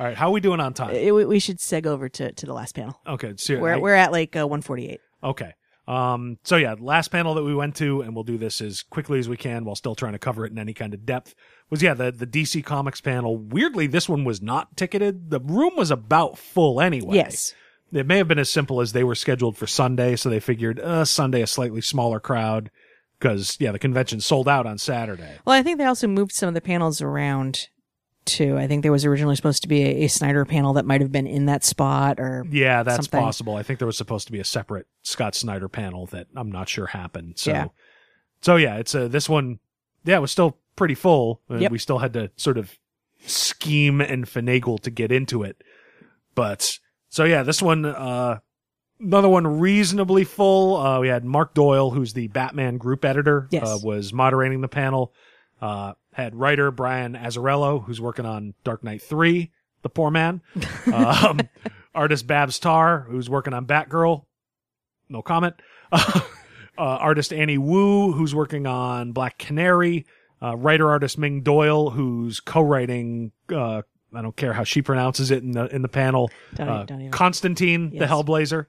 All right, how are we doing on time? it- we we should seg over to, to the last panel. Okay, so We're, I- we're at like uh, 148. Okay. Um, so yeah, last panel that we went to, and we'll do this as quickly as we can while still trying to cover it in any kind of depth, was yeah, the, the DC Comics panel. Weirdly, this one was not ticketed. The room was about full anyway. Yes. It may have been as simple as they were scheduled for Sunday, so they figured, uh, Sunday a slightly smaller crowd. Because, yeah, the convention sold out on Saturday. Well, I think they also moved some of the panels around too. I think there was originally supposed to be a, a Snyder panel that might have been in that spot or Yeah, that's something. possible. I think there was supposed to be a separate Scott Snyder panel that I'm not sure happened. So, Yeah. so yeah, it's uh, this one. Yeah, it was still pretty full. Uh, Yep. We still had to sort of scheme and finagle to get into it. But so yeah, this one, uh, another one reasonably full. Uh, we had Mark Doyle, who's the Batman group editor, Yes. uh, was moderating the panel. Uh, had writer Brian Azzarello, who's working on Dark Knight 3, the poor man. um, artist Babs Tarr, who's working on Batgirl. No comment. uh, artist Annie Wu, who's working on Black Canary. Uh, writer artist Ming Doyle, who's co-writing. Uh, I don't care how she pronounces it in the in the panel. Don't- uh, don't Constantine, the Hellblazer.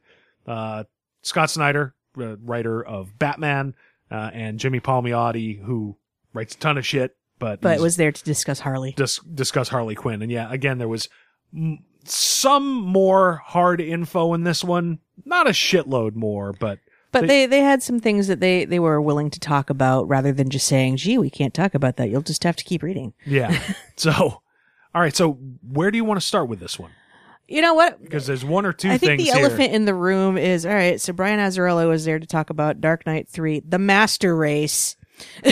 Uh, Scott Snyder, uh, writer of Batman, uh, and Jimmy Palmiotti, who writes a ton of shit, but but was there to discuss Harley. dis- discuss Harley Quinn. And yeah, again, there was m- some more hard info in this one. Not a shitload more, but But they, they had some things that they, they were willing to talk about rather than just saying, gee, we can't talk about that. You'll just have to keep reading. yeah. so, all right. So where do you want to start with this one? You know what? Because there's one or two I think things the here. elephant in the room is all right. So Brian Azzarello was there to talk about Dark Knight 3, the master race.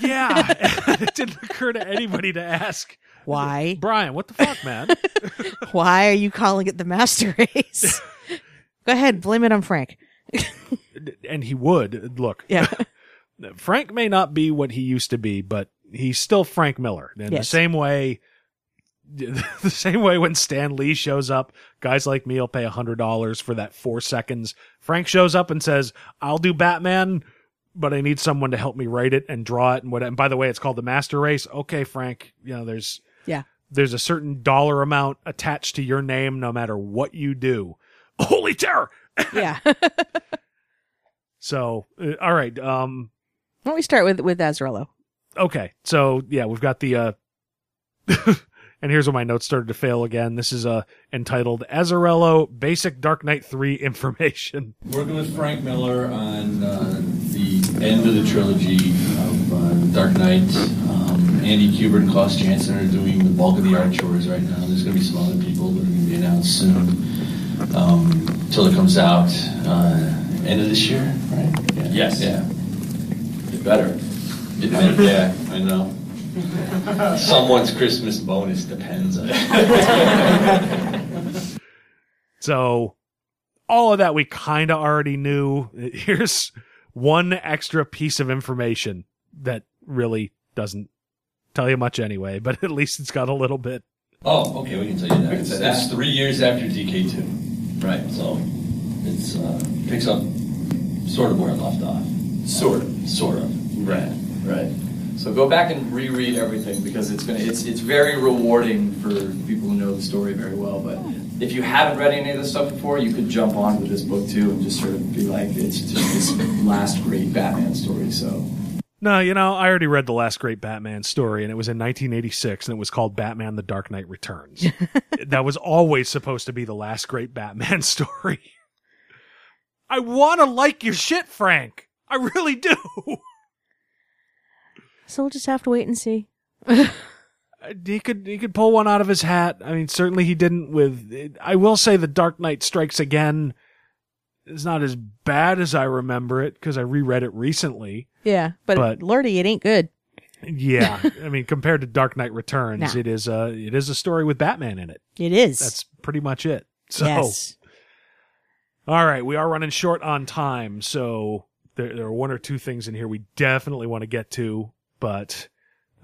yeah. it didn't occur to anybody to ask. Why? Brian, what the fuck, man? Why are you calling it the master race? Go ahead, blame it on Frank. and he would. Look. Yeah. Frank may not be what he used to be, but he's still Frank Miller. In the same way, the same way when Stan Lee shows up, guys like me will pay a hundred dollars for that four seconds. Frank shows up and says, "I'll do Batman." But I need someone to help me write it and draw it and what. And by the way, it's called the Master Race. Okay, Frank. You know, there's Yeah. there's a certain dollar amount attached to your name no matter what you do. Holy terror! Yeah. So, uh, all right. Um, Why don't we start with with Azzarello? okay. So yeah, we've got the, uh, and here's where my notes started to fail again. This is, uh, entitled Azzarello Basic Dark Knight 3 Information. Working with Frank Miller on uh, the end of the trilogy of uh, Dark Knight. Um, Andy Kubert and Klaus Janson are doing the bulk of the art chores right now. There's going to be some other people that are going to be announced soon. Um, till it comes out uh, end of this year, right? Yeah. Yes. Yeah. Get better. Get better. yeah, I know. Someone's Christmas bonus depends on it. So all of that we kind of already knew. Here's one extra piece of information that really doesn't tell you much anyway, but at least it's got a little bit. Oh, okay, we can tell you that. We can It's, say three years after DK2. Right. So it uh, picks up sort of where it left off. Sort of. Sort of. Right, right. So go back and reread everything because it's gonna it's it's very rewarding for people who know the story very well. But if you haven't read any of this stuff before, you could jump on with this book too and just sort of be like, it's just this last great Batman story. So No, you know, I already read the last great Batman story, and it was in 1986, and it was called Batman: The Dark Knight Returns. that was always supposed to be the last great Batman story. I want to like your shit, Frank. I really do. So we'll just have to wait and see. he could he could pull one out of his hat. I mean, certainly he didn't with. I will say, The Dark Knight Strikes Again is not as bad as I remember it because I reread it recently. Yeah, but, But- Lordy, it ain't good. Yeah, I mean, compared to Dark Knight Returns, Nah. it is a it is a story with Batman in it. It is. That's pretty much it. So, Yes. all right, we are running short on time, so there, there are one or two things in here we definitely want to get to, but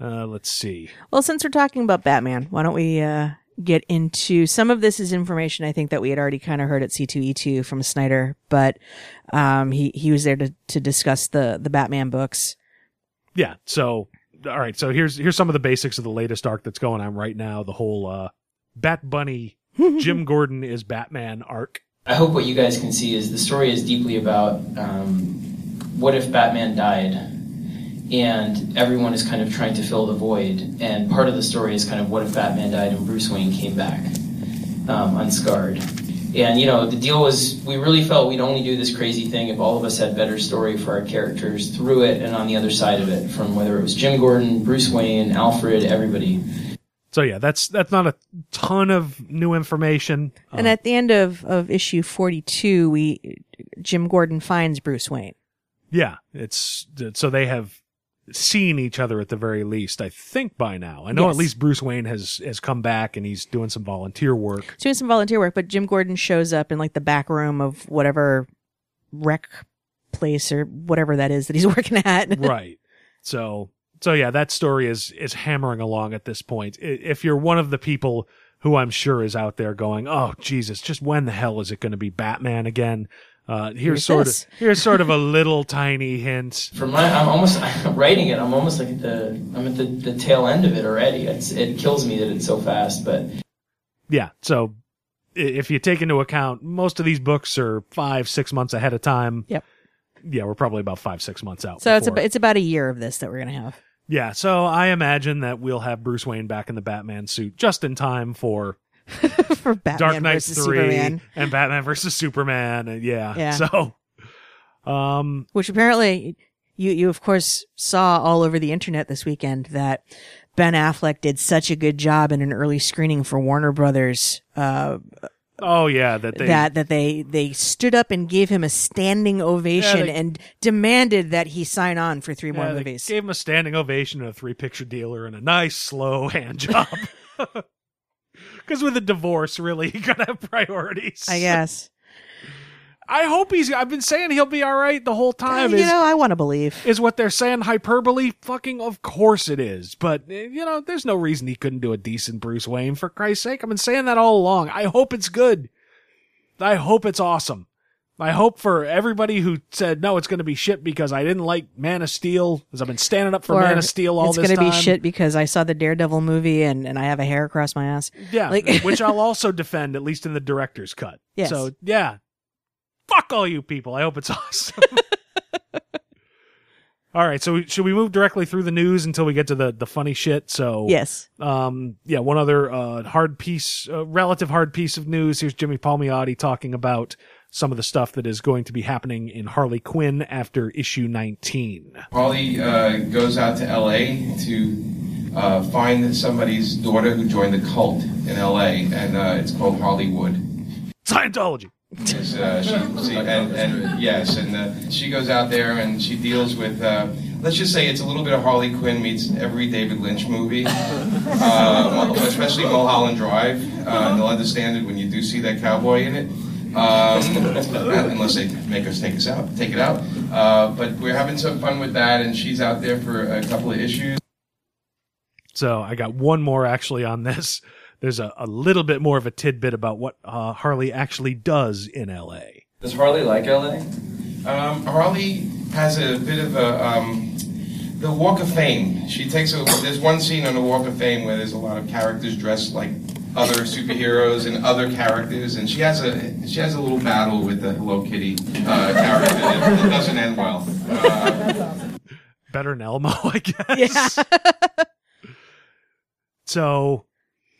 uh, let's see. Well, since we're talking about Batman, why don't we uh, get into some of this is information I think that we had already kind of heard at C2E2 from Snyder, but um, he he was there to to discuss the the Batman books. Yeah. So, all right. So here's here's some of the basics of the latest arc that's going on right now. The whole uh, Bat Bunny, Jim Gordon is Batman arc. I hope what you guys can see is the story is deeply about um, what if Batman died, and everyone is kind of trying to fill the void. And part of the story is kind of what if Batman died and Bruce Wayne came back um, unscarred. And you know, the deal was we really felt we'd only do this crazy thing if all of us had better story for our characters through it and on the other side of it, from whether it was Jim Gordon, Bruce Wayne, Alfred, everybody. So yeah, that's that's not a ton of new information. And at the end of of issue 42, we Jim Gordon finds Bruce Wayne. Yeah, it's so they have seen each other at the very least. I think by now. I know Yes. at least Bruce Wayne has has come back and he's doing some volunteer work. He's doing some volunteer work, but Jim Gordon shows up in like the back room of whatever rec place or whatever that is that he's working at. right. So so yeah, that story is is hammering along at this point. If you're one of the people who I'm sure is out there going, "Oh Jesus, just when the hell is it going to be Batman again?" Uh, here's Here's sort this. of here's sort of a little tiny hint. From my, I'm almost I'm writing it. I'm almost like at the I'm at the, the tail end of it already. It's, it kills me that it's so fast, but Yeah. So if you take into account most of these books are five six months ahead of time. Yep. Yeah, we're probably about five six months out. So it's before- about, it's about a year of this that we're gonna have. Yeah, so I imagine that we'll have Bruce Wayne back in the Batman suit just in time for for Batman Dark Knight versus 3 Superman. and Batman versus Superman. And yeah. Yeah. So um Which apparently you you of course saw all over the internet this weekend that Ben Affleck did such a good job in an early screening for Warner Brothers. Uh, oh yeah, that they that that they they stood up and gave him a standing ovation Yeah, they- and demanded that he sign on for three more yeah, they movies. gave him a standing ovation and a three picture dealer and a nice slow hand job. Because with a divorce, really, you gotta have priorities. I guess. I hope he's. I've been saying he'll be all right the whole time. you is, know, I want to believe. is what they're saying hyperbole? Fucking of course it is. But eh, you know, there's no reason he couldn't do a decent Bruce Wayne. For Christ's sake, I've been saying that all along. I hope it's good. I hope it's awesome. I hope for everybody who said no, it's going to be shit because I didn't like Man of Steel, because I've been standing up for Or Man of Steel all this time. it's gonna be shit because I saw the Daredevil movie and, and I have a hair across my ass. Yeah, Like- which I'll also defend, at least in the director's cut. Yes. So yeah, fuck all you people. I hope it's awesome. all right, so should we move directly through the news until we get to the the funny shit? So Yes. um, yeah, one other uh, hard piece, uh, relative hard piece of news. Here's Jimmy Palmiotti talking about some of the stuff that is going to be happening in Harley Quinn after issue 19. Harley uh, goes out to LA to uh, find somebody's daughter who joined the cult in LA, and uh, it's called Hollywood. Scientology. Yes, uh, she, see, and, and yes, and uh, she goes out there and she deals with. Uh, let's just say it's a little bit of Harley Quinn meets every David Lynch movie, uh, especially Mulholland Drive. Uh, and they'll understand it when you do see that cowboy in it. Um, unless they make us take us out, take it out. Uh, but we're having some fun with that, and she's out there for a couple of issues. So I got one more actually on this. There's a, a little bit more of a tidbit about what uh, Harley actually does in LA. Does Harley like LA? Um, Harley has a bit of a um, the Walk of Fame. She takes a. There's one scene on the Walk of Fame where there's a lot of characters dressed like other superheroes and other characters, and she has a she has a little battle with the Hello Kitty uh, character that, that doesn't end well. Uh, Better than Elmo, I guess. Yeah. so,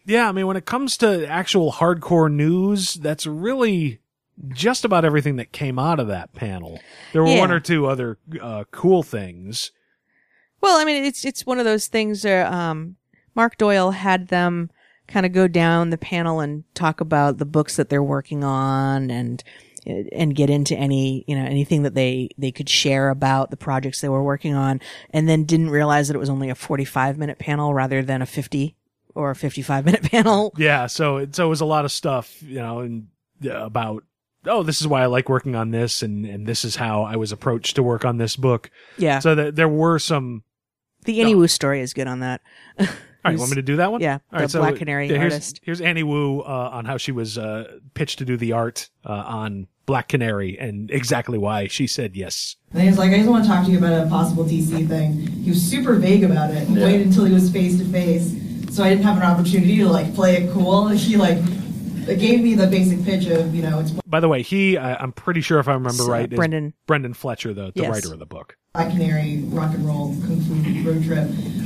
yeah, I mean, when it comes to actual hardcore news, that's really just about everything that came out of that panel. There were Yeah. one or two other uh, cool things. Well, I mean, it's it's one of those things where um, Mark Doyle had them kind of go down the panel and talk about the books that they're working on and and get into any you know anything that they they could share about the projects they were working on, and then didn't realize that it was only a forty five minute panel rather than a fifty or a fifty five minute panel. Yeah, so it, so it was a lot of stuff, you know, and about oh, this is why I like working on this, and and this is how I was approached to work on this book. Yeah. So that there were some. The Wu story is good on that. All right, want me to do that one? Yeah, All right, the Black Canary yeah, here's, artist. Here's Annie Wu uh, on how she was uh, pitched to do the art uh, on Black Canary and exactly why she said yes. And he was like, I just want to talk to you about a possible DC thing. He was super vague about it and Yeah. waited until he was face to face. So I didn't have an opportunity to like play it cool. He like gave me the basic pitch of, you know, it's By the way, he uh, I'm pretty sure if I remember It's, uh, right, is Brenden- Brenden Fletcher, the, the Yes. writer of the book. Black Canary rock and roll kung fu road trip.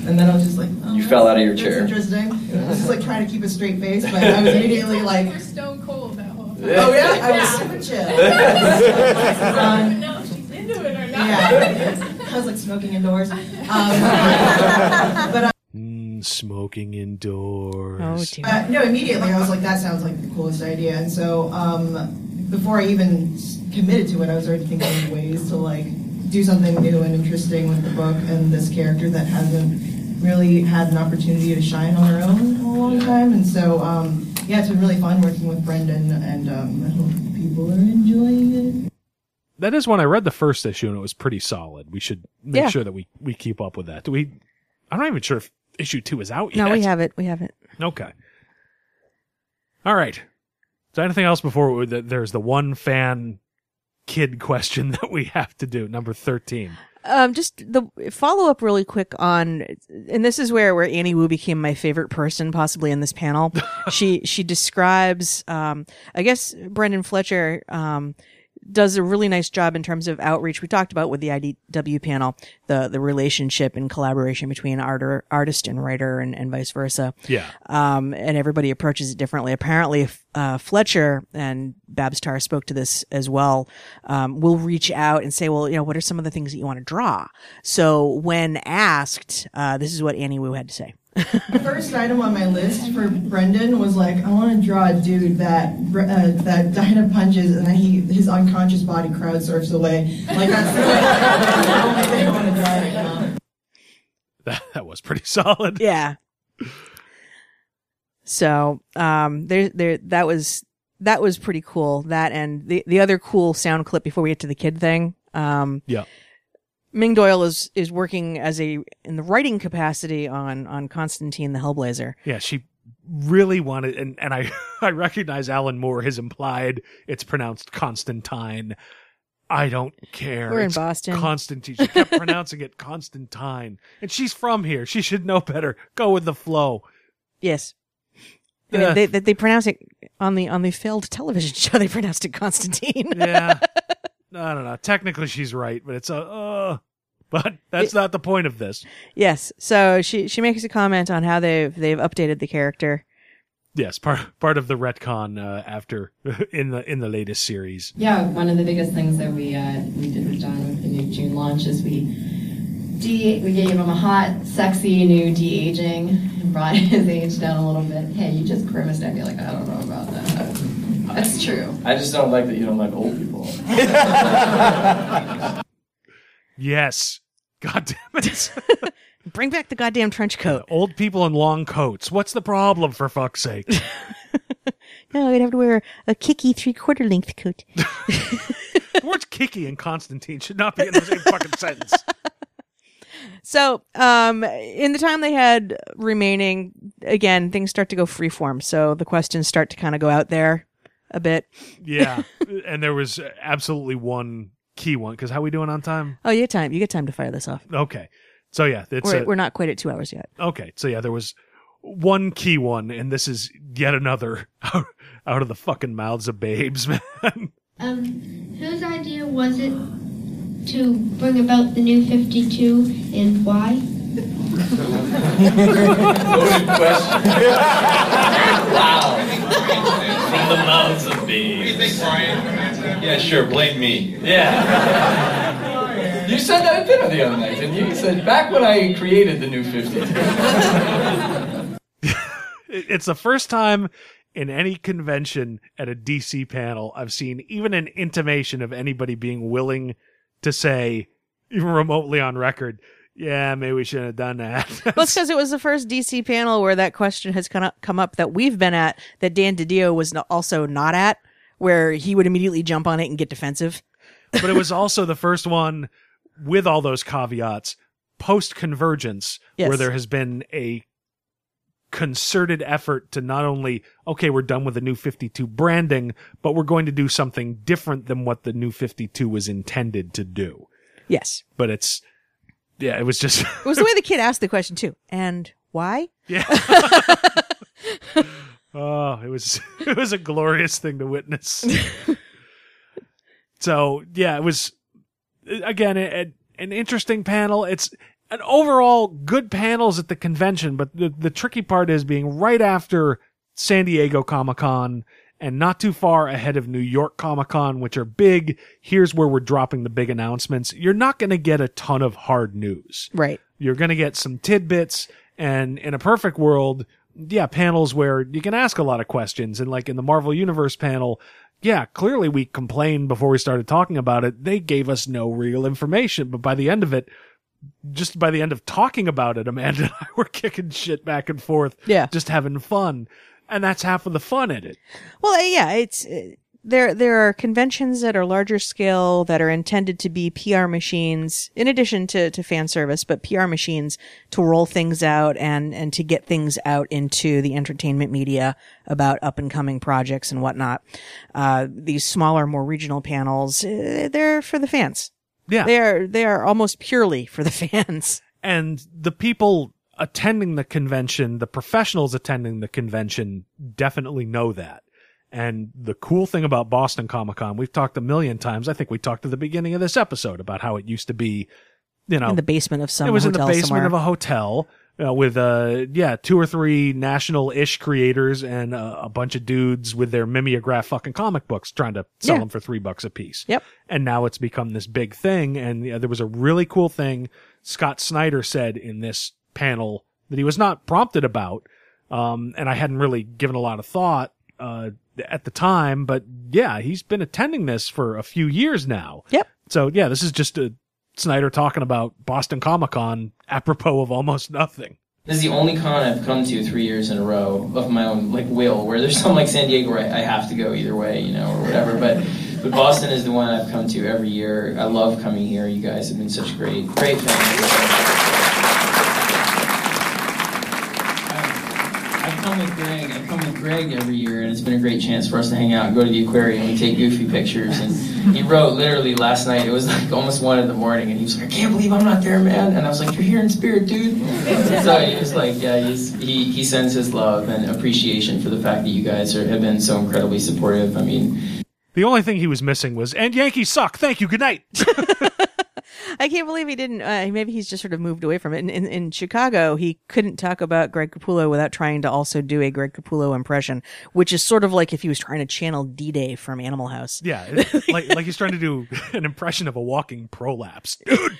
And then I was just like, oh, You fell out of your chair. interesting. I was just like trying to keep a straight face, but I was immediately like, You're stone cold that whole time. oh yeah, I was super chill. I Um, don't know if she's into it or not. yeah, I was like smoking indoors. Um, but uh, Smoking indoors. Oh, Uh, no, immediately I was like, that sounds like the coolest idea. And so um, before I even committed to it, I was already thinking of ways to like do something new and interesting with the book and this character that hasn't really had an opportunity to shine on her own in a long time. And so um, yeah, it's been really fun working with Brenden, and um, I hope people are enjoying it. That is when I read the first issue and it was pretty solid. We should make Yeah. sure that we, we keep up with that. Do we? I'm not even sure if issue two is out yet. No, we have it. We have it. Okay. All right. Is there anything else before we, there's the one fan kid question that we have to do, number 13. Um, just the follow up really quick on, and this is where where Annie Wu became my favorite person, possibly in this panel. she she describes, um, I guess Brenden Fletcher um, does a really nice job in terms of outreach. We talked about with the IDW panel the the relationship and collaboration between art, artist and writer, and, and vice versa. Yeah. Um, and everybody approaches it differently. Apparently, uh, Fletcher and Babs Tarr spoke to this as well. Um, will reach out and say, well, you know, what are some of the things that you want to draw? So when asked, uh, this is what Annie Wu had to say. The first item on my list for Brenden was like, I want to draw a dude that uh, that Dinah punches and then he his unconscious body crowd surfs away. Like that's the, only thing I want to draw right now. That, that was pretty solid. Yeah. So, um, there, there, that was that was pretty cool. That and the the other cool sound clip before we get to the kid thing. Um, Yeah. Ming Doyle is is working as a in the writing capacity on on Constantine the Hellblazer. Yeah, she really wanted, and, and I, I recognize Alan Moore has implied it's pronounced Constantine. I don't care. We're in Boston. Constantine. She kept pronouncing it Constantine. And she's from here. She should know better. Go with the flow. Yes. I mean, they, they they pronounce it on the on the failed television show. They pronounced it Constantine. Yeah. I don't know. Technically, she's right, but it's a, uh, but that's not the point of this. yes. So she she makes a comment on how they've they've updated the character. Yes, part part of the retcon uh, after in the in the latest series. Yeah, one of the biggest things that we uh, we did with John with the new June launch is we de we gave him a hot, sexy new de aging and brought his age down a little bit. Hey, you just grimaced at me like I don't know about that. That's true. I just don't like that you don't like old people. Yes. God damn it. Bring back the goddamn trench coat. Old people in long coats. What's the problem, for fuck's sake? No, I'd have to wear a kicky three quarter length coat. the words Kiki and Constantine should not be in the same fucking sentence. So, um, in the time they had remaining, again, things start to go freeform. So the questions start to kind of go out there a bit. Yeah. and there was absolutely one key one. Because how we doing on time? Oh, you get time. You get time to fire this off. Okay. So yeah, it's We're, a- we're not quite at two hours yet. Okay, so yeah, there was one key one, and this is yet another out, out of the fucking mouths of babes, man. Um, whose idea was it to bring about the new 52 and why? Question. wow. From the mouths of babes. What do you think, Brian? Yeah, sure. Blame me. Yeah. You said that at dinner the other night, didn't you? You said back when I created the new 50. It's the first time in any convention at a DC panel I've seen even an intimation of anybody being willing to say, even remotely on record, yeah, maybe we shouldn't have done that. well, it's because it was the first DC panel where that question has come up, come up that we've been at that Dan DiDio was also not at, where he would immediately jump on it and get defensive. but it was also the first one with all those caveats post convergence Yes. where there has been a concerted effort to not only okay we're done with the new 52 branding but we're going to do something different than what the new 52 was intended to do Yes. but it's yeah it was just It was the way the kid asked the question too. And why? Yeah. oh it was it was a glorious thing to witness so yeah it was again a, a- an interesting panel it's an overall good panels at the convention but the, the tricky part is being right after san diego comic-con and not too far ahead of new york comic-con which are big. Here's where we're dropping the big announcements. You're not going to get a ton of hard news. Right. you're going to get some tidbits and in a perfect world yeah panels where you can ask a lot of questions and like in the marvel universe panel yeah clearly we complained before we started talking about it. They gave us no real information but by the end of it just by the end of talking about it amanda and i were kicking shit back and forth Yeah. just having fun and that's half of the fun in it Well, uh, yeah, it's uh, there. There are conventions that are larger scale that are intended to be PR machines, in addition to to fan service, but PR machines to roll things out and and to get things out into the entertainment media about up and coming projects and whatnot. Uh, these smaller, more regional panels, uh, they're for the fans. Yeah. they are they are almost purely for the fans. and the people attending the convention, the professionals attending the convention definitely know that. And the cool thing about Boston Comic Con, we've talked a million times. I think we talked at the beginning of this episode about how it used to be, you know, in the basement of some it was in the basement somewhere. of a hotel uh, with uh yeah two or three national ish creators and uh, a bunch of dudes with their mimeograph fucking comic books trying to sell Yeah. them for three bucks a piece. Yep. And now it's become this big thing. And yeah, there was a really cool thing Scott Snyder said in this panel that he was not prompted about. Um, and I hadn't really given a lot of thought, uh, at the time, but yeah, he's been attending this for a few years now. Yep. So yeah, this is just a Snyder talking about Boston Comic Con apropos of almost nothing. This is the only con I've come to three years in a row of my own like will, where there's some like San Diego where I, I have to go either way, you know, or whatever. But but Boston is the one I've come to every year. I love coming here. You guys have been such great, great fans. Come with Greg. I come with Greg every year, and it's been a great chance for us to hang out and go to the aquarium and take goofy pictures. And he wrote literally last night. It was like almost one in the morning, and he was like, "I can't believe I'm not there, man." And I was like, "You're here in spirit, dude." so he was like, "Yeah." He's, he he sends his love and appreciation for the fact that you guys are, have been so incredibly supportive. I mean, The only thing he was missing was, and Yankees suck. Thank you. Good night. I can't believe he didn't. Uh, maybe he's just sort of moved away from it. In, in, in Chicago, he couldn't talk about Greg Capullo without trying to also do a Greg Capullo impression, which is sort of like if he was trying to channel D Day from Animal House. Yeah, like like he's trying to do an impression of a walking prolapse. Dude,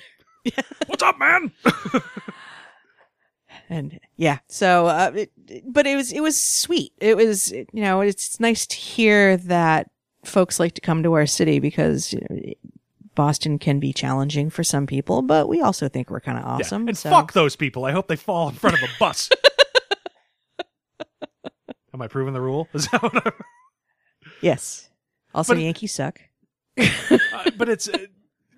what's up, man? and yeah so uh, it, but it was it was sweet it was you know it's nice to hear that folks like to come to our city because you know, boston can be challenging for some people but we also think we're kind of awesome and so fuck those people. I hope they fall in front of a bus. Am I proving the rule? Is that what I'm... yes also But- yankees suck Uh, but it's uh,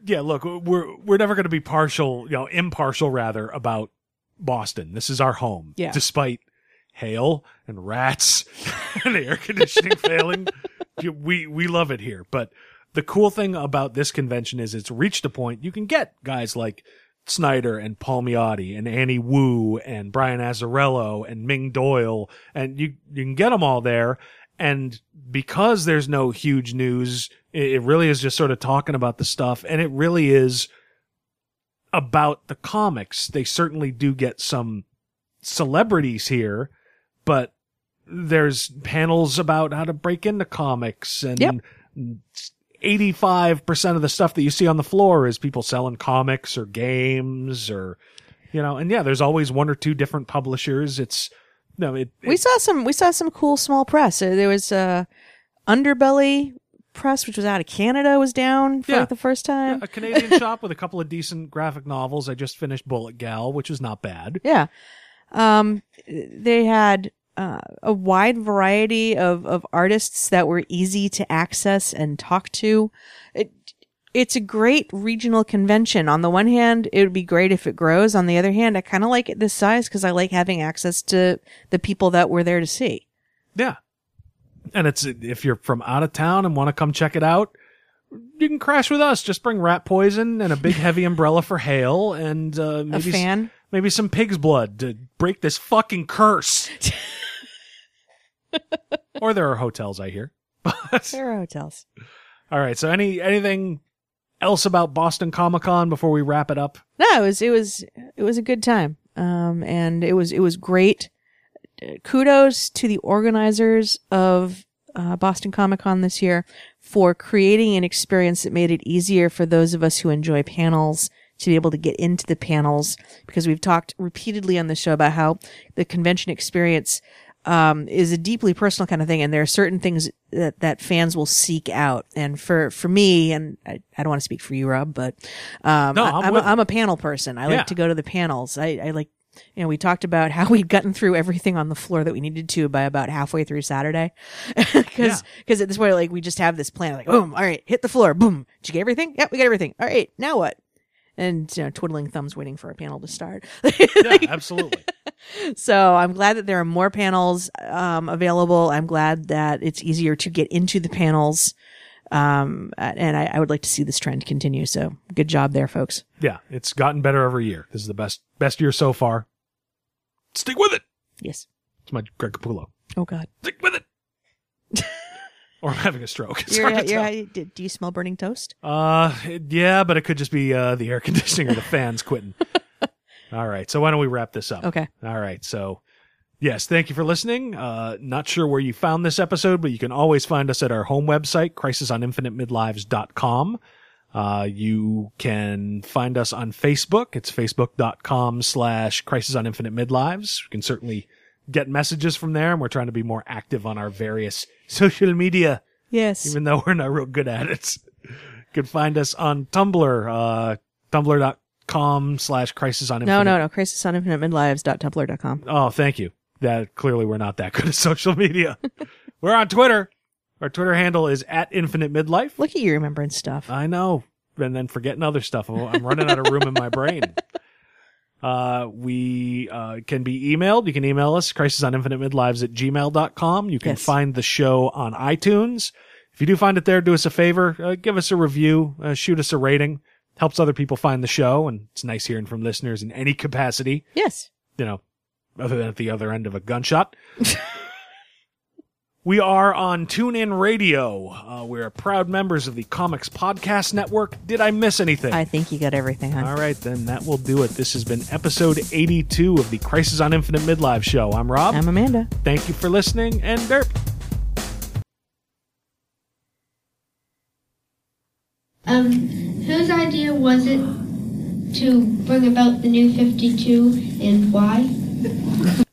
yeah. Look, we're we're never going to be partial, you know, impartial rather about Boston. This is our home, Yeah. Despite hail and rats and air conditioning failing, we we love it here. But the cool thing about this convention is it's reached a point you can get guys like Snyder and Palmiotti and Annie Wu and Brian Azzarello and Ming Doyle and you you can get them all there and because there's no huge news it really is just sort of talking about the stuff and it really is about the comics they certainly do get some celebrities here but there's panels about how to break into comics and Yep. 85% of the stuff that you see on the floor is people selling comics or games or you know and yeah there's always one or two different publishers it's no it, we saw some we saw some cool small press Uh, there was uh underbelly press which was out of canada was down for Yeah. like the first time a Canadian shop with a couple of decent graphic novels. I just finished Bullet Gal, which was not bad. Yeah. Um, they had uh, a wide variety of, of artists that were easy to access and talk to. It, it's a great regional convention. On the one hand, it would be great if it grows. On the other hand, I kind of like it this size because I like having access to the people that we're there to see. Yeah. And it's if you're from out of town and want to come check it out, you can crash with us. Just bring rat poison and a big heavy umbrella for hail and uh, maybe s- fan? maybe some pig's blood to break this fucking curse. or there are hotels, I hear. There are hotels. All right. So any anything else about Boston Comic Con before we wrap it up? No, it was it was it was a good time. Um, and it was it was great. Kudos to the organizers of uh, Boston Comic Con this year for creating an experience that made it easier for those of us who enjoy panels to be able to get into the panels because we've talked repeatedly on the show about how the convention experience um, is a deeply personal kind of thing, and there are certain things that, that fans will seek out. And for, for me, and I, I don't want to speak for you, Rob, but um, No, I, I'm I'm, with a, I'm a panel person. I Yeah. like to go to the panels. I, I like, you know, we talked about how we'd gotten through everything on the floor that we needed to by about halfway through Saturday, because because at this point, like we just have this plan, like boom, all right, hit the floor, boom. Did you get everything? Yep, we got everything. All right, now what? And you know, twiddling thumbs, waiting for a panel to start. Yeah, absolutely. So I'm glad that there are more panels um, available. I'm glad that it's easier to get into the panels. Um, and I, I would like to see this trend continue. So good job there, folks. Yeah, it's gotten better every year. This is the best best year so far. Stick with it. Yes. It's my Greg Capullo. Oh God. Stick with it. or I'm having a stroke. It's You're, hard to you're, tell. do, do you smell burning toast? Uh, yeah, but it could just be uh, the air conditioning or the fans quitting. All right, so why don't we wrap this up? Okay. All right, so yes, thank you for listening. Uh, not sure where you found this episode, but you can always find us at our home website, crisisoninfinitemidlives.com. Uh, you can find us on Facebook. It's facebook.com slash crisis on infinite midlives. You can certainly get messages from there, and we're trying to be more active on our various social media. Yes. Even though we're not real good at it. You can find us on Tumblr, uh, tumblr.com com slash crisis on No, infinite. no, no. Crisis on Infinite Midlives.tumblr.com. Oh, thank you. That clearly we're not that good at social media. we're on Twitter. Our Twitter handle is at infinite midlife. Look at you remembering stuff. I know. And then forgetting other stuff. I'm I'm running out of room in my brain. Uh, we uh, can be emailed. You can email us, crisis on infinite midlives at gmail.com. You can Yes. find the show on iTunes. If you do find it there, do us a favor, uh, give us a review, uh, shoot us a rating. Helps other people find the show, and it's nice hearing from listeners in any capacity. Yes. You know, other than at the other end of a gunshot. We are on TuneIn Radio. Uh, we're proud members of the Comics Podcast Network. Did I miss anything? I think you got everything, hon. All right, then that will do it. This has been episode 82 of the Crisis on Infinite Midlife show. I'm Rob. I'm Amanda. Thank you for listening, and Derp. Um, whose idea was it to bring about the new 52 and why?